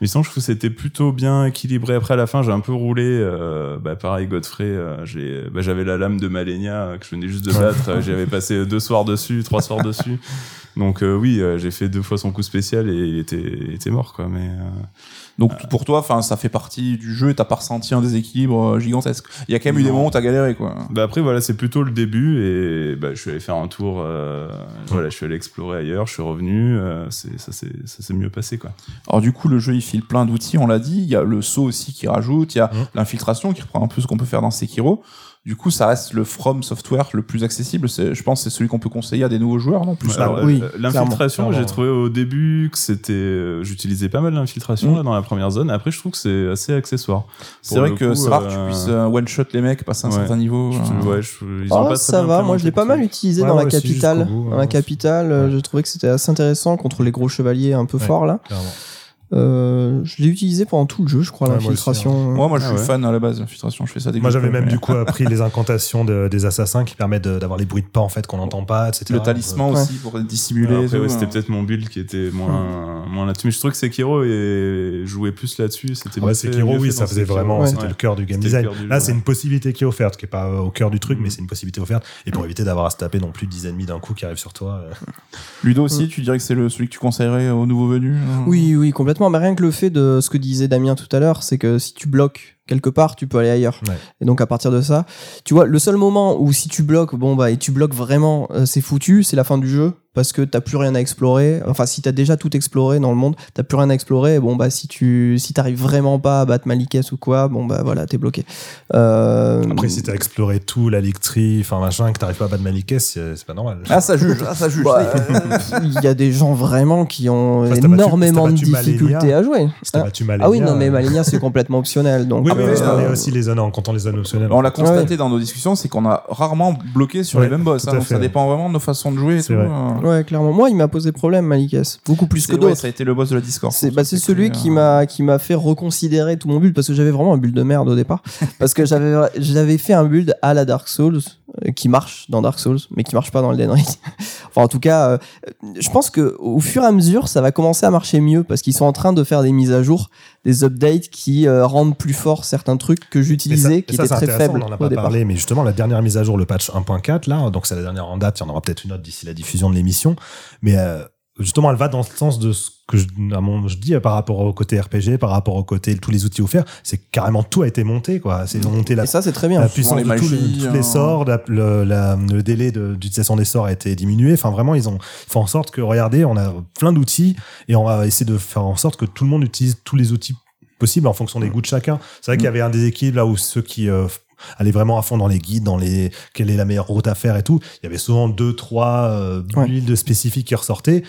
Mais sinon, je trouve que c'était plutôt bien équilibré. Après, à la fin, j'ai un peu roulé. euh, bah, pareil, Godfrey, euh, j'ai, bah, j'avais la lame de Malenia euh, que je venais juste de battre. Euh, J'avais passé deux soirs dessus, trois soirs dessus. Donc euh, oui, euh, j'ai fait deux fois son coup spécial et il était, il était mort, quoi. Mais euh, Donc pour toi, enfin, ça fait partie du jeu. T'as pas ressenti un déséquilibre euh, gigantesque. Il y a quand même eu des moments où t'as galéré, quoi. Bah après voilà c'est plutôt le début et bah, je suis allé faire un tour euh, voilà je suis allé explorer ailleurs je suis revenu euh, c'est ça s'est ça s'est mieux passé quoi Alors du coup, le jeu il file plein d'outils, on l'a dit. Il y a le saut aussi qui rajoute. Il y a Mhm. l'infiltration qui reprend un peu ce qu'on peut faire dans Sekiro. Du coup, ça reste le From Software le plus accessible. Je pense, que c'est celui qu'on peut conseiller à des nouveaux joueurs, non plus. Alors, oui, euh, l'infiltration j'ai trouvé au début que c'était euh, j'utilisais pas mal l'infiltration là dans la première zone après je trouve que c'est assez accessoire c'est vrai que c'est rare que tu euh, puisses one shot les mecs, passer un ouais. certain niveau. je- euh. ouais, je- ils ont Ah, pas ça va, moi je l'ai pas mal utilisé Ouais, dans la aussi, capitale. bout, dans la capitale, euh, Ouais. j'ai trouvé que c'était assez intéressant contre les gros chevaliers un peu Ouais. forts là. Clairement. Euh, je l'ai utilisé pendant tout le jeu, je crois, Ouais, moi aussi, l'infiltration. Moi, moi, je Ah suis ouais. fan à la base de l'infiltration. Je fais ça dès Moi, j'avais même mais- du coup appris les incantations de- des assassins qui permettent d'avoir les bruits de pas en fait qu'on n'entend pas, etc. Le talisman Ouais. aussi pour dissimuler. C'était hein. peut-être mon build qui était moins, moins là-dessus. Mais je trouve que Sekiro et jouait plus là-dessus. C'était Ouais, Sekiro, oui, ça faisait vraiment, Ouais. c'était le cœur du game design. du Là, c'est une possibilité qui est offerte, qui est pas euh, au cœur du truc, mais c'est une possibilité offerte. Et pour éviter d'avoir à se taper non plus 10 ennemis d'un coup qui arrivent sur toi. euh, Ludo aussi, tu dirais que c'est le, celui que tu conseillerais aux nouveaux venus hein Oui, oui, complètement. Mais rien que le fait de ce que disait Damien tout à l'heure, c'est que si tu bloques quelque part, tu peux aller ailleurs. Ouais. Et donc à partir de ça, tu vois, le seul moment où si tu bloques, bon bah et tu bloques vraiment, euh, c'est foutu, c'est la fin du jeu parce que t'as plus rien à explorer. Enfin, si t'as déjà tout exploré dans le monde, t'as plus rien à explorer. Bon bah si tu si t'arrives vraiment pas à battre Malikes ou quoi, bon bah voilà, t'es bloqué. Euh, Après, si t'as exploré tout, la Tree, enfin machin, que t'arrives pas à battre Malikes, c'est pas normal. Ah, ça juge. Ah, ça juge. bah, euh, il y a des gens vraiment qui ont Enfin, battu- énormément de difficultés à jouer. Ah, battu Malenia, ah oui, non, mais euh, Malenia, c'est complètement optionnel. Donc, Oui, mais je euh, parlais aussi les zones en comptant les zones optionnelles. On l'a constaté Ouais. dans nos discussions, c'est qu'on a rarement bloqué sur Ouais, les mêmes boss. hein, donc ça dépend vraiment de nos façons de jouer. et tout, vrai. Ouais, clairement. Moi, il m'a posé problème, Malikes. Beaucoup plus que ouais, d'autres. ça a été le boss de la Discord. C'est bah, c'est celui qui m'a qui m'a fait reconsidérer tout mon build parce que j'avais vraiment un build de merde au départ parce que j'avais j'avais fait un build à la Dark Souls euh, qui marche dans Dark Souls mais qui marche pas dans Elden Ring. enfin en tout cas euh, je pense que au fur et à mesure ça va commencer à marcher mieux parce qu'ils sont en train de faire des mises à jour, des updates qui euh, rendent plus fort certains trucs que j'utilisais qui ça, étaient très faibles On en a pas départ. parlé, mais justement, la dernière mise à jour, le patch 1.4, là, donc c'est la dernière en date, il y en aura peut-être une autre d'ici la diffusion de l'émission. Mais euh, justement, elle va dans le sens de ce que je, à mon, je dis euh, par rapport au côté RPG, par rapport au côté tous les outils offerts. C'est carrément tout a été monté, quoi. C'est ils ont monté la, Et ça c'est très bien. la puissance les de tous les, magies, tous les hein. sorts, la- le, la- le délai de- d'utilisation des sorts a été diminué. Enfin, vraiment, ils ont fait en sorte que, regardez, on a plein d'outils et on va essayer de faire en sorte que tout le monde utilise tous les outils possibles en fonction des goûts de chacun. C'est vrai qu'il y avait un déséquilibre là où ceux qui euh, allaient vraiment à fond dans les guides, dans les quelle est la meilleure route à faire et tout, il y avait souvent deux, trois euh, Ouais. builds spécifiques qui ressortaient.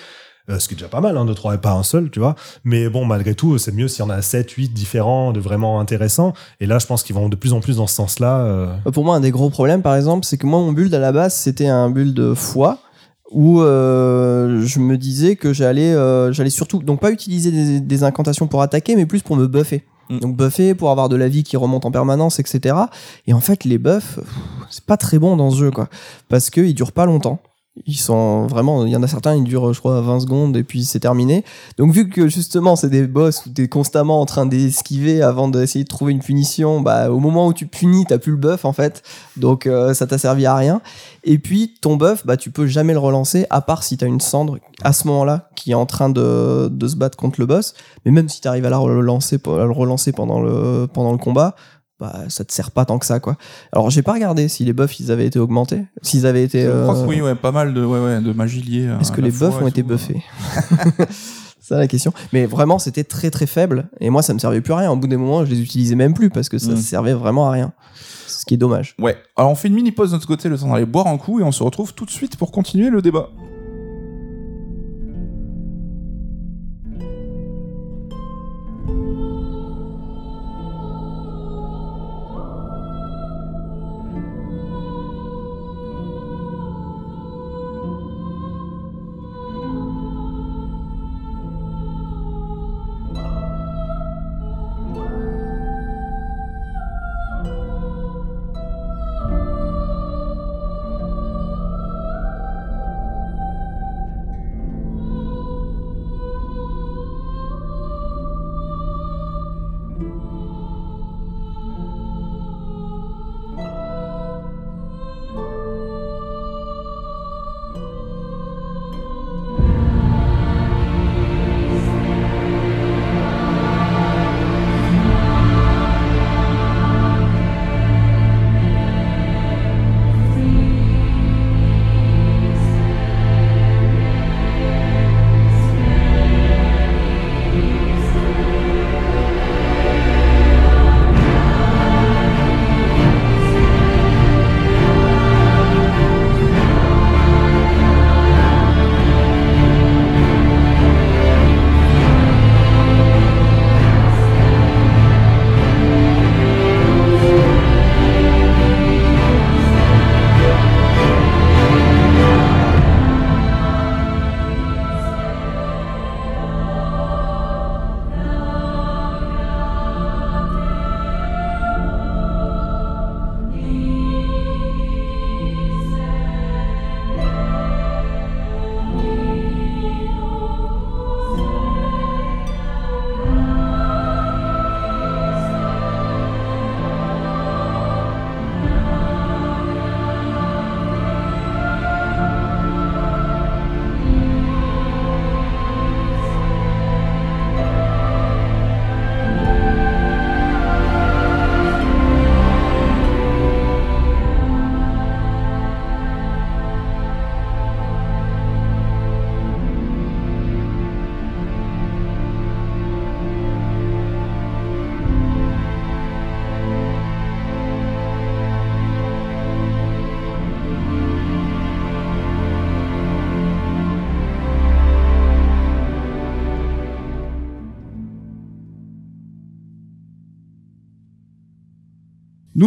Euh, ce qui est déjà pas mal, hein, deux, trois et pas un seul, tu vois. Mais bon, malgré tout, c'est mieux s'il y en a 7, 8 différents de vraiment intéressants. Et là, je pense qu'ils vont de plus en plus dans ce sens-là. euh, Pour moi, un des gros problèmes, par exemple, c'est que moi, mon build à la base, c'était un build foi où euh, je me disais que j'allais, j'allais surtout, donc pas utiliser des, des incantations pour attaquer, mais plus pour me buffer. Mm. Donc buffer pour avoir de la vie qui remonte en permanence, etc. Et en fait, les buffs, c'est pas très bon dans ce jeu, quoi, parce qu'ils durent pas longtemps. Ils sont vraiment, il y en a certains, ils durent, je crois, 20 secondes et puis c'est terminé. Donc vu que justement c'est des boss où t'es constamment en train d'esquiver avant d'essayer de trouver une punition, bah au moment où tu punis, t'as plus le buff en fait. Donc euh, ça t'a servi à rien. Et puis ton buff, bah tu peux jamais le relancer à part si t'as une cendre à ce moment-là qui est en train de, se battre contre le boss. Mais même si t'arrives à la relancer, à le relancer pendant le combat. Bah, ça te sert pas tant que ça quoi. Alors j'ai pas regardé si les buffs ils avaient été augmentés, s'ils avaient été. Je crois euh, que oui, ouais, pas mal de, ouais, ouais, de magie liée. à est-ce que les buffs ont été buffés C'est ça la question. Mais vraiment, c'était très très faible. Et moi, ça me servait plus à rien. Au bout des moments, je les utilisais même plus parce que ça Mm. servait vraiment à rien. Ce qui est dommage. Ouais. Alors on fait une mini pause de notre côté, le temps d'aller boire un coup et on se retrouve tout de suite pour continuer le débat.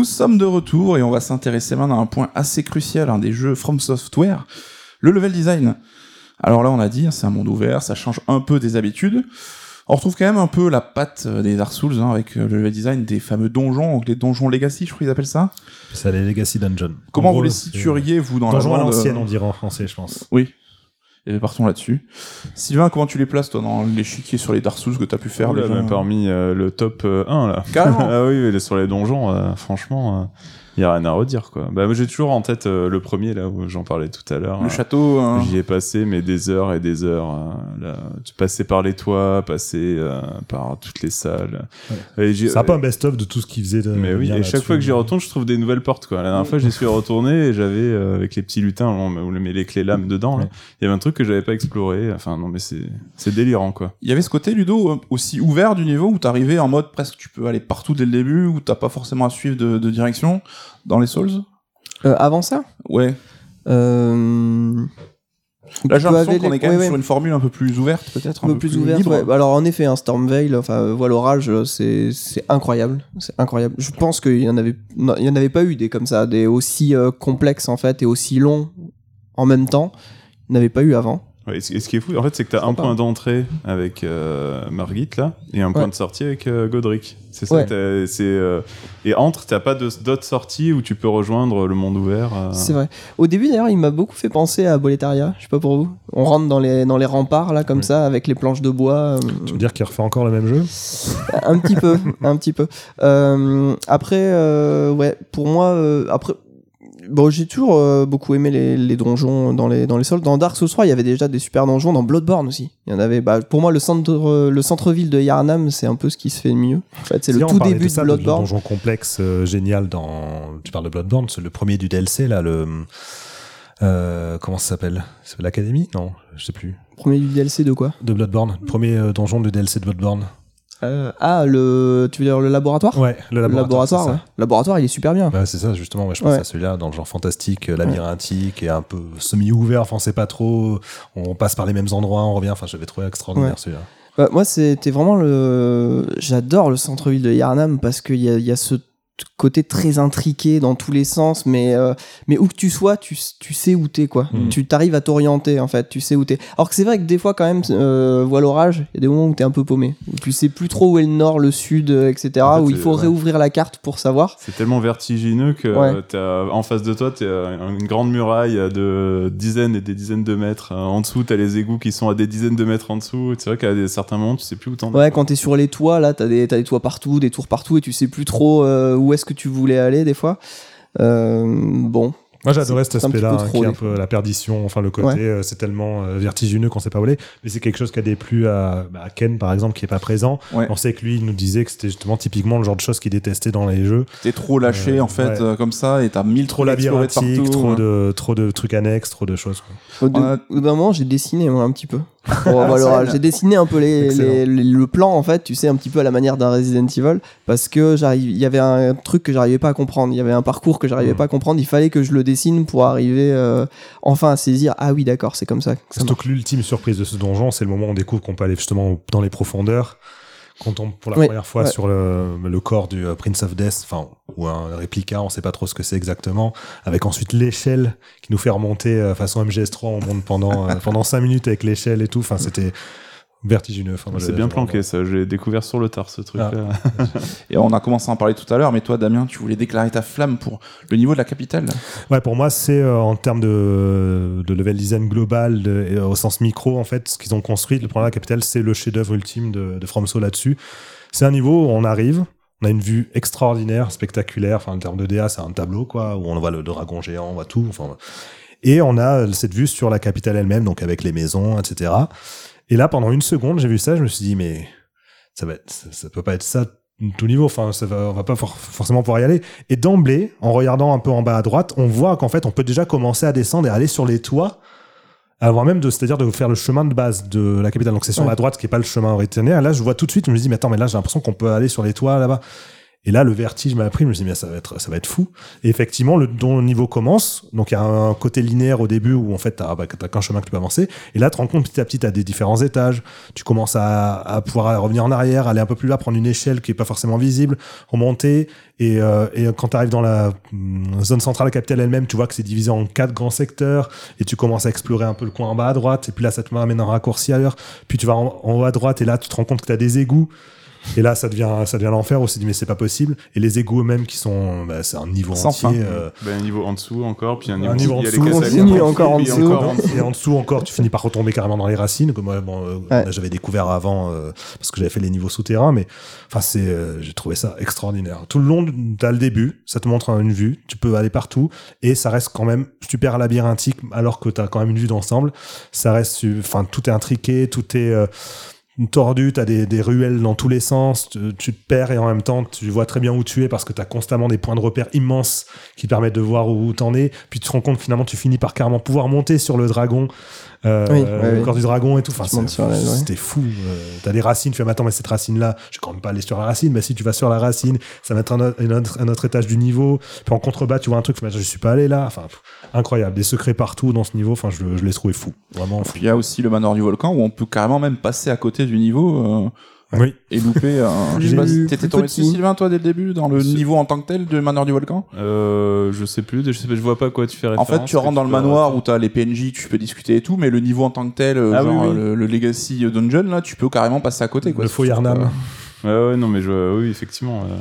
Nous sommes de retour et on va s'intéresser maintenant à un point assez crucial, un des jeux From Software, le level design. Alors là, on a dit, hein, c'est un monde ouvert, ça change un peu des habitudes. On retrouve quand même un peu la patte euh, des Dark Souls hein, avec euh, le level design des fameux donjons, les donjons Legacy, je crois qu'ils appellent ça. C'est les Legacy Dungeon. Comment En vous les situeriez, vous, dans Donjon la à bande, l'ancienne, euh, on dirait en français, je pense. Oui. Et partons là-dessus. Sylvain, comment tu les places, toi, dans l'échiquier sur les Dark Souls que t'as pu faire Oula, déjà même parmi euh, le top euh, 1 là. Carrément. ah oui, mais sur les donjons, euh, franchement, il y a rien à redire quoi. Bah moi j'ai toujours en tête euh, le premier là où j'en parlais tout à l'heure. Le Euh, château. euh, J'y ai passé mais des heures et des heures. euh, là, tu passais par les toits, passer euh, par toutes les salles. Et j'ai- C'est un peu un best-of de tout ce qu'il faisait. De, mais oui, et chaque fois que j'y retourne, je trouve des nouvelles portes quoi. La dernière fois, j'y suis retourné et j'avais euh, avec les petits lutins où on met les clés lames dedans. là. Ouais. Il y avait un truc que j'avais pas exploré. Enfin non mais c'est c'est délirant quoi. Il y avait ce côté, Ludo, aussi ouvert du niveau où t'arrivais en mode presque tu peux aller partout dès le début, où t'as pas forcément à suivre de, de direction dans les Souls. Euh, avant ça Ouais. euh... Là, j'ai l'impression qu'on est quand même ouais. sur une formule un peu plus ouverte, peut-être. un peu plus ouverte. libre. ouais. Alors en effet, un Stormveil, enfin euh, Voile Orage, euh, c'est c'est incroyable, c'est incroyable. Je pense qu'il y en avait, non, il y en avait pas eu des comme ça, des aussi euh, complexes en fait et aussi longs en même temps. Il n'y en avait pas eu avant. Ouais, et ce et ce qui est fou, en fait, c'est que t'as un Sympa. point d'entrée avec euh, Margit là, et un point de sortie avec euh, Godric. C'est ça. Ouais. euh, et entre, t'as pas d'autres sorties où tu peux rejoindre le monde ouvert. euh. C'est vrai. Au début d'ailleurs, il m'a beaucoup fait penser à Boletaria. Je sais pas pour vous. On rentre dans les dans les remparts là comme ça avec les planches de bois. euh, Tu veux dire qu'il refait encore le même jeu? Un petit peu, un petit peu. Euh, après, euh, ouais, pour moi, euh, après, bon, j'ai toujours euh, beaucoup aimé les, les donjons dans les dans les sols. Dans Dark Souls 3, il y avait déjà des super donjons. Dans Bloodborne aussi, il y en avait. Bah, pour moi, le centre euh, le centre ville de Yarnam, c'est un peu ce qui se fait de mieux. En fait, c'est le Si, tout début de, ça, Bloodborne. Le donjon complexe euh, génial dans. Tu parles de Bloodborne, c'est le premier du DLC, là, le. Euh, comment ça s'appelle? C'est l'Académie? Non, je sais plus. Premier du DLC de quoi? De Bloodborne. Premier donjon du DLC de Bloodborne. Euh, Ah, le, tu veux dire le laboratoire? Ouais, le Le laboratoire. ouais. Le laboratoire, il est super bien. Ouais, c'est ça, justement. Ouais, je pense Ouais. à celui-là, dans le genre fantastique, euh, labyrinthique, et un peu semi-ouvert. Enfin, on sait pas trop. On passe par les mêmes endroits, on revient. Enfin, j'avais trouvé extraordinaire celui-là. Bah, moi, c'était vraiment le. J'adore le centre-ville de Yarnam parce qu'il y y a ce côté très intriqué dans tous les sens, mais, euh, mais où que tu sois, tu, tu sais où t'es, quoi. Mhm. Tu t'arrives à t'orienter, en fait, tu sais où t'es. Alors que c'est vrai que des fois, quand même, euh, voile orage, il y a des moments où t'es un peu paumé. Où tu sais plus trop où est le nord, le sud, euh, etc. En fait, où il faut ouais. réouvrir la carte pour savoir. C'est tellement vertigineux que Ouais. euh, en face de toi, t'as une grande muraille de dizaines et des dizaines de mètres. En dessous, t'as les égouts qui sont à des dizaines de mètres en dessous. C'est vrai qu'à certains moments, tu sais plus où t'en es. Ouais, quand t'es sur les toits, là, t'as des, t'as des toits partout, des tours partout, et tu sais plus trop euh, où est-ce que tu voulais aller, des fois. Euh, bon. Moi, j'adorais cet aspect-là, hein, qui est un peu la perdition. Enfin, le côté, euh, c'est tellement euh, vertigineux qu'on sait pas où aller. Mais c'est quelque chose qui a déplu à, bah, à Ken, par exemple, qui est pas présent. Ouais. On sait que lui, il nous disait que c'était justement typiquement le genre de choses qu'il détestait dans les jeux. T'es trop lâché, Euh, en fait, ouais. euh, comme ça, et t'as mille Trop labyrinthique, partout, trop hein. de, trop de trucs annexes, trop de choses. quoi. Au, bout d'un moment, j'ai dessiné moi, un petit peu. Bon, ça, j'ai dessiné un peu les, Excellent. les- les- le plan en fait, tu sais, un petit peu à la manière d'un Resident Evil, parce que il y avait un truc que j'arrivais pas à comprendre, il y avait un parcours que j'arrivais Mm. pas à comprendre, il fallait que je le dessine pour arriver euh, enfin à saisir. Ah oui, d'accord, c'est comme ça. Surtout que l'ultime surprise de ce donjon, c'est le moment où on découvre qu'on peut aller justement dans les profondeurs. Quand on tombe pour la Oui, première fois ouais. sur le, le corps du euh, Prince of Death, enfin, ou un réplica, on sait pas trop ce que c'est exactement, avec ensuite l'échelle qui nous fait remonter euh, façon MGS3, on monte pendant, euh, pendant 5 minutes avec l'échelle et tout, enfin, c'était vertigineux. Enfin, C'est bien planqué, ça. J'ai découvert sur le tard ce truc-là. Et on a commencé à en parler tout à l'heure, mais toi, Damien, tu voulais déclarer ta flamme pour le niveau de la capitale. Ouais, pour moi, c'est euh, en termes de, de level design global, de- et, euh, au sens micro, en fait, ce qu'ils ont construit, le Plan de la Capitale, c'est le chef-d'œuvre ultime de, de FromSo là-dessus. C'est un niveau où on arrive, on a une vue extraordinaire, spectaculaire. Enfin, en termes de DA, c'est un tableau, quoi, où on voit le dragon géant, on voit tout. Enfin, et on a cette vue sur la capitale elle-même, donc avec les maisons, etc. Et là, pendant une seconde, j'ai vu ça, je me suis dit, mais ça va être, ça, ça peut pas être ça tout niveau. Enfin, ça va, on va pas for- forcément pouvoir y aller. Et d'emblée, en regardant un peu en bas à droite, on voit qu'en fait, on peut déjà commencer à descendre et aller sur les toits. Avant même de, c'est-à-dire de faire le chemin de base de la capitale. Donc c'est sur Ouais. la droite, qui est pas le chemin originaire. Là, je vois tout de suite, je me dis, mais attends, mais là, j'ai l'impression qu'on peut aller sur les toits là-bas. Et là, le vertige m'a pris, je me suis dit, ça va être, ça va être fou. Et effectivement, le, dont le niveau commence, donc il y a un côté linéaire au début où en fait, t'as bah, qu'un chemin que tu peux avancer. Et là, tu te rends compte petit à petit, t'as des différents étages. Tu commences à, à pouvoir revenir en arrière, aller un peu plus là, prendre une échelle qui est pas forcément visible, remonter. Et, euh, et quand tu arrives dans la hum, zone centrale capitale elle-même, tu vois que c'est divisé en quatre grands secteurs. Et tu commences à explorer un peu le coin en bas à droite. Et puis là, ça te amène un raccourci ailleurs. Puis tu vas en, en haut à droite et là, tu te rends compte que tu as des égouts. Et là, ça devient, ça devient l'enfer. On s'est dit, mais c'est pas possible. Et les égouts eux-mêmes qui sont, bah, c'est un niveau Sans entier. euh, Ben, un niveau en dessous encore, puis un Un niveau, niveau en il y a les dessous, encore en dessous. et en dessous encore, tu finis par retomber carrément dans les racines, comme moi, bon, euh, Ouais. j'avais découvert avant euh, parce que j'avais fait les niveaux souterrains, mais enfin c'est, euh, j'ai trouvé ça extraordinaire. Tout le long, t'as le début, ça te montre une vue, tu peux aller partout et ça reste quand même super labyrinthique alors que t'as quand même une vue d'ensemble. Ça reste, enfin tout est intriqué, tout est euh, tordu, t'as des, des ruelles dans tous les sens, tu, te perds et en même temps tu vois très bien où tu es parce que t'as constamment des points de repère immenses qui te permettent de voir où t'en es. Puis tu te rends compte finalement tu finis par carrément pouvoir monter sur le dragon, euh, Oui, euh, ouais, le oui. corps du dragon et tout. Enfin, c'était fou. Euh, t'as des racines, tu fais mais attends mais cette racine là, je vais quand même pas aller sur la racine. Mais si tu vas sur la racine, ça va être un, autre- un autre, un autre étage du niveau. Puis en contrebas tu vois un truc, mais je suis pas allé là. Enfin pff, incroyable, des secrets partout dans ce niveau. Enfin je, je l'ai trouvé fou, vraiment fou. Puis il y a aussi le manoir du volcan où on peut carrément même passer à côté du niveau euh, Oui. et louper. un- je sais Plus- pas si t'étais tombé dessus. Sylvain, toi, dès le début, dans le niveau en tant que tel du manoir du volcan? Euh, je sais plus, je sais pas, je vois pas à quoi tu fais En référence. fait, tu rentres dans le manoir où t'as les PNJ, tu peux discuter et tout, mais le niveau en tant que tel, euh, Ah genre oui, oui. Le, le Legacy Dungeon, là, tu peux carrément passer à côté. Quoi, Le faux Yarnam. Ouais, ouais, non, mais je, oui, effectivement. euh,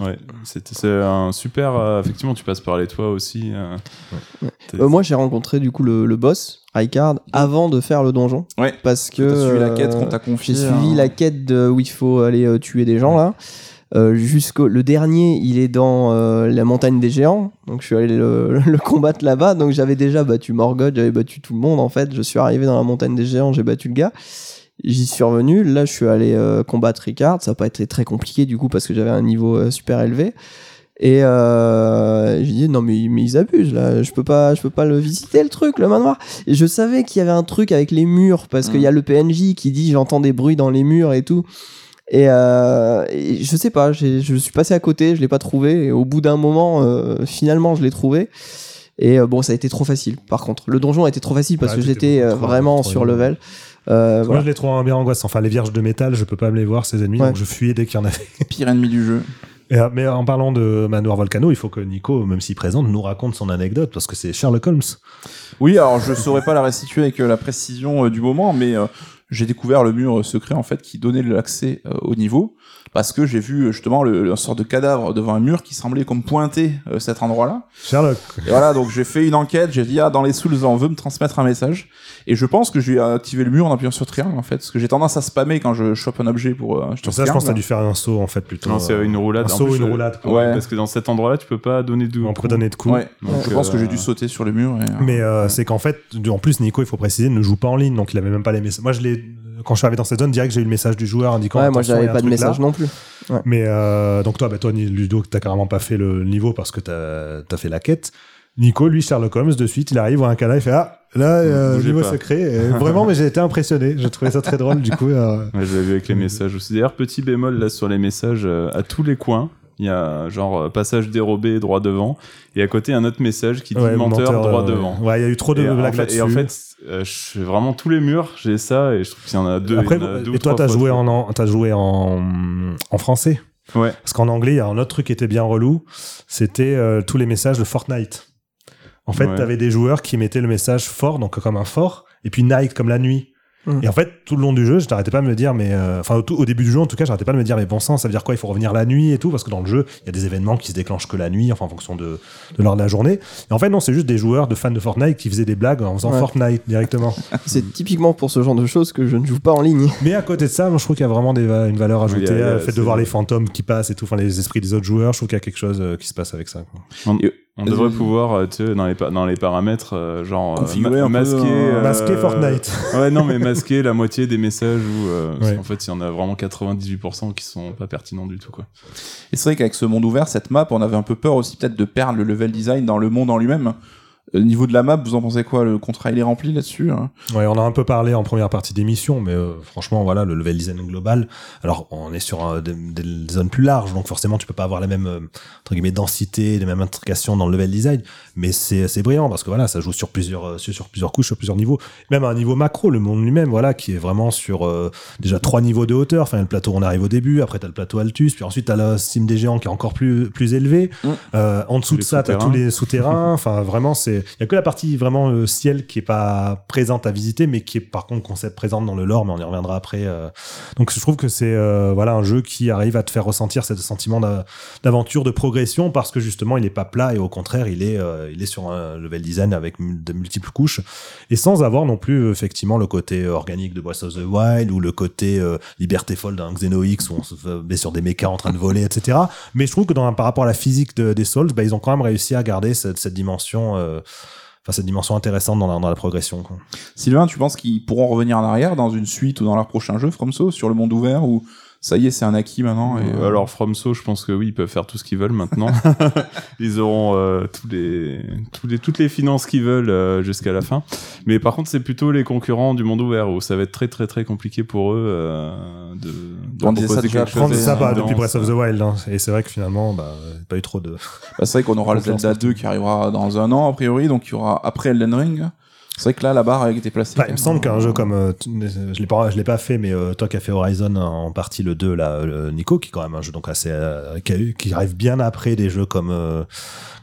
ouais, c'est un super. euh, effectivement, tu passes par les toits aussi. euh, Euh, moi, j'ai rencontré du coup le, le boss, Ricard, avant de faire le donjon. Ouais. Parce que. T'as suivi la quête qu'on t'a confiée. J'ai suivi hein. la quête de, où il faut aller euh, tuer des gens là. Euh, jusqu'au le dernier, il est dans euh, la montagne des géants. Donc je suis allé le, le combattre là-bas. Donc j'avais déjà battu Morgoth, j'avais battu tout le monde en fait. Je suis arrivé dans la montagne des géants, j'ai battu le gars. J'y suis revenu. Là, je suis allé euh, combattre Ricard. Ça n'a pas été très compliqué du coup parce que j'avais un niveau euh, super élevé. Et euh, j'ai dit non mais, mais ils abusent là. Je peux pas, je peux pas le visiter le truc, le manoir. Et je savais qu'il y avait un truc avec les murs parce qu'il y a le PNJ qui dit j'entends des bruits dans les murs et tout. Et, euh, et je sais pas, je suis passé à côté, je l'ai pas trouvé. Et au bout d'un moment, euh, finalement, je l'ai trouvé. Et bon, ça a été trop facile. Par contre, le donjon a été trop facile parce que j'étais vraiment sur level. Euh, Moi je les trouve bien angoissants. Enfin les vierges de métal, je peux pas me les voir ces ennemis, Ouais. donc je fuyais dès qu'il y en avait. Pire ennemi du jeu. Et, euh, mais en parlant de Manoir Volcano, il faut que Nico, même s'il présente, nous raconte son anecdote parce que c'est Sherlock Holmes. Oui, alors je saurais pas la restituer avec euh, la précision euh, du moment, mais euh, j'ai découvert le mur secret en fait qui donnait l'accès euh, au niveau parce que j'ai vu euh, justement le, un sort de cadavre devant un mur qui semblait comme pointer euh, cet endroit-là. Sherlock. Et voilà, donc j'ai fait une enquête, j'ai dit ah dans les souls on veut me transmettre un message et je pense que je vais activer le mur en appuyant sur triangle en fait parce que j'ai tendance à spammer quand je chope un objet pour euh, ça, je pense que t'as dû faire un saut en fait plutôt. Non, c'est euh, une roulade. Un saut, plus, une je- roulade. quoi. Ouais. Parce que dans cet endroit-là, tu peux pas donner de. On peut donner de coups. Ouais. Donc, je pense que euh, j'ai dû sauter sur le mur. Et, euh, Mais euh, c'est qu'en fait, en plus, Nico, il faut préciser, ne joue pas en ligne, donc il avait même pas les messages. Moi, je l'ai, quand je suis arrivé dans cette zone, direct, j'ai eu le message du joueur indiquant. Ouais, moi j'avais pas de là. message non plus. Mais euh, donc toi, bah, toi, Ludo, t'as carrément pas fait le niveau parce que t'as as fait la quête. Nico, lui, Sherlock Holmes, de suite, il arrive, voit un là, il fait ah là, euh, niveau pas. secret. Et vraiment, mais j'ai été impressionné. J'ai trouvé ça très drôle. Du coup, euh, Ouais, je l'avais vu avec les messages aussi. D'ailleurs, petit bémol là sur les messages, euh, à tous les coins, il y a genre euh, passage dérobé droit devant, et à côté un autre message qui dit ouais, menteur, droit euh, devant. Ouais, il y a eu trop de et, blagues fait, là-dessus. et en fait, euh, je vraiment tous les murs, j'ai ça, et je trouve qu'il y en a deux. Après, a et toi, t'as joué en, en- t'as joué en, en français. Ouais. Parce qu'en anglais, il y a un autre truc qui était bien relou. C'était euh, tous les messages de Fortnite. En fait, Ouais. t'avais des joueurs qui mettaient le message fort, donc comme un fort, et puis night comme la nuit. Mm. Et en fait, tout le long du jeu, je t'arrêtais pas de me dire, mais euh, enfin au, début du jeu, en tout cas, j'arrêtais pas de me dire, mais bon sang, ça veut dire quoi? Il faut revenir la nuit et tout, parce que dans le jeu, il y a des événements qui se déclenchent que la nuit, enfin en fonction de, de l'heure de la journée. Et en fait, non, c'est juste des joueurs de fans de Fortnite qui faisaient des blagues en faisant Ouais. Fortnite directement. C'est typiquement pour ce genre de choses que je ne joue pas en ligne. Mais à côté de ça, moi, je trouve qu'il y a vraiment des une valeur ajoutée. Oui, a- le fait de voir les fantômes qui passent et tout, enfin les esprits des autres joueurs, je trouve qu'il y a quelque chose euh, qui se passe avec ça. quoi. Et- on devrait pouvoir, euh, tu sais, dans les, pa- dans les paramètres, euh, genre euh, Configurer ma- un peu, masquer, Masquer Fortnite. Ouais, non, mais masquer la moitié des messages où, euh, parce Ouais. qu'en fait, il y en a vraiment 98% qui sont pas pertinents du tout, quoi. Et c'est vrai qu'avec ce monde ouvert, cette map, on avait un peu peur aussi peut-être de perdre le level design dans le monde en lui-même. Au niveau de la map, vous en pensez quoi? Le contrat il est rempli là-dessus hein? Ouais, on a un peu parlé en première partie d'émission, mais euh, franchement, voilà, le level design global. Alors, on est sur euh, des, des zones plus larges, donc forcément, tu peux pas avoir la même euh, entre guillemets densité, les mêmes intrications dans le level design, mais c'est c'est brillant parce que voilà, ça joue sur plusieurs euh, sur, sur plusieurs couches, sur plusieurs niveaux, même à un niveau macro, le monde lui-même, voilà, qui est vraiment sur euh, déjà trois niveaux de hauteur. Enfin, le plateau, on arrive au début, après t'as le plateau Altus, puis ensuite t'as la cime des géants qui est encore plus plus élevé. Mm. Euh, en dessous de ça, t'as tous les souterrains. Enfin, vraiment, c'est il y a que la partie vraiment euh, ciel qui est pas présente à visiter, mais qui est par contre concept présente dans le lore, mais on y reviendra après. euh. Donc je trouve que c'est euh, voilà un jeu qui arrive à te faire ressentir ce sentiment d'a- d'aventure, de progression, parce que justement il est pas plat et au contraire il est il est sur un level design avec de multiples couches et sans avoir non plus effectivement le côté organique de Breath of the Wild ou le côté liberté folle d'un Xenox où on se met sur des mechas en train de voler, etc. Mais je trouve que dans, par rapport à la physique de- des Souls, bah, ils ont quand même réussi à garder cette, dimension. Enfin, cette dimension intéressante dans la, la progression. Sylvain, tu penses qu'ils pourront revenir en arrière dans une suite ou dans leur prochain jeu, FromSo, sur le monde ouvert ou ça y est, c'est un acquis maintenant et, euh, Alors FromSo, je pense que oui, ils peuvent faire tout ce qu'ils veulent maintenant. ils auront euh, tous les, tous les, toutes les finances qu'ils veulent euh, jusqu'à la fin. Mais par contre, c'est plutôt les concurrents du monde ouvert où ça va être très très très compliqué pour eux euh, de, de On disait ça proposer déjà quelque chose ça bah, depuis Breath of the Wild. hein. Et c'est vrai que finalement, bah, pas eu trop de. bah, c'est vrai qu'on aura le Zelda partout. 2 qui arrivera dans un an a priori, donc il y aura après Elden Ring. C'est vrai que là, la barre a été placée. Enfin, il me semble qu'un jeu comme euh, tu- je l'ai pas je l'ai pas fait mais euh, toi qui as fait Horizon en partie le 2 là le Nico qui est quand même un jeu donc assez euh, qui, a eu- qui arrive bien après des jeux comme euh,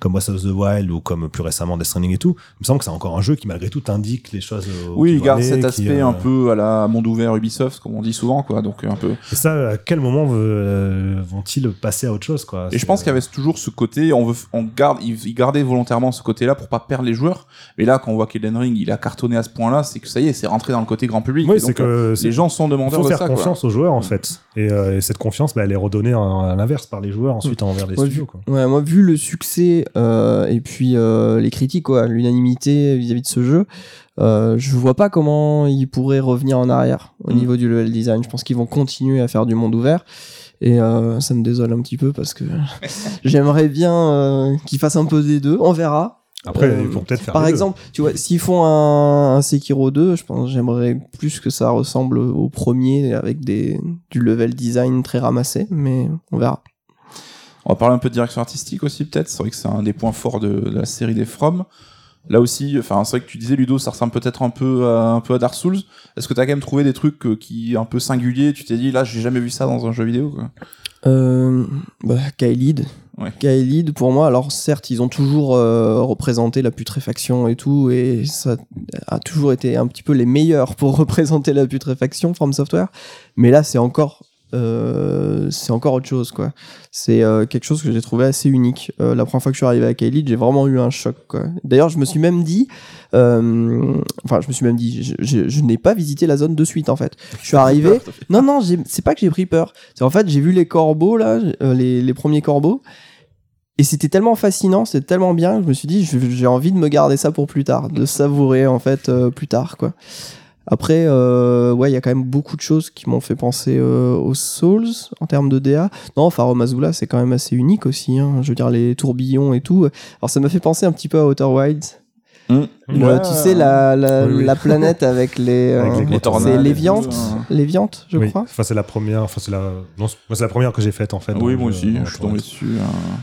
comme Breath of the Wild ou comme plus récemment Death Stranding et tout il me semble que c'est encore un jeu qui malgré tout indique les choses euh, Oui, il garde aller, cet aspect euh, un peu à la monde ouvert Ubisoft, comme on dit souvent, quoi. Donc un peu. et ça à quel moment euh, vont-ils passer à autre chose quoi? Et je pense qu'il y avait toujours ce côté, on veut, on garde, ils, gardaient volontairement ce côté-là pour pas perdre les joueurs. Mais là, quand on voit qu'Elden Ring, il a cartonné à ce point-là, c'est que ça y est, c'est rentré dans le côté grand public. oui c'est euh, que c'est- les gens sont il demandeurs faut de faire ça, quoi. confiance aux joueurs en fait et, euh, et cette confiance bah, elle est redonnée à l'inverse par les joueurs ensuite envers les Ouais, studios quoi. Ouais, moi, vu le succès euh, et puis euh, les critiques, quoi, l'unanimité vis-à-vis de ce jeu, euh, je vois pas comment ils pourraient revenir en arrière au Mm. niveau du level design. Je pense qu'ils vont continuer à faire du monde ouvert. Et euh, ça me désole un petit peu parce que j'aimerais bien euh, qu'ils fassent un peu des deux. On verra. Après Euh, ils vont peut-être faire Par deux. exemple, tu vois, s'ils font un, un Sekiro 2, je pense j'aimerais plus que ça ressemble au premier avec des, du level design très ramassé, mais on verra. On va parler un peu de direction artistique aussi, peut-être. C'est vrai que c'est un des points forts de, de la série des From. Là aussi, enfin, c'est vrai que tu disais Ludo, ça ressemble peut-être un peu à, un peu à Dark Souls. Est-ce que t'as quand même trouvé des trucs euh, qui un peu singuliers? Tu t'es dit là, j'ai jamais vu ça dans un jeu vidéo. Quoi. Euh, bah, Kaelid. Ouais. Pour moi, alors certes, ils ont toujours euh, représenté la putréfaction et tout, et ça a toujours été un petit peu les meilleurs pour représenter la putréfaction, From Software. Mais là, c'est encore, euh, c'est encore autre chose, quoi. C'est euh, quelque chose que j'ai trouvé assez unique. Euh, la première fois que je suis arrivé à Kaelid, j'ai vraiment eu un choc, quoi. D'ailleurs, je me suis même dit, enfin, je me suis même dit, je, je- je n'ai pas visité la zone de suite, en fait. Je suis arrivé. Non, non, c'est pas que j'ai pris peur. C'est en fait, j'ai vu les corbeaux, là, les, les premiers corbeaux. Et c'était tellement fascinant, c'était tellement bien que je me suis dit, j'ai envie de me garder ça pour plus tard, de savourer, en fait, euh, plus tard, quoi. Après, euh, ouais, il y a quand même beaucoup de choses qui m'ont fait penser euh, aux Souls en termes de DA. Non, Pharaoh Azula, c'est quand même assez unique aussi. hein. Je veux dire, les tourbillons et tout. Alors, ça m'a fait penser un petit peu à Outer Wilds. Le- Ouais, tu sais, la, la, Oui, oui. la planète avec les. Avec les euh, Léviante, tout, hein. Je oui. crois. Enfin, c'est la première. Enfin, c'est la. Non, la première que j'ai faite en fait. Oui, moi aussi, je suis tombé dessus. hein.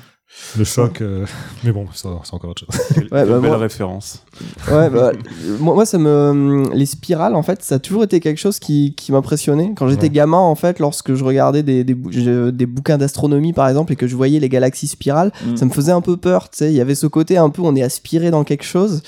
Le choc. euh, Mais bon, c'est encore autre chose. Ouais, bah, belle moi- référence. Ouais, bah, moi, moi, ça me. Les spirales, en fait, ça a toujours été quelque chose qui, qui m'impressionnait. Quand j'étais Ouais. gamin, en fait, lorsque je regardais des, des, bou- je- des bouquins d'astronomie, par exemple, et que je voyais les galaxies spirales, Mm. ça me faisait un peu peur, tu sais. Il y avait ce côté un peu, on est aspiré dans quelque chose.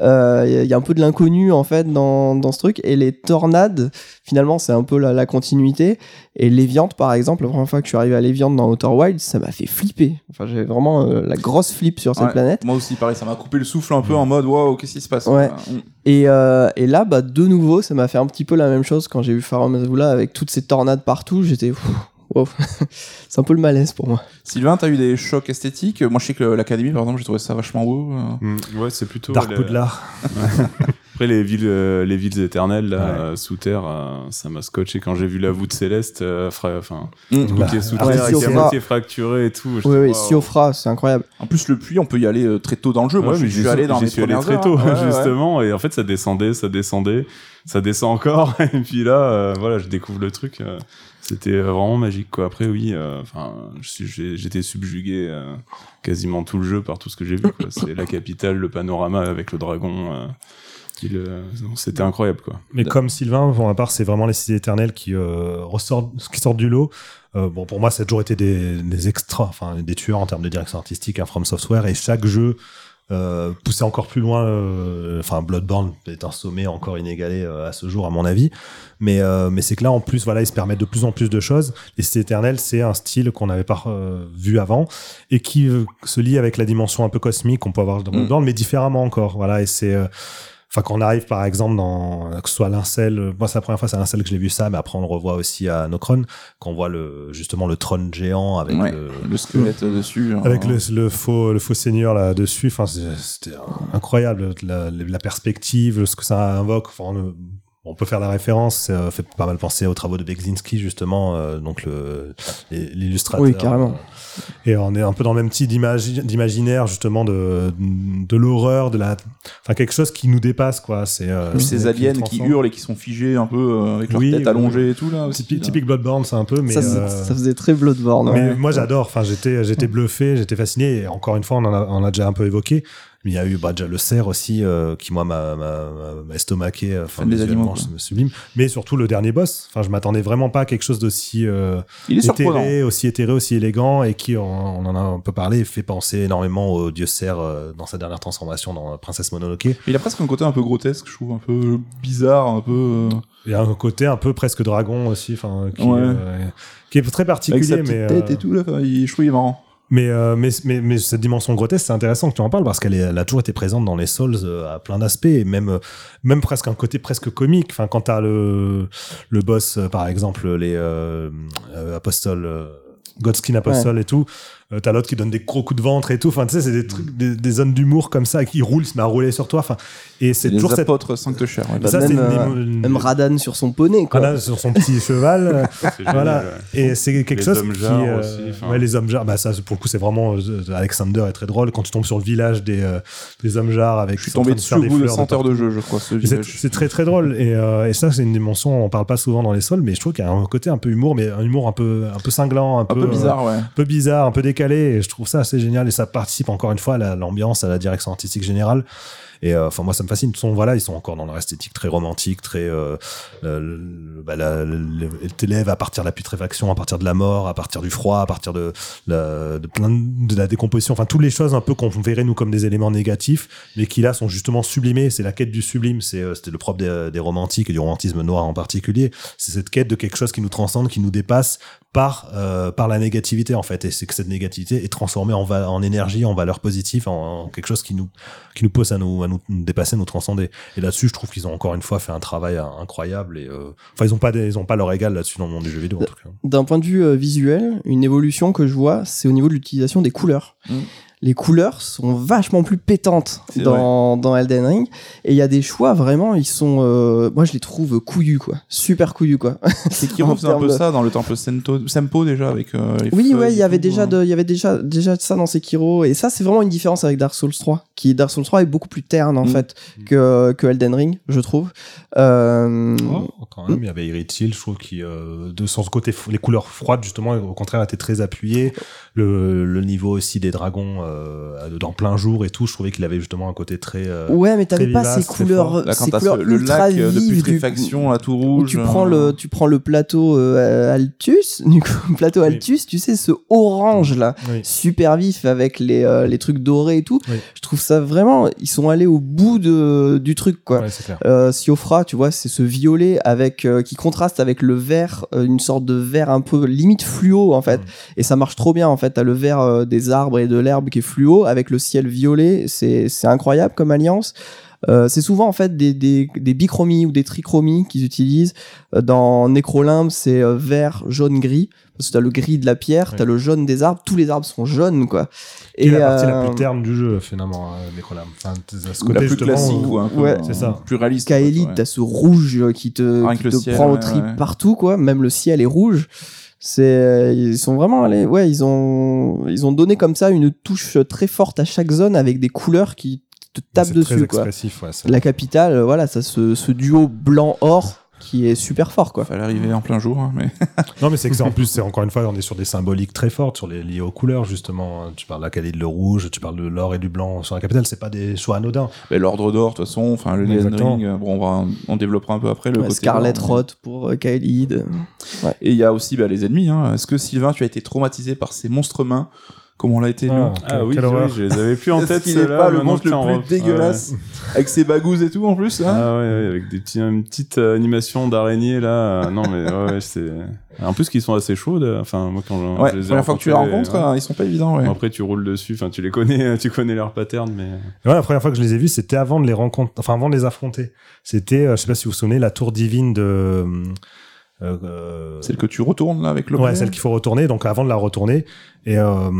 Euh, Il y a- il y a un peu de l'inconnu, en fait, dans, dans ce truc. Et les tornades, finalement, c'est un peu la, la continuité. Et Léviante, par exemple, la première fois que je suis arrivé à Léviante dans Outer Wild, ça m'a fait flipper. Enfin, j'ai vraiment euh, la grosse flip sur cette Ouais, planète. Moi aussi, pareil, ça m'a coupé le souffle un peu en mode waouh, qu'est-ce qui se passe Ouais. Hum. Et, euh, et là, bah, de nouveau, ça m'a fait un petit peu la même chose quand j'ai vu Pharaoh Mazula avec toutes ces tornades partout. J'étais. Wow. C'est un peu le malaise pour moi. Sylvain, t'as eu des chocs esthétiques? Moi, je sais que l'Académie, par exemple, j'ai trouvé ça vachement beau. euh. Mm, ouais, c'est plutôt. Dark la- Poudlard. Après les villes, euh, les villes éternelles là, Ouais. euh, sous terre, euh, ça m'a scotché quand j'ai vu la voûte céleste, fra- enfin, Mm. tout Bah, qui est sous ah terre, ouais, qui est à Siofra. moitié fracturé et tout. Oui, oui. Siofra, c'est incroyable. En plus, le puits, on peut y aller euh, très tôt dans le jeu. Moi, je suis allé dans les suis allé très heures, tôt, hein. Justement, et en fait, ça descendait, ça descendait, ça descend encore, et puis là, euh, voilà, je découvre le truc. C'était vraiment magique, quoi. Après, oui, euh, enfin, j'étais subjugué euh, quasiment tout le jeu par tout ce que j'ai vu. C'est la capitale, le panorama avec le dragon. euh, C'était incroyable, quoi. Mais comme Sylvain, pour ma part, c'est vraiment les cités éternelles qui euh, ressortent, qui sortent du lot. Euh, bon, pour moi, ça a toujours été des, des extras, enfin des tueurs en termes de direction artistique, hein, From Software, et chaque jeu euh, poussait encore plus loin. euh, Enfin, Bloodborne est un sommet encore inégalé euh, à ce jour, à mon avis. Mais euh, mais c'est que là, en plus, voilà, ils se permettent de plus en plus de choses. Les cités éternelles, c'est un style qu'on n'avait pas euh, vu avant et qui se lie avec la dimension un peu cosmique qu'on peut avoir dans Mm. Bloodborne, mais différemment encore. Voilà, et c'est euh, Enfin, quand on arrive, par exemple, dans, que ce soit Lincel, euh, moi, c'est la première fois, c'est à Lincel que je l'ai vu ça, mais après, on le revoit aussi à Nocron, quand on voit le, justement, le trône géant avec Ouais, le, le squelette dessus. hein. avec le, le faux, le faux seigneur là-dessus. Enfin, c'est- c'était incroyable, la, la perspective, ce que ça invoque. Enfin, on, peut faire la référence, ça fait pas mal penser aux travaux de Bekzinski, justement, euh, donc le, l'illustrateur. Oui, carrément. Et on est un peu dans le même type d'imagi- d'imaginaire, justement, de, de l'horreur, de la, enfin, quelque chose qui nous dépasse, quoi. C'est, euh, ces aliens qui hurlent et qui sont figés un peu euh, avec leur Oui, tête allongée et tout là aussi. Typi- là. typique Bloodborne, c'est un peu, mais. ça, faisait- euh, ça faisait très Bloodborne. mais ouais. moi j'adore, enfin j'étais j'étais bluffé, j'étais fasciné et encore une fois on en a, on a déjà un peu évoqué. Mais il y a eu bah, déjà le cerf aussi euh, qui moi m'a m'a- m'a- m'a estomaqué, euh, enfin des animaux, sublime. Mais surtout le dernier boss, enfin je m'attendais vraiment pas à quelque chose d'aussi euh, éthéré, aussi éthéré, aussi élégant et qui on, on en a un peu parlé, fait penser énormément au dieu cerf euh, dans sa dernière transformation dans Princesse Mononoke. Il a presque un côté un peu grotesque, je trouve, un peu bizarre, un peu. Il y a un côté un peu presque dragon aussi, enfin qui, Ouais. qui est très avec particulier, sa petite mais tête et tout là. il- je trouve il est marrant. Mais, euh, mais, mais, mais cette dimension grotesque, c'est intéressant que tu en parles parce qu'elle est- elle a toujours été présente dans les Souls euh, à plein d'aspects et même, euh, même presque un côté presque comique. Enfin, quand t'as le, le boss, euh, par exemple, les euh, Apostles, Godskin Apostle et tout, euh, t'as l'autre qui donne des gros coups de ventre et tout. Enfin, tu sais, c'est des trucs, des, des zones d'humour comme ça qui roulent, se met à rouler sur toi. Enfin, et c'est toujours cette. apôtres ouais. Bah, ça, c'est même, une, euh, une- Même Radan sur son poney, quoi. voilà, sur son petit cheval. euh, voilà. ouais. Et c'est quelque Les chose hommes qui, euh, aussi, ouais, les hommes jarres, bah ça pour le coup c'est vraiment euh, Alexander est très drôle quand tu tombes sur le village des euh, des hommes jarres avec Je suis tombé dessus au bout de fleurs 100 heures de jeu, je crois, c'est- très très drôle et, euh, et ça c'est une dimension on parle pas souvent dans les sols mais je trouve qu'il y a un côté un peu humour mais un humour un peu un peu cinglant un, Un peu bizarre, ouais. un peu bizarre un peu décalé et je trouve ça assez génial et ça participe encore une fois à la- l'ambiance à la direction artistique générale et euh, enfin moi ça me fascine. Sont voilà, ils sont encore dans leur esthétique très romantique, très euh, le- bah, à partir de la putréfaction, à partir de la mort, à partir du froid, à partir de, la, plein de, la décomposition. Enfin toutes les choses un peu qu'on verrait nous comme des éléments négatifs, mais qui là sont justement sublimés. C'est la quête du sublime. C'est euh, c'était le propre des romantiques et du romantisme noir en particulier. C'est cette quête de quelque chose qui nous transcende, qui nous dépasse par euh, par la négativité en fait. Et c'est que cette négativité est transformée en, va- en énergie, en valeur positive, en, en quelque chose qui nous qui nous pousse à nous, à nous dépasser, nous transcender. Et là-dessus, je trouve qu'ils ont encore une fois fait un travail incroyable. Et euh, enfin, ils ont pas, des- ils ont pas leur égal là-dessus dans le monde du jeu vidéo en tout cas. D'un point de vue euh, visuel, une évolution que je vois, c'est au niveau de l'utilisation des couleurs. Mm. Les couleurs sont vachement plus pétantes dans, dans Elden Ring. Et il y a des choix, vraiment, ils sont. euh, moi, je les trouve couillus, quoi. Super couillus, quoi. C'est qui En faisait un peu de- ça dans le temple Sento, Sempo déjà avec euh, les Oui, ouais, il y et avait déjà hein. de, il y avait déjà, déjà ça dans Sekiro. Et ça, c'est vraiment une différence avec Dark Souls 3. Qui, Dark Souls 3 est beaucoup plus terne, en Mm. fait, que, que Elden Ring, je trouve. Euh, Oh, quand même, il y avait Irit Seal, je trouve, qui, euh, de son côté, les couleurs froides, justement, au contraire, étaient très appuyées. Le, le niveau aussi des dragons, euh, dans plein jour et tout, je trouvais qu'il avait justement un côté très. euh, Ouais, mais t'avais pas ces couleurs, Là, ces couleurs ce- le ultra lac euh, de vives du- putréfaction, là tout où rouge. tu euh, prends le tu prends le plateau euh, Altus du coup, plateau Oui. Altus tu sais ce orange là oui. super vif avec les, euh, les trucs dorés et tout Oui. je trouve ça vraiment ils sont allés au bout de, du truc quoi Ouais, euh, Siofra, tu vois, c'est ce violet avec euh, qui contraste avec le vert, euh, une sorte de vert un peu limite fluo en fait, Mm. et ça marche trop bien en fait. T'as le vert euh, des arbres et de l'herbe qui est fluo avec le ciel violet, c'est c'est incroyable comme alliance. Euh, c'est souvent en fait des, des, des bichromies ou des trichromies qu'ils utilisent. Euh, Dans Necrolimbe, c'est euh, vert, jaune, gris. Parce que t'as le gris de la pierre, Ouais. t'as le jaune des arbres. Tous les arbres sont jaunes, quoi. Et la partie la plus terne du jeu, finalement, hein, Necrolam. Enfin, ce La plus classique, quoi. un peu, ouais. euh, C'est ça. Plus réaliste. Kaeli, quoi, ouais. t'as ce rouge qui te, qui ciel, prend au trip ouais. partout, quoi. Même le ciel est rouge. C'est, ils sont vraiment allés, ouais, ils ont, ils ont donné comme ça une touche très forte à chaque zone avec des couleurs qui te tapent dessus, très quoi. expressif, ouais, ça. La capitale, euh, voilà, ça ce, ce duo blanc-or qui est super fort, quoi. Fallait arriver en plein jour, hein, mais Non, mais c'est que c'est en plus, c'est encore une fois, on est sur des symboliques très fortes, sur les liées aux couleurs, justement. Tu parles de la qualité de le rouge, tu parles de l'or et du blanc sur la capitale, c'est pas des choix anodins. mais l'ordre d'or, de toute façon, enfin, le Elden. Ring, bon, on va, on développera un peu après le Ouais, côté. Scarlet Roth pour euh, Kaelid. Et il y a aussi bah, les ennemis. Hein. Est-ce que Sylvain, tu as été traumatisé par ces monstres mains comme on l'a été nous Ah, Ah oui, oui, je les avais plus en tête. qu'il est ceux-là, pas le monstre le plus dégueulasse avec ses bagouses et tout en plus Ah hein ouais, ouais, avec des petits, une petite euh, animation d'araignée là. Euh, non mais ouais, c'est. En plus qu'ils sont assez chauds. là. Enfin moi quand Ouais, je les ai première fois que tu les rencontres, ouais. hein, ils sont pas évidents. Ouais. Bon, après tu roules dessus. Enfin tu les connais, tu connais leur pattern, mais. Ouais, la première fois que je les ai vus, c'était avant de les rencontrer, enfin avant de les affronter. C'était, euh, je sais pas si vous vous souvenez, la tour divine de. Euh, Celle que tu retournes là avec le. Ouais, celle qu'il faut retourner. Donc avant de la retourner, et euh,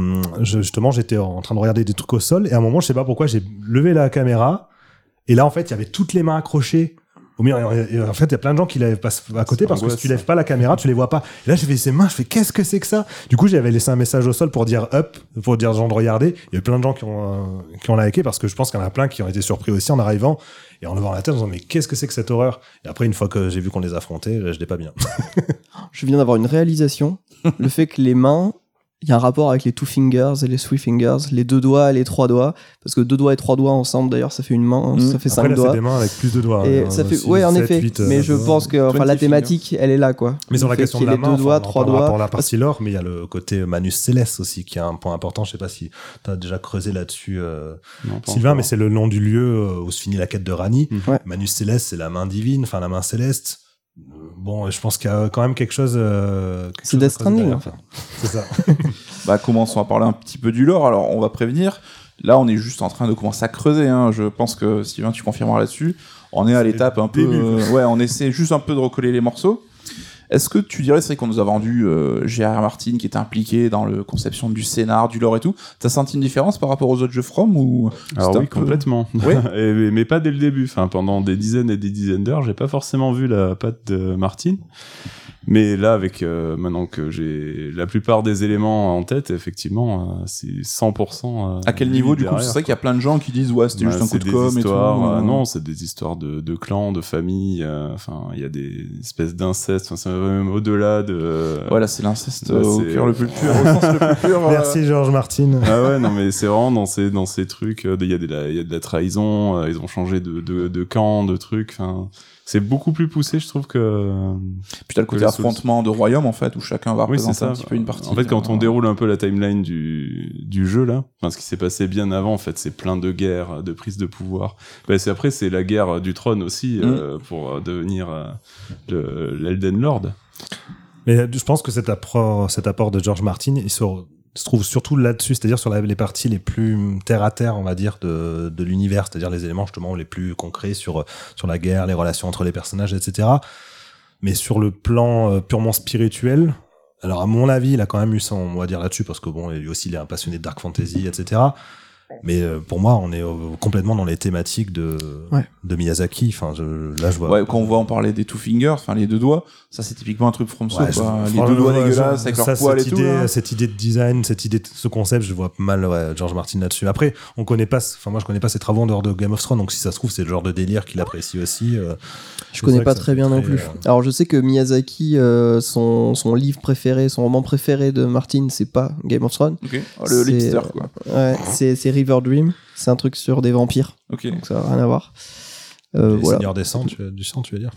je- justement, j'étais en train de regarder des trucs au sol, et à un moment, je sais pas pourquoi, j'ai levé la caméra, et là, en fait, il y avait toutes les mains accrochées. Au mur, et en fait, il y a plein de gens qui lèvent pas à côté parce que si tu lèves pas la caméra, tu les vois pas. Et là, j'ai fait ces mains, je fais qu'est-ce que c'est que ça? Du coup, j'avais laissé un message au sol pour dire up, pour dire aux gens de regarder. Il y a eu plein de gens qui ont euh, qui ont liké parce que je pense qu'il y en a plein qui ont été surpris aussi en arrivant et en levant la tête en disant mais qu'est-ce que c'est que cette horreur? Et après, une fois que j'ai vu qu'on les affrontait, je l'ai pas bien. Je viens d'avoir une réalisation. le fait que les mains, il y a un rapport avec les two fingers et les three fingers, les deux doigts et les trois doigts. Parce que deux doigts et trois doigts ensemble, d'ailleurs, ça fait une main, Mm. ça fait Après, cinq là, c'est doigts. des mains avec plus de doigts. Et hein, ça fait, six, ouais, en sept, effet. huit, euh, mais je pense que, enfin, la 20 thématique, elle est là, quoi. Mais sur la question qu'il de la main, deux enfin, doigts, trois doigts. pour la partie lore, mais il y a le côté Manus Céleste aussi, qui est un point important. Je sais pas si tu as déjà creusé là-dessus, euh, Sylvain, mais c'est le nom du lieu euh, où se finit la quête de Rani. Ouais. Manus Céleste, c'est la main divine, enfin la main céleste. Euh, Bon, je pense qu'il y a quand même quelque chose. euh, C'est Death Stranding, enfin. C'est ça. Bah, commençons à parler un petit peu du lore. Alors, on va prévenir. Là, on est juste en train de commencer à creuser. Hein. Je pense que Sylvain, tu confirmeras là-dessus. On est à C'est l'étape un peu. euh, ouais, on essaie juste un peu de recoller les morceaux. Est-ce que tu dirais, c'est vrai qu'on nous a vendu euh, G.R.R. Martin qui était impliqué dans la conception du scénar, du lore et tout. T'as senti une différence par rapport aux autres jeux From ou Alors un oui, peu- complètement. Oui. Et- mais, mais pas dès le début. Enfin, pendant des dizaines et des dizaines d'heures, j'ai pas forcément vu la patte de Martine. Mais là, avec euh, maintenant que j'ai la plupart des éléments en tête, effectivement, euh, c'est 100%. euh, À quel niveau du coup C'est vrai qu'il y a plein de gens qui disent ouais c'était Bah, juste un coup de com et tout. euh, non, c'est des histoires de, de clans, de familles. euh, Enfin, il y a des espèces d'inceste. Enfin, c'est même au-delà de. Voilà, c'est l'inceste Bah, euh, au c'est- cœur le plus pur, au sens le plus pur. euh. Merci Georges Martin. Ah ouais, non, mais c'est vraiment dans ces, dans ces trucs, euh, il y, a de la- il y a de la trahison, euh, ils ont changé de, de, de camp, de trucs, enfin, c'est beaucoup plus poussé, je trouve que. Puis t'as le côté affrontement de royaume en fait où chacun va Oui, représenter ça. un petit peu une partie. En fait, quand on déroule un peu la timeline du, du jeu, là, enfin, ce qui s'est passé bien avant, en fait, c'est plein de guerres, de prises de pouvoir. Bah, c'est après, c'est la guerre du trône aussi, euh, pour euh, devenir euh, le- l'Elden Lord. Mais euh, je pense que cet apport, cet apport de George Martin, il se, se trouve surtout là-dessus, c'est-à-dire sur la- les parties les plus terre à terre, on va dire, de, de l'univers, c'est-à-dire les éléments justement les plus concrets sur, sur la guerre, les relations entre les personnages, etc. Mais sur le plan euh, purement spirituel, alors à mon avis, il a quand même eu son mot à dire là-dessus, parce que bon, lui aussi, il est un passionné de dark fantasy, etc. Mais euh, pour moi, on est euh, complètement dans les thématiques de, Ouais. de Miyazaki. Enfin, je, là, je vois. Ouais, quand on voit en parler des two fingers, enfin les deux doigts, ça c'est typiquement un truc from Ouais, Soft, je- quoi. Les deux doigts ouais, dégueulasses avec ça, leur poil et tout. hein. idée, là. Cette idée de design, cette idée de ce concept, je vois mal ouais, George Martin là-dessus. Après, on connaît pas, enfin moi je connais pas ses travaux en dehors de Game of Thrones, donc si ça se trouve c'est le genre de délire qu'il apprécie aussi. euh, Je connais pas très bien non plus. euh, Alors je sais que Miyazaki, euh, son, son livre préféré, son roman préféré de Martin, c'est pas Game of Thrones. Oh, le hipster quoi. Ouais, c'est, c'est River Dream. C'est un truc sur des vampires, Ok. donc ça n'a rien à voir. Euh, les voilà. Seigneurs des Sangs, tu, du sang, tu veux dire?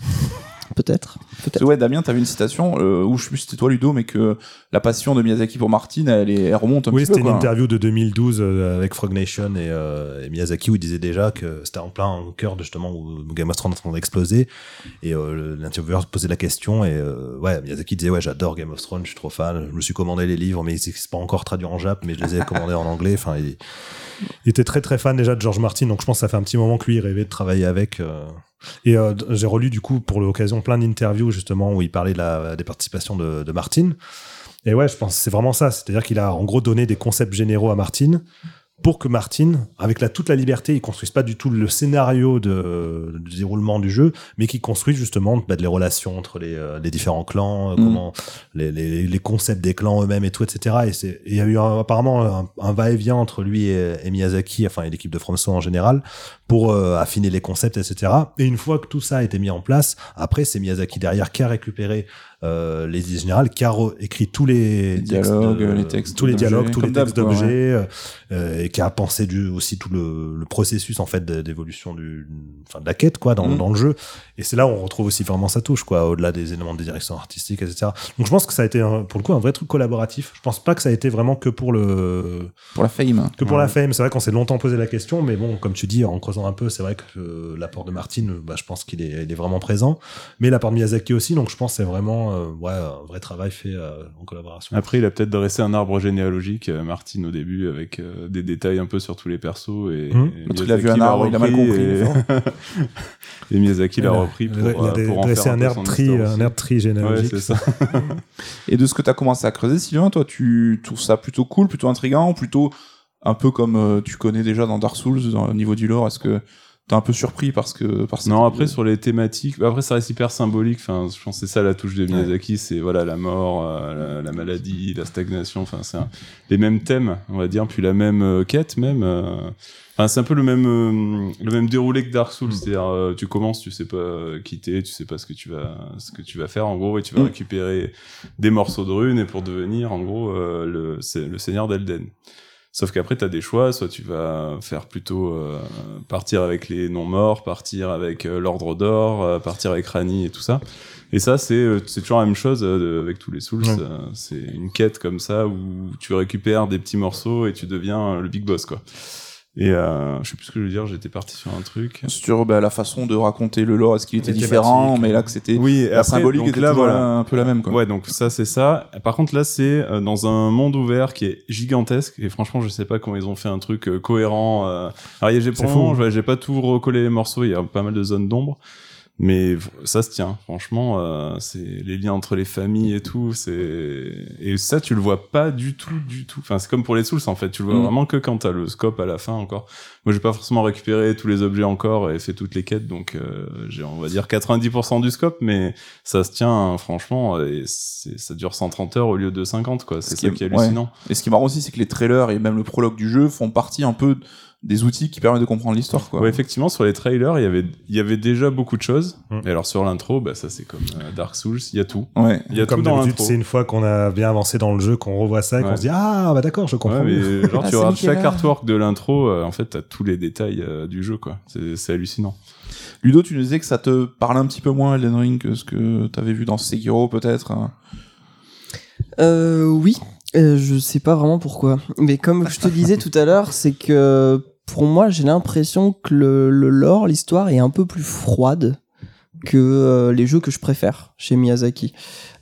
Peut-être. Que ouais, Damien, t'avais une citation euh, où je sais plus si c'était toi Ludo, mais que la passion de Miyazaki pour Martin, elle, est, elle remonte un Oui, petit peu. c'était une interview de 2012 euh, avec Frog Nation et, euh, et Miyazaki où il disait déjà que c'était en plein au cœur de justement où Game of Thrones est en train d'exploser et euh, l'intervieweur posait la question et euh, ouais Miyazaki disait ouais j'adore Game of Thrones, je suis trop fan, je me suis commandé les livres mais c'est c'est pas encore traduit en jap mais je les ai commandés en anglais. Enfin, il, il était très très fan déjà de George Martin donc je pense que ça fait un petit moment que lui il rêvait de travailler avec. Et euh, j'ai relu du coup pour l'occasion plein d'interviews justement où il parlait de la, des participations de, de Martin. Et ouais, je pense que c'est vraiment ça. C'est-à-dire qu'il a en gros donné des concepts généraux à Martin pour que Martin, avec la, toute la liberté, il construise pas du tout le scénario de, du déroulement du jeu, mais qu'il construise justement bah, les relations entre les, euh, les différents clans, euh, Mm. comment les, les, les concepts des clans eux-mêmes et tout, etc. Et il y a eu un- apparemment un, un va-et-vient entre lui et, et Miyazaki, enfin et l'équipe de FromSo en général, pour euh, affiner les concepts, etc. Et une fois que tout ça a été mis en place, après c'est Miyazaki derrière qui a récupéré euh, les idées générales, qui a écrit tous les, Les textes dialogues, de- les textes tous les dialogues, tous les textes ouais. d'objets, euh, euh, et qui a pensé du, aussi tout le, le processus en fait d'évolution du, enfin de la quête quoi dans, Mhm. dans le jeu. Et c'est là où on retrouve aussi vraiment sa touche quoi, au-delà des éléments de direction artistique, etc. Donc je pense que ça a été un- pour le coup un vrai truc collaboratif. Je pense pas que ça a été vraiment que pour le Pour la fame. que pour Ouais. la fame. C'est vrai qu'on s'est longtemps posé la question, mais bon, comme tu dis, en creusant un peu, c'est vrai que euh, l'apport de Martin, euh, bah, je pense qu'il est, il est vraiment présent. Mais l'apport de Miyazaki aussi, donc je pense que c'est vraiment euh, ouais, un vrai travail fait euh, en collaboration. Après, il a peut-être dressé un arbre généalogique, euh, Martin, au début, avec euh, des détails un peu sur tous les persos. Et, et L'autre, il a vu Miyazaki un arbre, il a mal compris, Et, et Miyazaki l'a repris pour, il a, il a pour en dressé faire un son tri, un air tri généalogique. ça. Et de ce que tu as commencé à creuser, Sylvain, toi, tu trouves ça plutôt cool, plutôt intriguant, ou plutôt un peu comme euh, tu connais déjà dans Dark Souls, dans, au niveau du lore Est-ce que t'es un peu surpris parce que parce Non, après sur les thématiques, bah, après ça reste hyper symbolique. Enfin, je pense c'est ça la touche de Miyazaki, c'est voilà la mort, euh, la, la maladie, la stagnation. Enfin, c'est un- les mêmes thèmes, on va dire, puis la même euh, quête même. euh, Enfin, c'est un peu le même euh, le même déroulé que Dark Souls, c'est-à-dire euh, tu commences, tu sais pas quitter, tu sais pas ce que tu vas ce que tu vas faire en gros, et tu vas Mm. récupérer des morceaux de runes et pour devenir en gros euh, le le seigneur d'Elden. Sauf qu'après, tu as des choix. Soit tu vas faire plutôt euh, partir avec les non-morts, partir avec euh, l'Ordre d'Or, euh, partir avec Rani et tout ça. Et ça, c'est euh, c'est toujours la même chose euh, avec tous les Souls. Ouais. C'est une quête comme ça où tu récupères des petits morceaux et tu deviens le big boss, quoi. Et euh, je sais plus ce que je veux dire. J'étais parti sur un truc. sur bah, la façon de raconter le lore, est-ce qu'il était Les différent, mais là que c'était Oui, la après, symbolique était là, voilà. un peu la même quoi. Ouais, donc ça c'est ça. Par contre là c'est euh, dans un monde ouvert qui est gigantesque et franchement je sais pas comment ils ont fait un truc euh, cohérent. euh. Alors j'ai pas tout recollé les morceaux, il y a pas mal de zones d'ombre. Mais ça se tient, franchement, euh, c'est les liens entre les familles et tout, c'est et ça tu le vois pas du tout, du tout. Enfin c'est comme pour les Souls en fait, tu le vois Mm. vraiment que quand t'as le scope à la fin encore. Moi j'ai pas forcément récupéré tous les objets encore et fait toutes les quêtes, donc euh, j'ai on va dire 90% du scope, mais ça se tient hein, franchement et ça dure 130 heures au lieu de 50 quoi. C'est Ce ça qui qui est hallucinant. Et ce qui est marrant aussi, c'est que les trailers et même le prologue du jeu font partie un peu des outils qui permettent de comprendre l'histoire quoi. Ouais, effectivement, sur les trailers, il y avait, il y avait déjà beaucoup de choses. Mm. Et alors sur l'intro, bah, ça c'est comme euh, Dark Souls, il y a tout. Ouais. Il y a Comme tout dans d'habitude, l'intro. c'est une fois qu'on a bien avancé dans le jeu qu'on revoit ça et qu'on Ouais. se dit ah bah d'accord, je comprends. Ouais, mais genre Ah, tu regardes chaque artwork de l'intro, euh, en fait, t'as tous les détails euh, du jeu, quoi. C'est c'est hallucinant. Ludo, tu nous disais que ça te parlait un petit peu moins Elden Ring que ce que t'avais vu dans Sekiro peut-être. hein. Euh, oui, euh, je sais pas vraiment pourquoi. Mais comme je te disais tout à l'heure, c'est que pour moi, j'ai l'impression que le, lore, l'histoire est un peu plus froide que euh, les jeux que je préfère chez Miyazaki.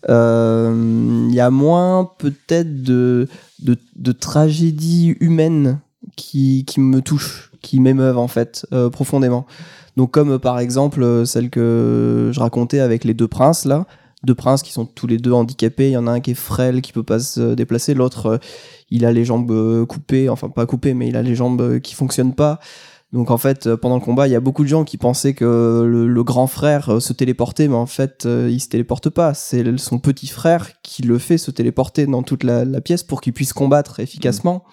Euh, Il y a moins peut-être de, de, de tragédie humaine qui, me touche, qui m'émeuvent en fait euh, profondément. Donc comme par exemple celle que je racontais avec les deux princes là, deux princes qui sont tous les deux handicapés. Il y en a un qui est frêle, qui peut pas se déplacer. L'autre, il a les jambes euh, coupées, enfin pas coupées, mais il a les jambes euh, qui fonctionnent pas. Donc en fait, euh, pendant le combat, il y a beaucoup de gens qui pensaient que le, grand frère se téléportait, mais en fait, il se téléporte pas. C'est son petit frère qui le fait se téléporter dans toute la, pièce pour qu'il puisse combattre efficacement.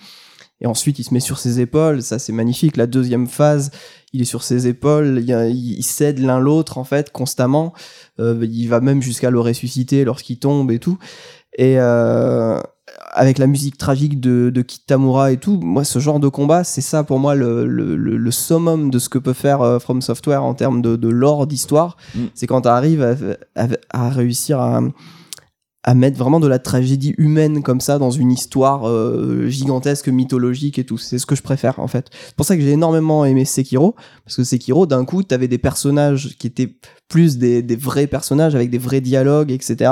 Et ensuite, il se met sur ses épaules. Ça, c'est magnifique. La deuxième phase, il est sur ses épaules. Il, il cède l'un l'autre, en fait, constamment. Il va même jusqu'à le ressusciter lorsqu'il tombe et tout. Et, avec la musique tragique de, de Kitamura et tout, moi, ce genre de combat, c'est ça pour moi le, le, le, le summum de ce que peut faire euh, From Software en termes de, de lore, d'histoire. Mm. C'est quand tu arrives à, à, à réussir à, à mettre vraiment de la tragédie humaine comme ça dans une histoire euh, gigantesque, mythologique et tout. C'est ce que je préfère en fait. C'est pour ça que j'ai énormément aimé Sekiro, parce que Sekiro, d'un coup, t'avais des personnages qui étaient plus des, des vrais personnages avec des vrais dialogues, etc.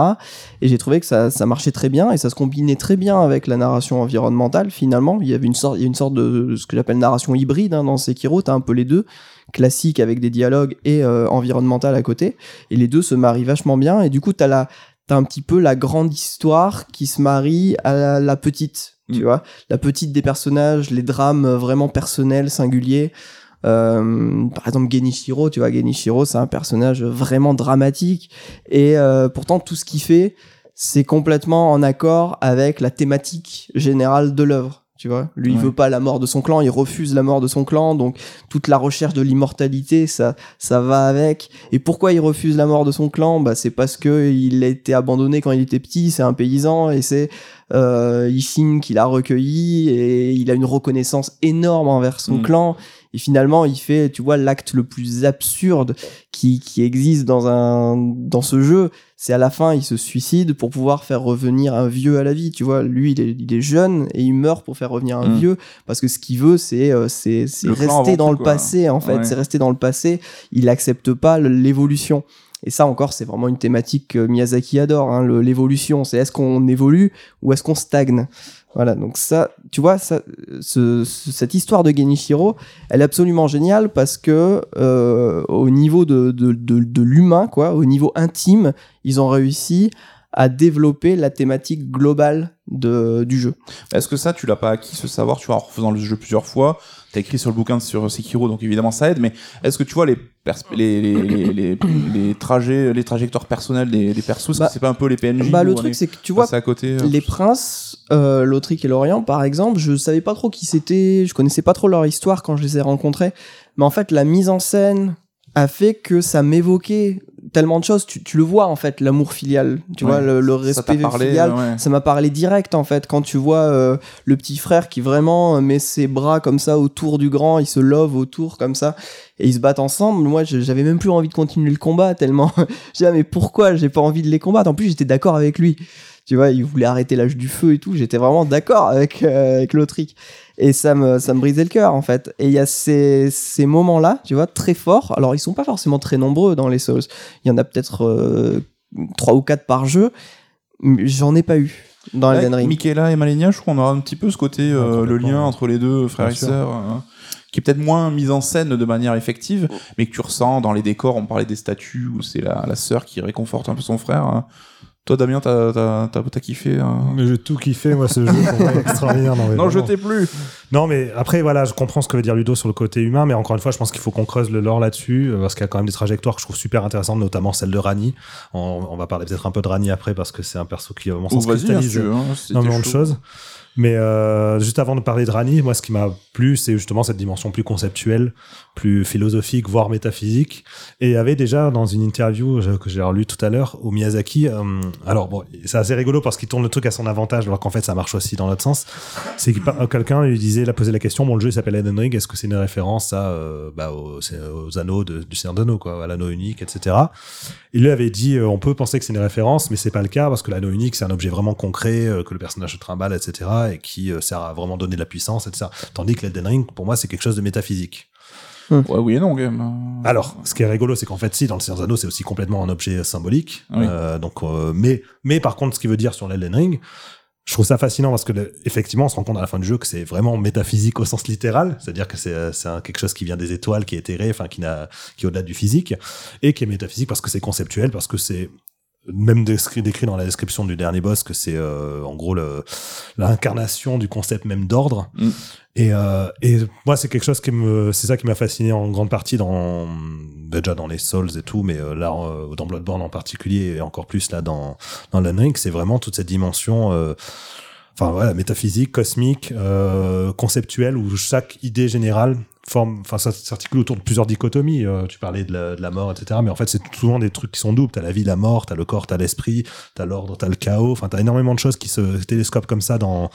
Et j'ai trouvé que ça, ça marchait très bien et ça se combinait très bien avec la narration environnementale finalement. Il y avait une sorte, il y a une sorte de ce que j'appelle narration hybride hein, dans Sekiro. T'as un peu les deux classique avec des dialogues et euh, environnemental à côté et les deux se marient vachement bien et du coup t'as la t'as un petit peu la grande histoire qui se marie à la, la petite, tu Mm. vois, la petite des personnages, les drames vraiment personnels, singuliers. Euh, par exemple, Genichiro, tu vois, Genichiro, c'est un personnage vraiment dramatique et euh, pourtant tout ce qu'il fait, c'est complètement en accord avec la thématique générale de l'œuvre. Tu vois, lui il veut pas la mort de son clan, il refuse la mort de son clan, donc toute la recherche de l'immortalité, ça, ça va avec. Et pourquoi il refuse la mort de son clan? Bah c'est parce que il a été abandonné quand il était petit, c'est un paysan et c'est euh, Ishin qui l'a recueilli et il a une reconnaissance énorme envers son Mm. clan. Et finalement, il fait, tu vois, l'acte le plus absurde qui, qui existe dans un dans ce jeu, c'est à la fin, il se suicide pour pouvoir faire revenir un vieux à la vie. Tu vois, lui, il est, il est jeune et il meurt pour faire revenir un Mm. vieux parce que ce qu'il veut, c'est euh, rester dans tout, le quoi. passé en fait. Ouais. C'est rester dans le passé. Il accepte pas l'évolution. Et ça encore, c'est vraiment une thématique que Miyazaki adore, hein, l'évolution. C'est est-ce qu'on évolue ou est-ce qu'on stagne? Voilà, donc ça, tu vois, cette histoire de Genichiro, elle est absolument géniale parce que euh, au niveau de, l'humain, au niveau intime, ils ont réussi à développer la thématique globale du jeu. Est-ce que ça, tu l'as pas acquis, ce savoir, tu vois, en refaisant le jeu plusieurs fois T'as écrit sur le bouquin sur Sekiro, donc évidemment ça aide, mais est-ce que tu vois les, les, les, les, les, les trajets, les trajectoires personnelles des, des persos Bah, c'est pas un peu les PNJ Bah, le truc, est c'est que tu vois, passé à côté euh, les princes, euh, l'Autrique et l'Orient, par exemple, je savais pas trop qui c'était, je connaissais pas trop leur histoire quand je les ai rencontrés, mais en fait, la mise en scène a fait que ça m'évoquait tellement de choses. Tu, tu le vois, en fait, l'amour filial, tu Ouais, vois, le, le ça t'a respect parlé, filial. ouais. Ça m'a parlé direct en fait quand tu vois euh, le petit frère qui vraiment met ses bras comme ça autour du grand, il se love autour comme ça et ils se battent ensemble. Moi je- j'avais même plus envie de continuer le combat tellement j'ai dit ah, mais pourquoi j'ai pas envie de les combattre? En plus j'étais d'accord avec lui. Tu vois, il voulait arrêter l'âge du feu et tout. J'étais vraiment d'accord avec euh, avec l'Autrique et ça me ça me brisait le cœur en fait. Et il y a ces ces moments là, tu vois, très forts. Alors ils sont pas forcément très nombreux dans les Souls. Il y en a peut-être euh, trois ou quatre par jeu. J'en ai pas eu dans Elden Ring. Michaela et Malenia, je crois qu'on aura un petit peu ce côté, euh, Ouais, le lien entre les deux frères et sœurs, hein, qui est peut-être moins mis en scène de manière effective, mais que tu ressens dans les décors. On parlait des statues où c'est la, la sœur qui réconforte un peu son frère. hein. Toi, Damien, t'as t'as- t'as- t'as kiffé hein Mais j'ai tout kiffé, moi, ce jeu. Pour moi, extraordinaire. Non, mais Non, je t'ai plus. Non, mais après, voilà, je comprends ce que veut dire Ludo sur le côté humain, mais encore une fois, je pense qu'il faut qu'on creuse le lore là-dessus, euh, parce qu'il y a quand même des trajectoires que je trouve super intéressantes, notamment celle de Rani. On, on va parler peut-être un peu de Rani après, parce que c'est un perso qui, à mon sens, si cristallise hein, c'était énormément de choses. Mais euh, juste avant de parler de Rani, moi, ce qui m'a plu, c'est justement cette dimension plus conceptuelle, plus philosophique, voire métaphysique. Et il y avait déjà dans une interview que j'ai relue tout à l'heure au Miyazaki, euh, alors bon, c'est assez rigolo parce qu'il tourne le truc à son avantage, alors qu'en fait ça marche aussi dans l'autre sens. C'est que quelqu'un lui disait, il a posé la question, bon, le jeu s'appelle Elden Ring, est-ce que c'est une référence à, euh, bah, aux, anneaux du Seigneur d'Anneaux, quoi, à l'anneau unique, etc. Il lui avait dit, euh, on peut penser que c'est une référence, mais c'est pas le cas parce que l'anneau unique c'est un objet vraiment concret que le personnage se trimballe, etc. et qui sert à vraiment donner de la puissance, etc. Tandis que l'Elden Ring, pour moi, c'est quelque chose de métaphysique. Ouais, oui et non, hein. Alors, ce qui est rigolo, c'est qu'en fait, si, dans le Seigneur des Anneaux, c'est aussi complètement un objet symbolique. Oui. Euh, donc, euh, mais, mais par contre, ce qui veut dire sur l'Elden Ring, je trouve ça fascinant parce que le- effectivement, on se rend compte à la fin du jeu que c'est vraiment métaphysique au sens littéral, c'est-à-dire que c'est euh, quelque chose qui vient des étoiles, qui est éthéré, enfin qui n'a qui est au-delà du physique, et qui est métaphysique parce que c'est conceptuel, parce que c'est même décrit, décrit dans la description du dernier boss que c'est euh, en gros l'incarnation du concept même d'ordre. Mm. Et, euh, et moi, c'est quelque chose qui me, c'est ça qui m'a fasciné en grande partie dans, déjà dans les Souls et tout, mais euh, là, euh, dans Bloodborne en particulier, et encore plus là dans, dans Ring, c'est vraiment toute cette dimension, euh, enfin voilà, métaphysique, cosmique, euh, conceptuelle, où chaque idée générale forme, enfin ça s'articule autour de plusieurs dichotomies. Euh, tu parlais de la, de la mort, etc. Mais en fait, c'est souvent des trucs qui sont doubles. T'as la vie, la mort, t'as le corps, t'as l'esprit, t'as l'ordre, t'as le chaos. Enfin, t'as énormément de choses qui se télescopent comme ça dans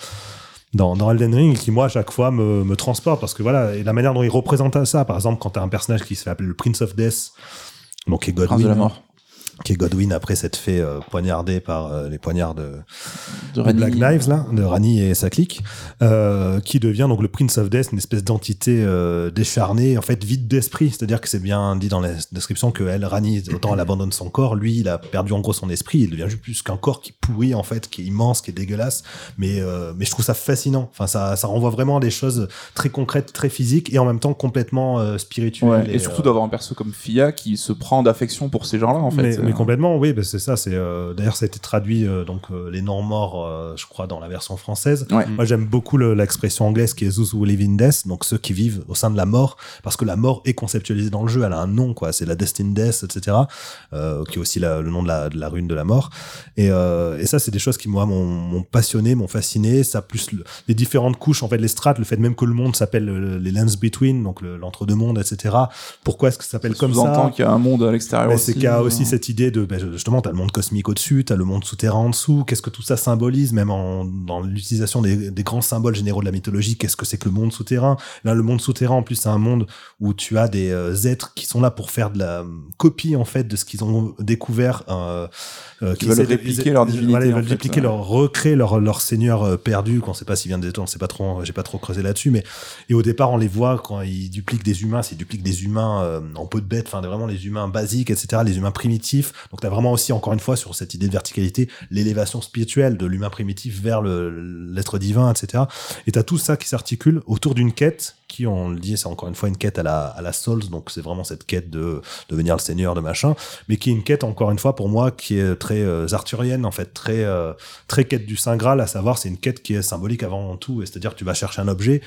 dans, dans Elden Ring qui moi à chaque fois me, me transporte parce que voilà et la manière dont il représente ça par exemple quand t'as un personnage qui se fait appeler le Prince of Death donc qui est Prince de la mort. Qui est Godwin après s'être fait euh, poignarder par euh, les poignards de, De de Rani. Black Knives là, de Rani et sa clique, euh, qui devient donc le Prince of Death, une espèce d'entité euh, décharnée, en fait vide d'esprit. C'est-à-dire que c'est bien dit dans la description que elle, Rani, autant elle abandonne son corps, lui, il a perdu en gros son esprit. Il devient juste plus qu'un corps qui pourrit en fait, qui est immense, qui est dégueulasse. Mais euh, mais je trouve ça fascinant. Enfin, ça ça renvoie vraiment à des choses très concrètes, très physiques et en même temps complètement euh, spirituelles. Ouais, et, surtout euh, d'avoir un perso comme Fia qui se prend d'affection pour ces gens-là, en fait. mais, Mais complètement, oui, bah, c'est ça. C'est euh, d'ailleurs ça a été traduit euh, donc euh, les noms morts, je crois, dans la version française. Ouais. Moi, j'aime beaucoup le- l'expression anglaise qui est "those who live in death", donc ceux qui vivent au sein de la mort, parce que la mort est conceptualisée dans le jeu. Elle a un nom, quoi. C'est la destined death, etc. Qui est aussi la- le nom de la, de la rune de la mort. Et, et ça, c'est des choses qui moi m'ont passionné, m'ont fasciné. Ça plus le- les différentes couches, en fait, les strates, le fait même que le monde s'appelle les lands between, donc le- l'entre-deux mondes, etc. Pourquoi est-ce que ça s'appelle comme ça? sous-entend qu'il y a un monde à l'extérieur aussi. c'est qu'il y a aussi euh, cette idée de, ben, justement, t'as le monde cosmique au-dessus, t'as le monde souterrain en dessous. Qu'est-ce que tout ça symbolise, même en, dans l'utilisation des, des grands symboles généraux de la mythologie? Qu'est-ce que c'est que le monde souterrain? Là, le monde souterrain, en plus, c'est un monde où tu as des euh, êtres qui sont là pour faire de la copie, en fait, de ce qu'ils ont découvert. Euh, euh, Qui veulent de- répliquer leur divinité, Voilà, ils en veulent répliquer ouais. leur, recréer leur, leur seigneur euh, perdu, qu'on sait pas s'il vient des on sait pas trop, j'ai pas trop creusé là-dessus, mais et au départ, on les voit quand ils dupliquent des humains, c'est ils dupliquent des humains en peau de bête, enfin vraiment les humains basiques, etc., les humains primitifs. Donc t'as vraiment aussi, encore une fois, sur cette idée de verticalité, l'élévation spirituelle de l'humain primitif vers l'être divin, etc. Et t'as tout ça qui s'articule autour d'une quête qui, on le dit, c'est encore une fois une quête à la, à la Souls, donc c'est vraiment cette quête de devenir le seigneur de machin, mais qui est une quête, encore une fois, pour moi, qui est très euh, arthurienne, en fait, très, euh, très quête du Saint Graal, à savoir, c'est une quête qui est symbolique avant tout, c'est-à-dire tu vas chercher un objet,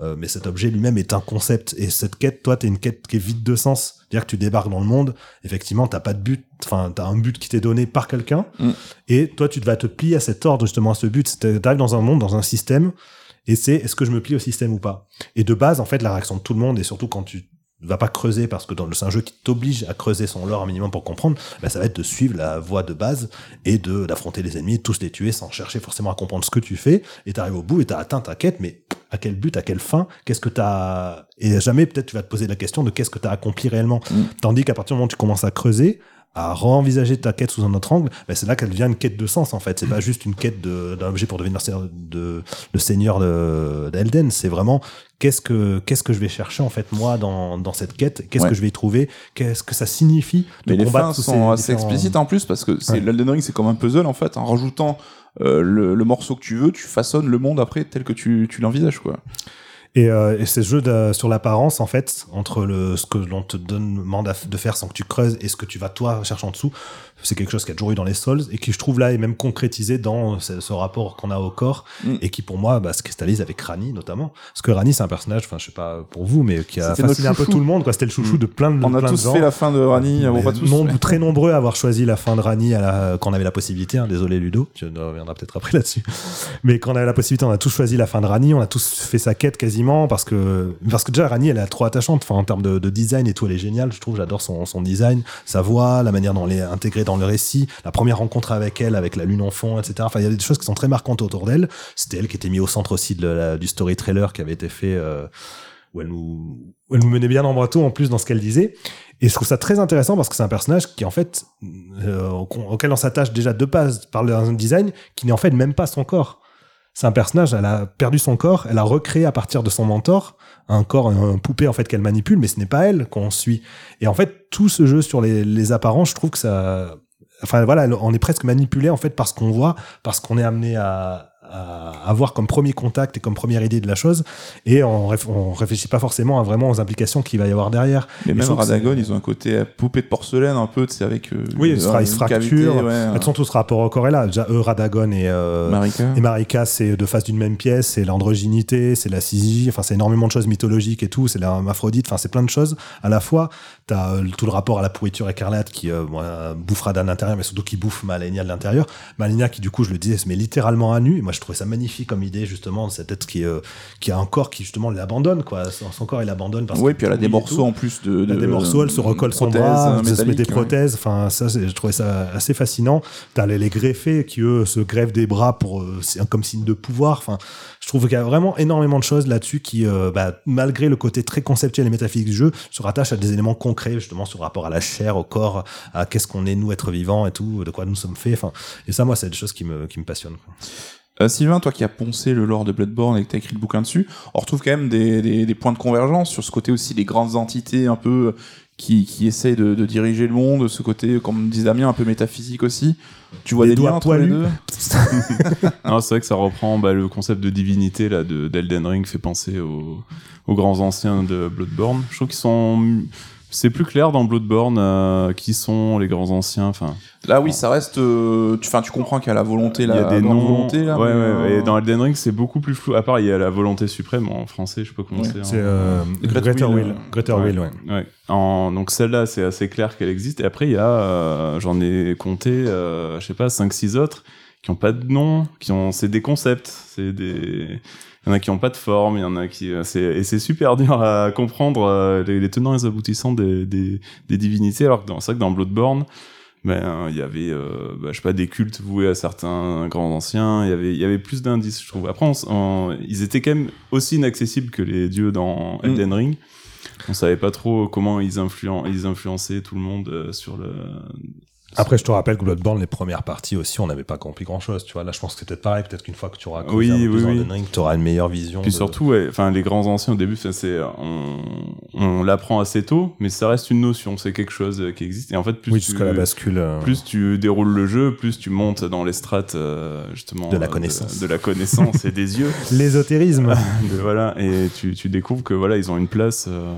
euh, mais cet objet lui-même est un concept. Et cette quête, toi, t'es une quête qui est vide de sens. C'est-à-dire que tu débarques dans le monde, effectivement, t'as pas de but, enfin, t'as un but qui t'est donné par quelqu'un, Mm. et toi, tu vas te plier à cet ordre, justement, à ce but. C'est- T'arrives dans un monde, dans un système, et c'est est-ce que je me plie au système ou pas? Et de base, en fait, la réaction de tout le monde, et surtout quand tu vas pas creuser parce que dans le c'est un jeu qui t'oblige à creuser son lore un minimum pour comprendre, bah, ça va être de suivre la voie de base et de d'affronter les ennemis, tous les tuer sans chercher forcément à comprendre ce que tu fais. Et t'arrives au bout et t'as atteint ta quête, mais à quel but, à quelle fin, qu'est-ce que t'as et jamais peut-être tu vas te poser la question de qu'est-ce que t'as accompli réellement. Mm. Tandis qu'à partir du moment où tu commences à creuser, à re-envisager ta quête sous un autre angle, bah, c'est là qu'elle devient une quête de sens en fait. C'est pas juste une quête d'un objet pour devenir seigneur de, le seigneur de- d'Elden. C'est vraiment qu'est-ce que qu'est-ce que je vais chercher en fait moi dans, dans cette quête? Qu'est-ce Ouais. que je vais y trouver? Qu'est-ce que ça signifie de Mais les fins sont ces assez différents- explicites en plus parce que c'est Ouais. l'Elden Ring, c'est comme un puzzle en fait. En rajoutant euh, le, le morceau que tu veux, tu façonnes le monde après tel que tu, tu l'envisages quoi. Et, euh, et ces jeux sur l'apparence, en fait, entre ce que l'on te demande de faire sans que tu creuses et ce que tu vas toi chercher en dessous, c'est quelque chose qui a toujours eu dans les Souls et qui je trouve là est même concrétisé dans ce, ce rapport qu'on a au corps Mm. et qui pour moi bah, se cristallise avec Rani notamment. Parce que Rani c'est un personnage, enfin je sais pas pour vous, mais qui a fasciné un peu tout le monde. quoi. C'était le chouchou Mm. de plein de On a de tous gens. fait la fin de Rani, pas tous. nombre- mais- très nombreux à avoir choisi la fin de Rani à la, quand on avait la possibilité. hein. désolé Ludo, tu reviendras peut-être après là-dessus. Mais quand on avait la possibilité, on a tous choisi la fin de Rani. On a tous fait sa quête quasiment parce que parce que déjà Rani, elle est trop attachante. Enfin, en termes de, de design et tout, elle est géniale. Je trouve, j'adore son, son design, sa voix, la manière dont elle est intégrée dans le récit, la première rencontre avec elle, avec la lune en fond, etc. Enfin, il y a des choses qui sont très marquantes autour d'elle. C'était elle qui était mise au centre aussi du story trailer qui avait été fait. euh, où elle nous, menait bien en bateau en plus dans ce qu'elle disait. Et je trouve ça très intéressant parce que c'est un personnage qui, en fait, euh, au- auquel on s'attache déjà de base par le design, qui n'est en fait même pas son corps. C'est un personnage, elle a perdu son corps, elle a recréé à partir de son mentor un corps, un poupée en fait qu'elle manipule, mais ce n'est pas elle qu'on suit. Et en fait, tout ce jeu sur les, les apparences, je trouve que ça, enfin voilà, on est presque manipulé en fait par ce qu'on voit, parce qu'on est amené à, à avoir comme premier contact et comme première idée de la chose, et on, réf- on réfléchit pas forcément à vraiment aux implications qu'il va y avoir derrière. Mais Et même Radagon, c'est- ils ont un côté poupée de porcelaine un peu, tu sais, avec. euh, Oui, il se fra- il se une fracture. cavité, ouais, De toute façon, tout ce rapport au corps est là. Déjà, eux, Radagon et, euh, Marika. et Marika, c'est de face d'une même pièce, c'est l'androgynité, c'est la syzygie, enfin, c'est énormément de choses mythologiques et tout, c'est l'hermaphrodite, enfin, c'est plein de choses à la fois. T'as euh, tout le rapport à la pourriture écarlate qui euh, bon, bouffera de l'intérieur, mais surtout qui bouffe Malenia de l'intérieur. Malenia qui, du coup, je le disais, se met littéralement à nu. Et moi, je trouvais ça magnifique comme idée justement cet être qui euh, qui a un corps qui justement l'abandonne quoi. Son, son corps il l'abandonne parce Oui, puis elle a des morceaux en plus de. Elle a des morceaux, elle se recolle son prothèses, bras, elle se met des ouais. prothèses. Enfin, ça, je trouvais ça assez fascinant. T'as les, les greffés qui, eux, se greffent des bras pour, euh, comme signe de pouvoir. Enfin, je trouve qu'il y a vraiment énormément de choses là-dessus qui, euh, bah, malgré le côté très conceptuel et métaphysique du jeu, se rattachent à des éléments concrets, justement, sur le rapport à la chair, au corps, à qu'est-ce qu'on est, nous, être vivants et tout, de quoi nous sommes faits. Enfin, et ça, moi, c'est des choses qui me, qui me passionnent. quoi. Euh, Sylvain, toi qui as poncé le lore de Bloodborne et que t'as écrit le bouquin dessus, on retrouve quand même des, des, des points de convergence sur ce côté aussi des grandes entités un peu qui, qui essayent de, de diriger le monde, ce côté, comme disait Damien, un peu métaphysique aussi. Tu vois Les des doigts liens entre les deux Non, c'est vrai que ça reprend bah, le concept de divinité là de d'Elden Ring fait penser aux, aux grands anciens de Bloodborne. Je trouve qu'ils sont c'est plus clair dans Bloodborne euh, qui sont les grands anciens. Enfin, Là, oui, ça reste. euh, tu, enfin, tu comprends qu'il y a la volonté, il la y a des noms. volonté là. ouais, ouais, euh, Et dans Elden Ring, c'est beaucoup plus flou. À part, il y a la volonté suprême en français. Je sais pas comment Ouais, c'est. en- C'est euh, Greater Greater Will, Will. Greater ouais. Will, ouais. Ouais. En, donc celle-là, c'est assez clair qu'elle existe. Et après, il y a, euh, j'en ai compté, euh, je sais pas, 5-6 autres qui ont pas de nom, qui ont, c'est des concepts, c'est des, il y en a qui ont pas de forme, il y en a qui, euh, c'est, et c'est super dur à comprendre euh, les, les tenants et les aboutissants des, des, des divinités. Alors que dans, c'est vrai que dans Bloodborne, ben, il y avait, euh, bah, je sais pas, des cultes voués à certains grands anciens. Il y avait, il y avait plus d'indices, je trouve. Après, on on- ils étaient quand même aussi inaccessibles que les dieux dans Elden Ring. On savait pas trop comment ils, influen- ils influençaient tout le monde euh, sur le. Après, je te rappelle que Bloodborne, les premières parties aussi, on n'avait pas compris grand chose. Tu vois, là, je pense que c'est peut-être pareil. Peut-être qu'une fois que tu auras creusé Oui, oui, oui. Tu auras une meilleure vision. Puis de- surtout, ouais, enfin, les grands anciens au début, c'est, on, on l'apprend assez tôt, mais ça reste une notion, c'est quelque chose euh, qui existe. Et en fait, plus oui, tu, jusqu'à la bascule. euh, plus tu déroules le jeu, plus tu montes dans les strates euh, justement De la connaissance. de, la connaissance et des yeux. L'ésotérisme. Voilà, et tu, tu découvres que voilà, ils ont une place euh,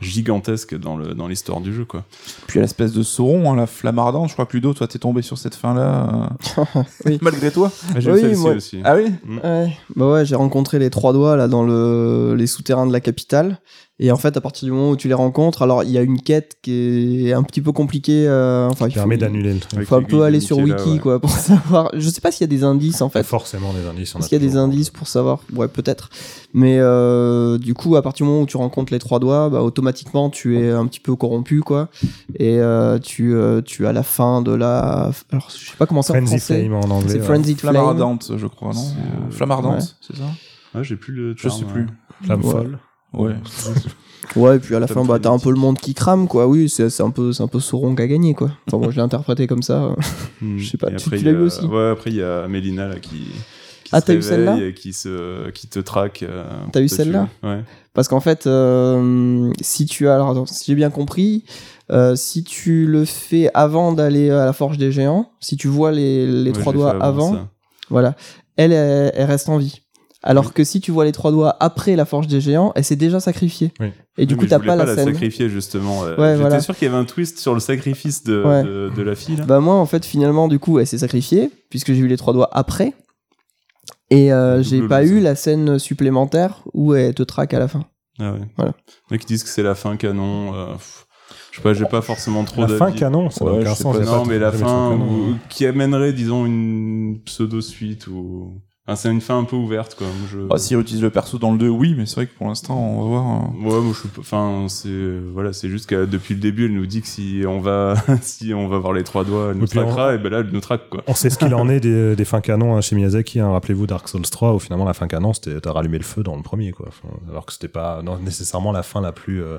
gigantesque dans le dans l'histoire du jeu, quoi. Puis l'espèce de Sauron, hein, la flamme ardente. Je crois que Ludo, toi, t'es tombé sur cette fin-là. euh, Oui. Malgré toi. Ah, J'ai Oui, moi- aussi. Ah oui Ouais, bah ouais, j'ai rencontré les trois doigts là dans le les souterrains de la capitale. Et en fait, à partir du moment où tu les rencontres, alors il y a une quête qui est un petit peu compliquée. euh, enfin, il qui faut, permet d'annuler le truc. il faut un peu aller sur là, Wiki ouais. quoi pour savoir. Je sais pas s'il y a des indices en Il fait. forcément des indices. on a Est-ce qu'il y a des indices pour savoir? Ouais, peut-être. Mais euh, du coup, à partir du moment où tu rencontres les trois doigts, bah, automatiquement, tu es un petit peu corrompu, quoi. Et euh, tu, euh, tu as la fin de la. Alors, je sais pas comment c'est en Frenzy français. Flame en anglais. C'est ouais. Frenzied Flamme Flame. ardente, je crois, non? C'est, Euh, euh, Flamme ardente, ouais. c'est ça? Ouais, j'ai plus le. Je sais euh. plus. Flamme Ouais. folle. Ouais. Ouais, et puis à la fin, bah, t'as un peu le monde qui crame, quoi. Oui, c'est un peu, c'est un peu Sauron qui a gagné, quoi. Enfin, moi, je l'ai interprété comme ça. Je sais pas, Et tu- tu l'as vu aussi Ouais, après il y a Mélina là qui. qui Ah, t'as eu celle-là et qui se qui te traque. euh, T'as eu celle-là. Ouais. Parce qu'en fait, euh, si tu as, alors, attends, si j'ai bien compris, euh, si tu le fais avant d'aller à la Forge des Géants, si tu vois les, les Ouais, trois doigts avant, voilà, elle, elle, elle reste en vie. Alors que si tu vois les trois doigts après la Forge des Géants, elle s'est déjà sacrifiée. Oui. Et du Oui, coup, mais t'as pas, la scène. sacrifier justement. euh, Ouais, J'étais voilà. sûr qu'il y avait un twist sur le sacrifice de, Ouais. de, de la fille. Là. Bah moi en fait finalement du coup elle s'est sacrifiée puisque j'ai eu les trois doigts après et euh, j'ai pas eu la scène supplémentaire où elle te traque à la fin. Ah ouais. Voilà. A qui disent que c'est la fin canon. euh, je sais pas, j'ai pas forcément trop La fin canon, ça Ouais, sens. pas. Non, pas mais la fin où- qui amènerait, disons, une pseudo-suite ou. Enfin, c'est une fin un peu ouverte, quoi. Moi, je... Ah, S'il utilise le perso dans le 2, oui, mais c'est vrai que pour l'instant, on va voir. hein. Ouais, moi, je suis pas- enfin, c'est, voilà, c'est juste que depuis le début, elle nous dit que si on va, si on va voir les trois doigts, elle nous Et puis on- traquera, et ben là, elle nous traque, quoi. On sait ce qu'il en est des, des fins canons hein, chez Miyazaki. hein. Rappelez-vous Dark Souls 3, où finalement la fin canon, c'était t'as rallumé le feu dans le premier, quoi. Enfin, alors que c'était pas non, nécessairement la fin la plus euh,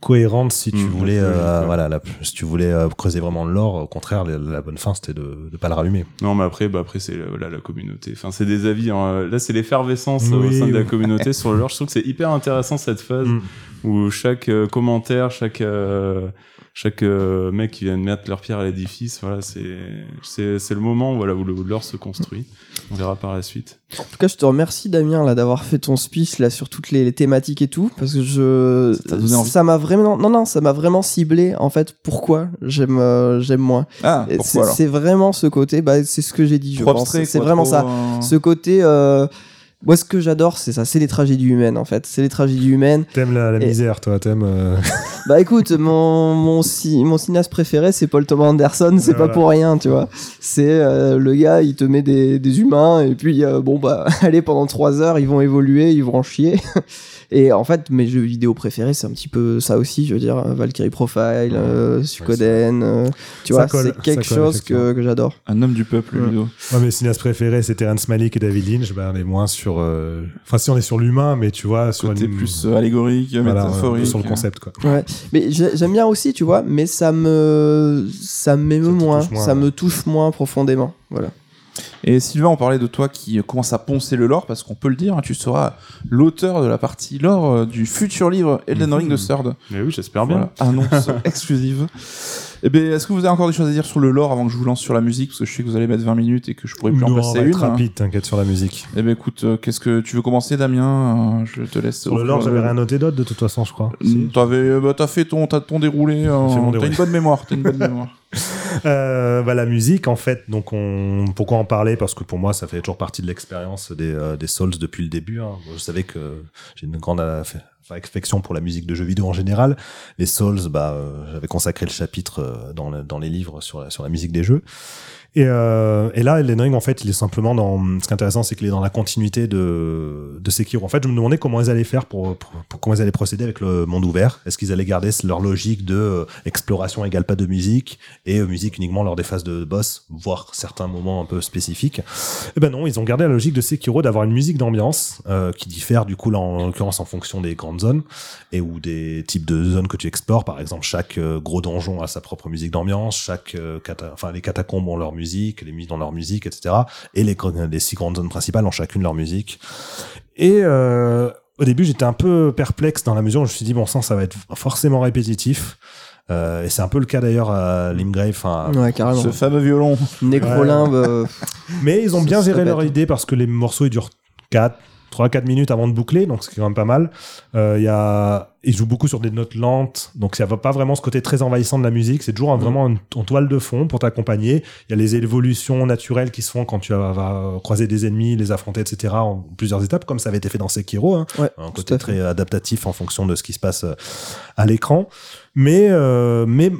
cohérente si tu Mmh, voulais, euh, voilà, la- si tu voulais euh, creuser vraiment le lore. Au contraire, la, la bonne fin, c'était de, de pas le rallumer. Non, mais après, bah, après, c'est, euh, voilà, la communauté. Enfin, c'est des avis, hein. Là, c'est l'effervescence euh, au Oui, sein de la communauté sur le lore. Je trouve que c'est hyper intéressant, cette phase. Mm. où chaque euh, commentaire, chaque euh, chaque euh, mec qui vient de mettre leur pierre à l'édifice, voilà, c'est le moment voilà où le où l'or se construit. On verra par la suite. En tout cas je te remercie Damien là d'avoir fait ton speech là sur toutes les, les thématiques et tout parce que je Ça m'a vraiment non non ça m'a vraiment ciblé en fait pourquoi j'aime euh, j'aime moins. Ah, c'est pourquoi alors? c'est vraiment ce côté bah c'est ce que j'ai dit je Trop pense c'est vraiment trop, ça euh, ce côté euh, moi, ce que j'adore, c'est ça, c'est les tragédies humaines, en fait. C'est les tragédies humaines. T'aimes la, la Et- misère, toi, t'aimes. euh, Bah écoute, mon, mon, ci- mon cinéaste préféré, c'est Paul Thomas Anderson, c'est Voilà. pas pour rien, tu vois. C'est euh, le gars, il te met des, des humains, et puis euh, bon, bah, allez, pendant trois heures, ils vont évoluer, ils vont en chier. Et en fait, mes jeux vidéo préférés, c'est un petit peu ça aussi, je veux dire, euh, Valkyrie Profile, euh, Suikoden, euh, tu Ça vois, colle, c'est quelque colle, chose que, que j'adore. Un homme du peuple, Ouais. Ludo. Moi, mes cinéastes préférés, c'est Terrence Malick et David Lynch. Ben, on est moins sur. euh, Enfin, si on est sur l'humain, mais tu vois, sur Côté une- plus allégorique, voilà, métaphorique. sur le concept, quoi. Ouais. Mais j'ai- j'aime bien aussi, tu vois, mais ça me, ça m'émeut moins, moins, ça ouais. me touche moins profondément. Voilà. Et Sylvain, on parlait de toi qui commence à poncer le lore, parce qu'on peut le dire, hein, tu seras l'auteur de la partie lore euh, du futur livre Elden Ring de Third. Mais oui, j'espère bien. Voilà, annonce exclusive. Eh bien, est-ce que vous avez encore des choses à dire sur le lore avant que je vous lance sur la musique? Parce que je sais que vous allez mettre 20 minutes et que je pourrais plus en Non, on placer va une. être rapide, t'inquiète sur la musique. Eh ben écoute, euh, qu'est-ce que tu veux commencer, Damien? Euh, Je te laisse. Sur le lore, j'avais rien noté d'autre de toute façon, je crois. Si. Mm, T'avais, euh, bah, t'as fait ton, t'as ton déroulé. euh, t'as une bonne mémoire. T'as une bonne mémoire. Euh, bah, la musique, en fait, donc on... pourquoi en parler? Parce que pour moi, ça fait toujours partie de l'expérience des, euh, des Souls depuis le début. hein. Je savais que j'ai une grande affection pour la musique de jeux vidéo en général. Les Souls, bah, euh, j'avais consacré le chapitre euh, dans, le- dans les livres sur la musique des jeux. Et, euh, et là, Elden Ring, en fait, il est simplement dans. Ce qui est intéressant, c'est qu'il est dans la continuité de, Sekiro. En fait, je me demandais comment ils allaient faire pour, pour, pour- comment ils allaient procéder avec le monde ouvert. Est-ce qu'ils allaient garder leur logique de euh, exploration égale pas de musique et euh, musique uniquement lors des phases de boss, voire certains moments un peu spécifiques? Eh ben non, ils ont gardé la logique de Sekiro d'avoir une musique d'ambiance qui diffère du coup là en l'occurrence en fonction des grandes zones et ou des types de zones que tu explores. Par exemple, chaque gros donjon a sa propre musique d'ambiance, chaque cata- enfin les catacombes ont leur musique, les musiques ont leur musique, etc. Et les, six grandes zones principales ont chacune leur musique. Et euh, au début, j'étais un peu perplexe dans la mesure où je me suis dit bon sang, ça va être forcément répétitif. Euh, et c'est un peu le cas d'ailleurs à Limgrave. Enfin, Ouais, carrément. Ce fameux violon. Nécrolimbe, euh, mais ils ont bien géré leur idée parce que les morceaux ils durent 4, 3-4 minutes avant de boucler, donc c'est quand même pas mal. Euh, il y a... Ils jouent beaucoup sur des notes lentes, donc ça va pas vraiment ce côté très envahissant de la musique. C'est toujours un- vraiment en, en toile de fond pour t'accompagner. Il y a les évolutions naturelles qui se font quand tu vas, vas croiser des ennemis, les affronter, etc. en plusieurs étapes, comme ça avait été fait dans Sekiro. Hein. ouais, Un côté très adaptatif en fonction de ce qui se passe euh, à l'écran. Mais, euh, mais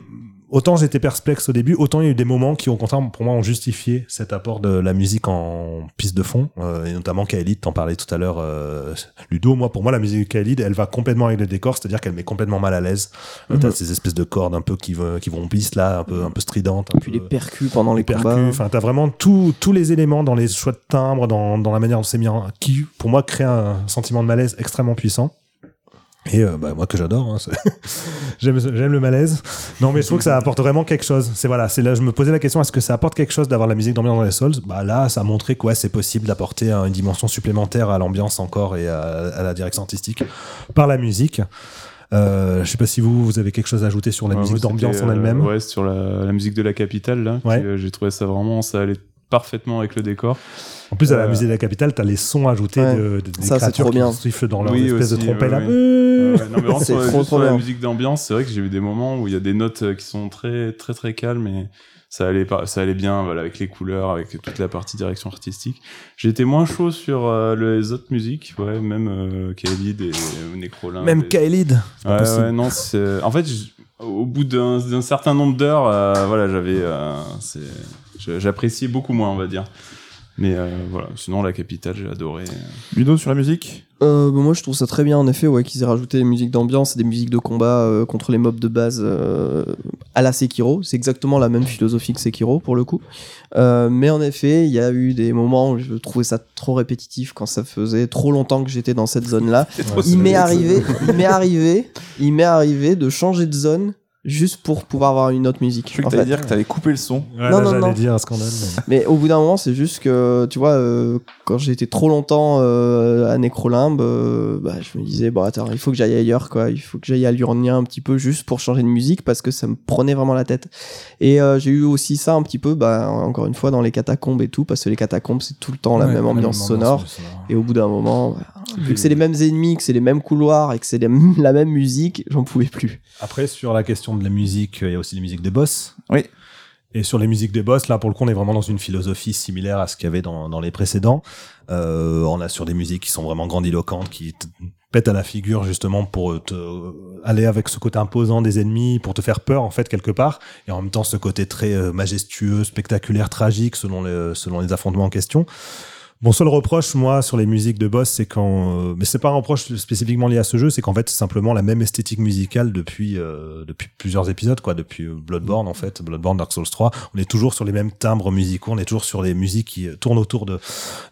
autant j'étais perplexe au début, autant il y a eu des moments qui, au contraire, pour moi, ont justifié cet apport de la musique en piste de fond, euh, et notamment Kaelid, t'en parlais tout à l'heure, euh, Ludo. Moi, pour moi, la musique de Kaelid, elle va complètement avec le décor, c'est-à-dire qu'elle met complètement mal à l'aise. Euh, Mhm. T'as ces espèces de cordes un peu qui, vont- qui vont en piste, là, un peu, un peu stridentes. un Puis les percus pendant les, les percus, combats. enfin t'as vraiment tout- tous les éléments dans les choix de timbre, dans, dans la manière dont c'est mis en, qui pour moi crée un sentiment de malaise extrêmement puissant. Et euh, bah, moi que j'adore, hein, j'aime j'aime le malaise. Non mais je trouve que ça apporte vraiment quelque chose. C'est voilà, c'est là je me posais la question est-ce que ça apporte quelque chose d'avoir la musique d'ambiance dans les Souls? Bah là ça a montré que ouais, c'est possible d'apporter euh, une dimension supplémentaire à l'ambiance encore et à, à la direction artistique par la musique. Euh, je sais pas si vous vous avez quelque chose à ajouter sur la Ouais, musique d'ambiance en euh, elle-même. ouais, sur la, la musique de la capitale, là. Ouais. qui, euh, J'ai trouvé ça vraiment, ça allait parfaitement avec le décor. En plus, à la Euh, musée de la capitale, t'as les sons ajoutés Ouais. de, de- des Ça, créatures qui bien. sifflent dans leur Oui, espèce de aussi, trompette. ouais, ouais. Euh, C'est sur, trop, trop la bien. musique d'ambiance, c'est vrai que j'ai eu des moments où il y a des notes euh, qui sont très, très, très calmes et ça allait, pas, ça allait bien, voilà, avec les couleurs, avec toute la partie direction artistique. J'étais moins chaud sur euh, les autres musiques, ouais, même euh, Khalid et euh, Necrolim. Même et- Kaelid. Ouais, ouais, non, c'est. En fait, au bout d'un certain nombre d'heures, euh, voilà, j'avais. euh, J'appréciais beaucoup moins, on va dire. Mais euh, voilà, sinon, la capitale, j'ai adoré. Ludo sur la musique Euh, bah, moi, je trouve ça très bien, en effet, ouais, qu'ils aient rajouté des musiques d'ambiance et des musiques de combat euh, contre les mobs de base euh, à la Sekiro. C'est exactement la même philosophie que Sekiro, pour le coup. Euh, mais en effet, il y a eu des moments où je trouvais ça trop répétitif quand ça faisait trop longtemps que j'étais dans cette zone-là. Il m'est arrivé, il m'est arrivé, il m'est arrivé de changer de zone juste pour pouvoir avoir une autre musique. Je crois que t'allais dire que t'avais coupé le son. Ouais, Non, là, non, j'allais non. dire un scandale. mais- Mais au bout d'un moment, c'est juste que, tu vois, euh, quand j'ai été trop longtemps euh, à Necrolimbe, euh, bah, je me disais, bon, attends, il faut que j'aille ailleurs, quoi. Il faut que j'aille à Lurnia un petit peu juste pour changer de musique parce que ça me prenait vraiment la tête. Et euh, j'ai eu aussi ça un petit peu, bah, encore une fois, dans les catacombes et tout, parce que les catacombes, c'est tout le temps la Ouais, même ambiance sonore. Et au bout d'un moment, voilà, vu que c'est les mêmes ennemis, que c'est les mêmes couloirs et que c'est la même musique, j'en pouvais plus. Après, sur la question de la musique, il y a aussi les musiques des boss. Oui. Et sur les musiques des boss, là, pour le coup, on est vraiment dans une philosophie similaire à ce qu'il y avait dans, dans les précédents. Euh, on a sur des musiques qui sont vraiment grandiloquentes, qui te pètent à la figure justement pour te aller avec ce côté imposant des ennemis, pour te faire peur en fait quelque part, et en même temps ce côté très euh, majestueux, spectaculaire, tragique selon les, selon les affrontements en question. Mon seul reproche, moi, sur les musiques de boss, c'est quand, euh, mais c'est pas un reproche spécifiquement lié à ce jeu, c'est qu'en fait, c'est simplement la même esthétique musicale depuis euh, depuis plusieurs épisodes, quoi, depuis euh, Bloodborne en fait, Bloodborne, Dark Souls 3. On est toujours sur les mêmes timbres musicaux, on est toujours sur les musiques qui tournent autour de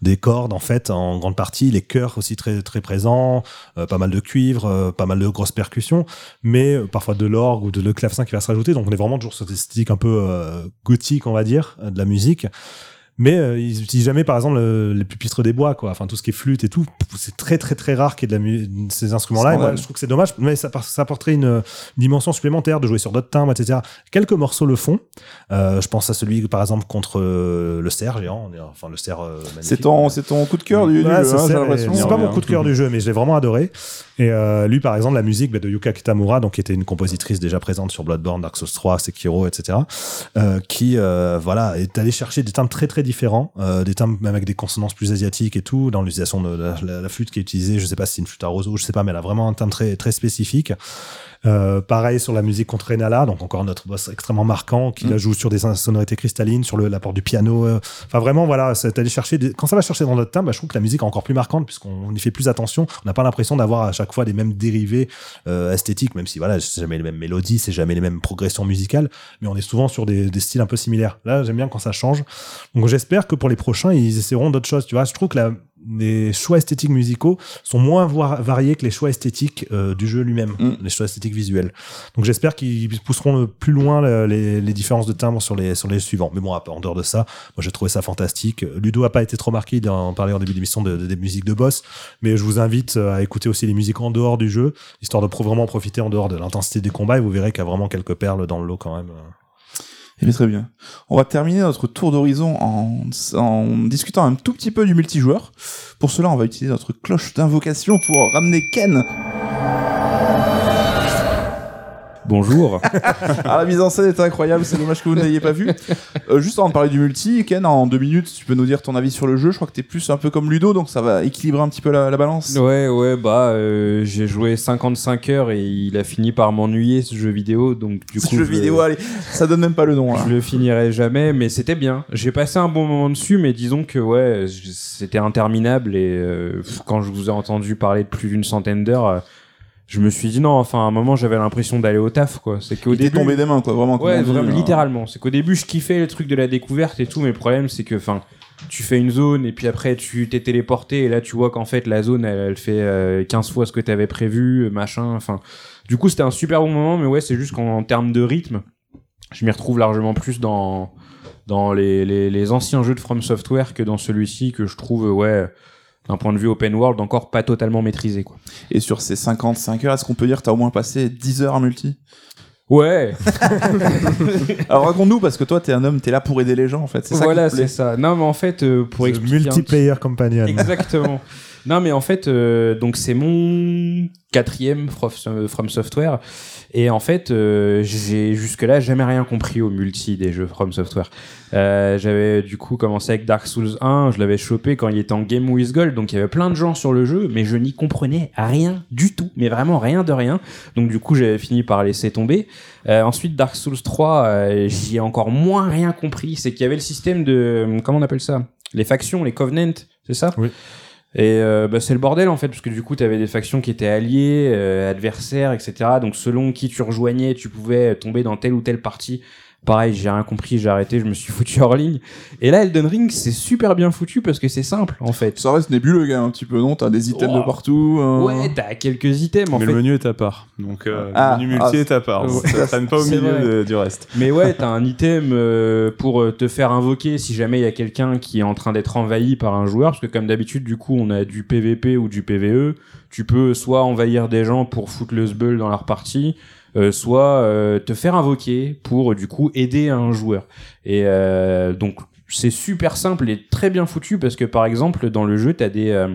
des cordes en fait, en grande partie, les chœurs aussi très très présents, pas mal de cuivre, pas mal de grosses percussions, mais parfois de l'orgue ou de le clavecin qui va se rajouter. Donc on est vraiment toujours sur cette esthétique un peu gothique, on va dire, de la musique mais euh, ils utilisent jamais par exemple le, les pupitres des bois quoi. Enfin tout ce qui est flûte et tout. C'est très très très rare qu'il y ait de, la ces instruments là et moi, je trouve que c'est dommage mais ça, ça apporterait une, une dimension supplémentaire de jouer sur d'autres timbres etc quelques morceaux le font. Euh, je pense à celui par exemple contre euh, le cerf géant. Enfin le cerf euh. C'est ton, c'est ton coup de cœur du, du Ouais, jeu, hein, j'ai c'est pas mon coup de cœur du jeu mais je l'ai vraiment adoré et euh, lui par exemple la musique bah, de Yuka Kitamura donc qui était une compositrice déjà présente sur Bloodborne Dark Souls 3 Sekiro etc euh, qui euh, voilà est allé chercher des timbres très très différents euh, des timbres même avec des consonances plus asiatiques et tout dans l'utilisation de la flûte qui est utilisée. Je sais pas si c'est une flûte à roseau je sais pas mais elle a vraiment un timbre très très spécifique euh, pareil sur la musique contre Renala, donc encore notre boss extrêmement marquant qui Mm. la joue sur des sonorités cristallines, sur le- l'apport du piano. euh. Enfin vraiment voilà, c'est aller chercher des- quand ça va chercher dans notre timbre, bah, je trouve que la musique est encore plus marquante puisqu'on y fait plus attention. On n'a pas l'impression d'avoir à chaque fois les mêmes dérivés euh, esthétiques, même si voilà, c'est jamais les mêmes mélodies, c'est jamais les mêmes progressions musicales, mais on est souvent sur des, des styles un peu similaires. Là, j'aime bien quand ça change. Donc j'espère que pour les prochains, ils essaieront d'autres choses. Tu vois, je trouve que la, les choix esthétiques musicaux sont moins variés que les choix esthétiques euh, du jeu lui-même, Mm. les choix esthétiques visuels. Donc j'espère qu'ils pousseront le plus loin le- les, les différences de timbre sur les, sur les suivants. Mais bon, en dehors de ça, moi j'ai trouvé ça fantastique. Ludo a pas été trop marqué, il en parlait en début d'émission de, de- des musiques de boss, mais je vous invite euh, à écouter aussi les musiques en dehors du jeu, histoire de vraiment profiter en dehors de l'intensité des combats, et vous verrez qu'il y a vraiment quelques perles dans le lot quand même. Eh bien, très bien. On va terminer notre tour d'horizon en, en discutant un tout petit peu du multijoueur. Pour cela, on va utiliser notre cloche d'invocation pour ramener Ken. Bonjour. Ah, la mise en scène est incroyable, c'est dommage que vous ne l'ayez pas vu. Euh, juste avant de parler du multi, Ken, en deux minutes, tu peux nous dire ton avis sur le jeu. Je crois que t'es plus un peu comme Ludo, donc ça va équilibrer un petit peu la, la balance. ouais, ouais, bah, euh, j'ai joué 55 heures et il a fini par m'ennuyer ce jeu vidéo, donc du Ce coup. jeu je- vidéo, allez, ça donne même pas le nom là. Je le finirai jamais, mais c'était bien. J'ai passé un bon moment dessus, mais disons que ouais, c'était interminable et euh, quand je vous ai entendu parler de plus d'une centaine d'heures, je me suis dit non. Enfin, à un moment, j'avais l'impression d'aller au taf, quoi. C'est qu'au début, tombé des mains, quoi, vraiment. Ouais, dit, hein. littéralement. C'est qu'au début, je kiffais le truc de la découverte et tout, mais le problème, c'est que, enfin, tu fais une zone et puis après, tu t'es téléporté et là, tu vois qu'en fait, la zone, elle, elle fait euh, 15 fois ce que t'avais prévu, machin. Enfin, du coup, c'était un super bon moment, mais ouais, c'est juste qu'en en termes de rythme, je m'y retrouve largement plus dans dans les, les, les anciens jeux de From Software que dans celui-ci que je trouve, euh, ouais, d'un point de vue open world, encore pas totalement maîtrisé, quoi. Et sur ces 55 heures, est-ce qu'on peut dire que t'as au moins passé 10 heures à multi? Ouais, Alors raconte-nous, parce que toi, t'es un homme, t'es là pour aider les gens, en fait. C'est ça voilà, c'est ça. Non, mais en fait, euh, pour expliquer multiplayer companion. Exactement. Non, mais en fait, euh, donc c'est mon quatrième From, Software. Et en fait, euh, j'ai jusque-là jamais rien compris au multi des jeux From Software. Euh, J'avais du coup commencé avec Dark Souls 1, je l'avais chopé quand il était en Game with Gold, donc il y avait plein de gens sur le jeu, mais je n'y comprenais rien du tout, mais vraiment rien de rien. Donc du coup, j'avais fini par laisser tomber. Ensuite, Dark Souls 3, euh, j'y ai encore moins rien compris. C'est qu'il y avait le système de... Comment on appelle ça? Les factions, les covenants, c'est ça? Oui. Et euh, bah, c'est le bordel en fait, parce que du coup, tu avais des factions qui étaient alliées, euh, adversaires, etc. Donc selon qui tu rejoignais, tu pouvais tomber dans telle ou telle partie. Pareil, j'ai rien compris, j'ai arrêté, je me suis foutu hors ligne. Et là, Elden Ring, c'est super bien foutu parce que c'est simple en fait. Ça reste nébuleux, gars, un petit peu, non? T'as des items Oh. de partout. euh, Ouais, t'as quelques items en Mais fait. le menu est à part. Donc, euh, Ah, le menu multi ah, est à part. ouais. Ça traîne pas au C'est milieu de- du reste. Mais ouais, t'as un item euh, pour euh, te faire invoquer si jamais il y a quelqu'un qui est en train d'être envahi par un joueur, parce que comme d'habitude, du coup, on a du PVP ou du PVE. Tu peux soit envahir des gens pour foutre le sbull dans leur partie, soit euh, te faire invoquer pour euh, du coup aider un joueur. Et euh, donc c'est super simple et très bien foutu parce que par exemple dans le jeu t'as des euh,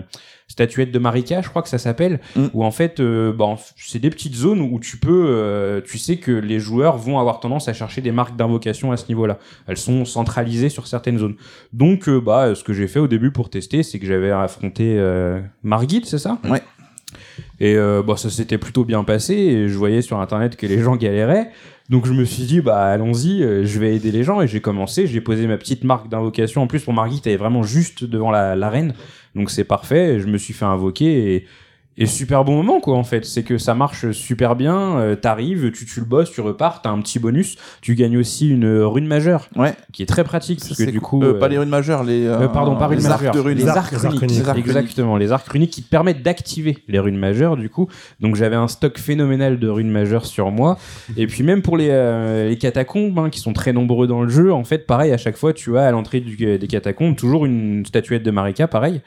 statuettes de Marika, je crois que ça s'appelle, Mm. où en fait euh, bah, c'est des petites zones où tu peux, euh, tu sais que les joueurs vont avoir tendance à chercher des marques d'invocation à ce niveau-là. Elles sont centralisées sur certaines zones. Donc euh, bah ce que j'ai fait au début pour tester, c'est que j'avais affronté euh, Margit, c'est ça? Ouais. Et euh, bah, ça s'était plutôt bien passé et je voyais sur internet que les gens galéraient. Donc je me suis dit bah allons-y, euh, je vais aider les gens et j'ai commencé, j'ai posé ma petite marque d'invocation. En plus pour Margit, elle est vraiment juste devant la l'arène, donc c'est parfait. Je me suis fait invoquer et et super bon moment quoi en fait, c'est que ça marche super bien. euh, T'arrives, tu tues le boss, tu repars, t'as un petit bonus. Tu gagnes aussi une rune majeure Ouais. qui est très pratique parce que du coup Euh, euh, pas les runes majeures, les. euh, pardon, pas les runes arcs majeures. de runes. Les Les arcs, runiques. runiques. Les arcs runiques. Exactement, les arcs runiques qui te permettent d'activer les runes majeures, du coup. Donc j'avais un stock phénoménal de runes majeures sur moi. Et puis même pour les, euh, les catacombes, hein, qui sont très nombreux dans le jeu, en fait, pareil, à chaque fois, tu as à l'entrée des catacombes toujours une statuette de Marika, pareil.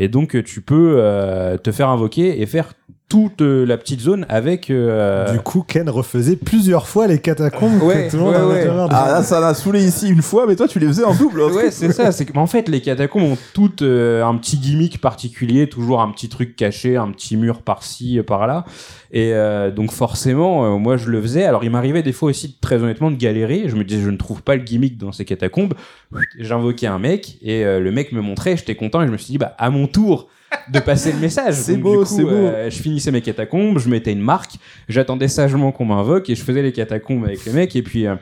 Et donc euh, tu peux euh, te faire invoquer et faire toute euh, la petite zone avec... euh, Du coup, Ken refaisait plusieurs fois les catacombes Ouais, que tout le monde ouais, ouais. de- Ah là, ça m'a saoulé ici une fois, mais toi, tu les faisais en double. Ouais, c'est ça. C'est que, en fait, les catacombes ont toutes euh, un petit gimmick particulier, toujours un petit truc caché, un petit mur par-ci, euh, par-là. Et euh, donc, forcément, euh, moi, je le faisais. Alors, il m'arrivait des fois aussi, très honnêtement, de galérer. Je me disais, je ne trouve pas le gimmick dans ces catacombes. J'invoquais un mec et euh, le mec me montrait. J'étais content et je me suis dit, bah, à mon tour de passer le message. C'est beau, c'est beau. euh, je finissais mes catacombes, je mettais une marque, j'attendais sagement qu'on m'invoque et je faisais les catacombes avec le mec. Et puis, euh,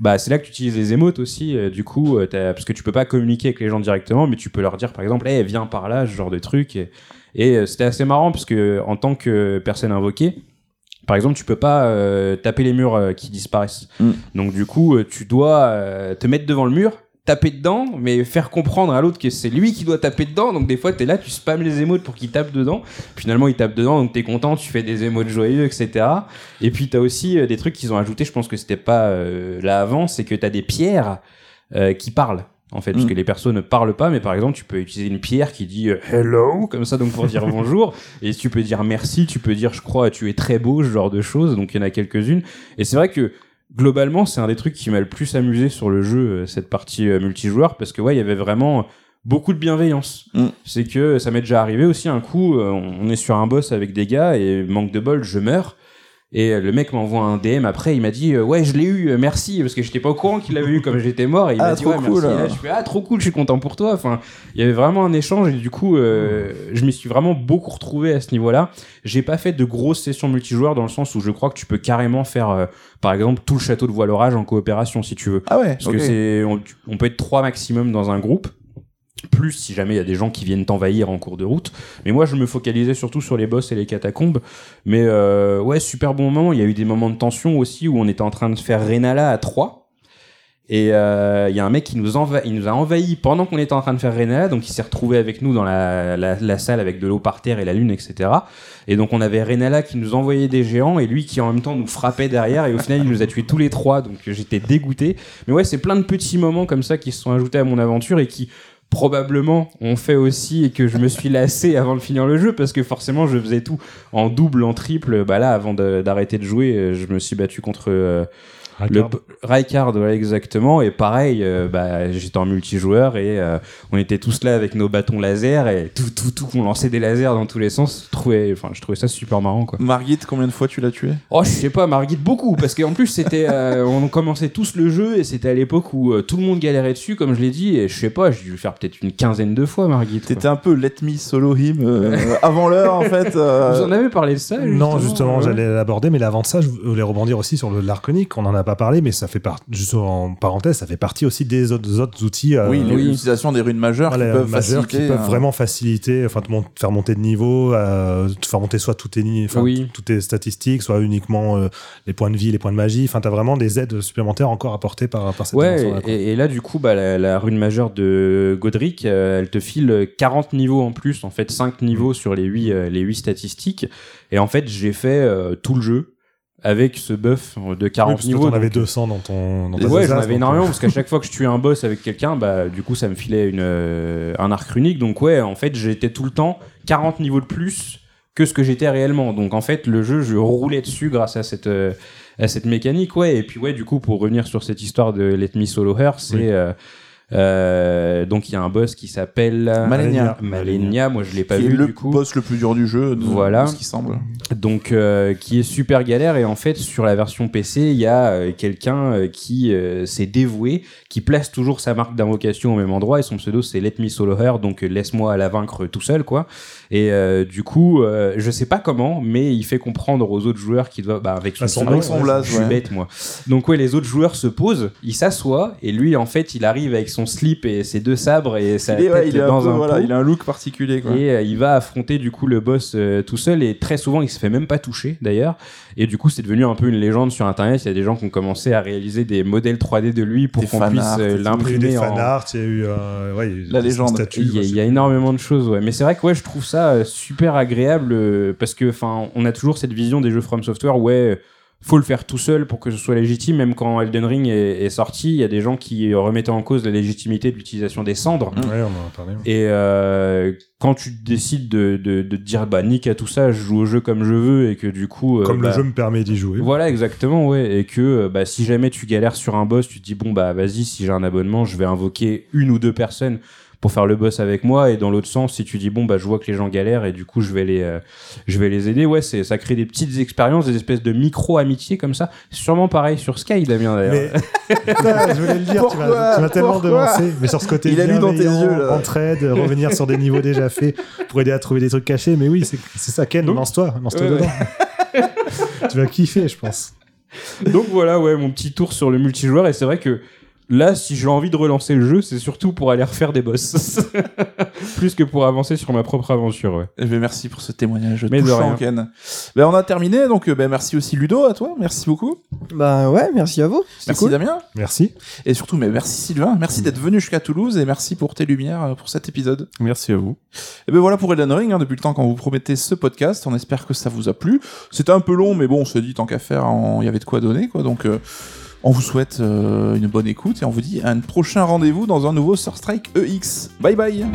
bah, c'est là que tu utilises les émotes aussi. euh, du coup, parce que tu peux pas communiquer avec les gens directement, mais tu peux leur dire par exemple, hey, viens par là, ce genre de truc. Et, et, c'était assez marrant parce que en tant que personne invoquée, par exemple, tu peux pas euh, taper les murs euh, qui disparaissent. Mm. Donc du coup, euh, tu dois te mettre devant le mur, taper dedans, mais faire comprendre à l'autre que c'est lui qui doit taper dedans. Donc des fois, t'es là, tu spammes les émotes pour qu'il tape dedans. Finalement, il tape dedans, donc t'es content, tu fais des émotes joyeux, etc. Et puis t'as aussi euh, des trucs qu'ils ont ajoutés. Je pense que c'était pas euh, là avant, c'est que t'as des pierres euh, qui parlent. En fait, parce Mm. que les persos ne parlent pas, mais par exemple, tu peux utiliser une pierre qui dit euh, hello, comme ça, donc pour dire bonjour. Et tu peux dire merci, tu peux dire je crois, tu es très beau, ce genre de choses. Donc il y en a quelques-unes. Et c'est vrai que globalement, c'est un des trucs qui m'a le plus amusé sur le jeu, euh, cette partie euh, multijoueur, parce que ouais, il y avait vraiment beaucoup de bienveillance. Mm. C'est que ça m'est déjà arrivé aussi un coup, euh, on est sur un boss avec des gars et manque de bol, je meurs. Et euh, le mec m'envoie un DM après, il m'a dit euh, ouais je l'ai eu, euh, merci parce que j'étais pas au courant qu'il l'avait eu comme j'étais mort. Et il Ah, m'a dit trop ouais cool. merci. Et là, je fais ah trop cool, je suis content pour toi. Enfin, il y avait vraiment un échange et du coup euh, je m'y suis vraiment beaucoup retrouvé à ce niveau-là. J'ai pas fait de grosses sessions multijoueurs dans le sens où je crois que tu peux carrément faire euh, par exemple tout le château de voile orage en coopération si tu veux. Ah ouais, Parce que c'est, on, on peut être trois maximum dans un groupe. Plus si jamais il y a des gens qui viennent t'envahir en cours de route. Mais moi, je me focalisais surtout sur les boss et les catacombes. Mais euh, ouais, super bon moment. Il y a eu des moments de tension aussi où on était en train de faire Renala à 3. Et euh, il y a un mec qui nous, enva- il nous a envahi pendant qu'on était en train de faire Renala. Donc il s'est retrouvé avec nous dans la salle avec de l'eau par terre et la lune, etc. Et donc on avait Renala qui nous envoyait des géants et lui qui en même temps nous frappait derrière. Et au final, il nous a tués tous les trois. Donc j'étais dégoûté. Mais ouais, c'est plein de petits moments comme ça qui se sont ajoutés à mon aventure et qui probablement ont fait aussi et que je me suis lassé avant de finir le jeu parce que forcément je faisais tout en double, en triple. Bah là, avant de- d'arrêter de, jouer, euh, je me suis battu contre le. Rijkaard, voilà, exactement. Et pareil, euh, bah, j'étais en multijoueur et euh, on était tous là avec nos bâtons laser et tout, tout, tout, on lançait des lasers dans tous les sens. Je trouvais, enfin, je trouvais ça super marrant, quoi. Margit, combien de fois tu l'as tué? Oh, je sais pas, Margit, beaucoup, parce qu'en plus, c'était, euh, on commençait tous le jeu et c'était à l'époque où euh, tout le monde galérait dessus, comme je l'ai dit, et je sais pas, j'ai dû le faire peut-être une quinzaine de fois, Margit. T'étais un peu Let Me Solo Him euh, avant l'heure en fait. euh, Vous en avez parlé de ça Non, justement, ouais. j'allais l'aborder, mais avant ça, je voulais rebondir aussi sur le l'arconique. On n'en a pas parlé, mais ça fait partie, juste en parenthèse, ça fait partie aussi des autres, autres outils. euh, Oui, oui. l'utilisation des runes majeures voilà, qui peuvent majeurs faciliter. qui peuvent euh, vraiment faciliter, enfin, te, te faire monter de niveau, euh, te faire monter soit toutes tes, Oui. toutes tes statistiques, soit uniquement euh, les points de vie, les points de magie. Enfin, t'as vraiment des aides supplémentaires encore apportées par, par cette Ouais, et, et là, du coup, bah, la, la rune majeure de Godric, euh, elle te file 40 niveaux en plus, en fait 5 niveaux sur les 8, euh, les 8 statistiques. Et en fait, j'ai fait euh, tout le jeu avec ce buff de Oui, 40 parce que niveaux. t'en avais donc- 200 dans ton. Dans ta Ouais, j'en avais énormément euh, parce qu'à chaque fois que je tuais un boss avec quelqu'un, bah du coup ça me filait une euh, un arc runique. Donc ouais, en fait j'étais tout le temps 40 niveaux de plus que ce que j'étais réellement. Donc en fait le jeu je roulais dessus grâce à cette euh, à cette mécanique ouais. Et puis ouais du coup pour revenir sur cette histoire de Let Me Solo Her, c'est Oui. euh, Euh, donc il y a un boss qui s'appelle Malenia. Malenia. Moi je l'ai pas Qui est vu le du coup. boss le plus dur du jeu, de, Voilà. ce qui semble. Donc euh, qui est super galère et en fait sur la version PC il y a euh, quelqu'un qui euh, s'est dévoué, qui place toujours sa marque d'invocation au même endroit et son pseudo c'est Let Me Solo Her donc laisse-moi la vaincre tout seul quoi. Et euh, du coup euh, je sais pas comment mais il fait comprendre aux autres joueurs qu'il doit bah, avec son, Ah, son son je- suis ouais. bête moi. Donc ouais les autres joueurs se posent, il s'assoit et lui en fait il arrive avec son slip et ses deux sabres et sa Il est, ouais, tête il est un dans peu, un voilà, pot. il a un look particulier, quoi. Et euh, il va affronter du coup le boss euh, tout seul et très souvent il se fait même pas toucher d'ailleurs. Et du coup c'est devenu un peu une légende sur internet. Il y a des gens qui ont commencé à réaliser des modèles 3D de lui pour Des qu'on puisse euh, et tout. Il y a eu des l'imprimer en. fan art, il y a eu euh, ouais, La des légende. statues, Il y, a, il y a énormément de choses, ouais. Mais c'est vrai que ouais, je trouve ça super agréable euh, parce que, enfin, on a toujours cette vision des jeux From Software, ouais, faut le faire tout seul pour que ce soit légitime. Même quand Elden Ring est, est sorti, il y a des gens qui remettaient en cause la légitimité de l'utilisation des cendres. Ouais, on en. Et euh, quand tu décides de, de, de te dire bah nique à tout ça, je joue au jeu comme je veux et que du coup euh, Comme bah, le jeu me permet d'y jouer. voilà exactement ouais et que euh, bah si jamais tu galères sur un boss, tu te dis bon bah vas-y si j'ai un abonnement, je vais invoquer une ou deux personnes pour faire le boss avec moi et dans l'autre sens si tu dis bon bah je vois que les gens galèrent et du coup je vais les euh, je vais les aider ouais c'est ça crée des petites expériences des espèces de micro amitiés comme ça C'est sûrement pareil sur Sky Damien d'ailleurs Mais je voulais le dire, tu m'as tu m'as tellement devancé. Mais sur ce côté Il a lu dans tes yeux, là. entraide, revenir sur des niveaux déjà faits pour aider à trouver des trucs cachés. Mais oui, c'est c'est ça, Ken, Donc- lance-toi, lance-toi Ouais, dedans. tu vas kiffer, je pense. Donc voilà, ouais, mon petit tour sur le multijoueur. Et c'est vrai que là, si j'ai envie de relancer le jeu, c'est surtout pour aller refaire des boss. Plus que pour avancer sur ma propre aventure, ouais. Eh ben, merci pour ce témoignage Mais de touchant, rien. Ken. Ben, on a terminé, donc euh, ben, merci aussi Ludo à toi, merci beaucoup. Bah ouais, merci à vous. Merci cool. Damien. Merci. Et surtout, mais merci Sylvain, merci d'être venu jusqu'à Toulouse et merci pour tes lumières euh, pour cet épisode. Merci à vous. Et ben voilà pour Elden Ring, hein, depuis le temps qu'on vous promettait ce podcast, on espère que ça vous a plu. C'était un peu long, mais bon, on se dit tant qu'à faire, on- il y avait de quoi donner, quoi. Donc, euh, on vous souhaite euh, une bonne écoute et on vous dit à un prochain rendez-vous dans un nouveau Surstrike EX. Bye bye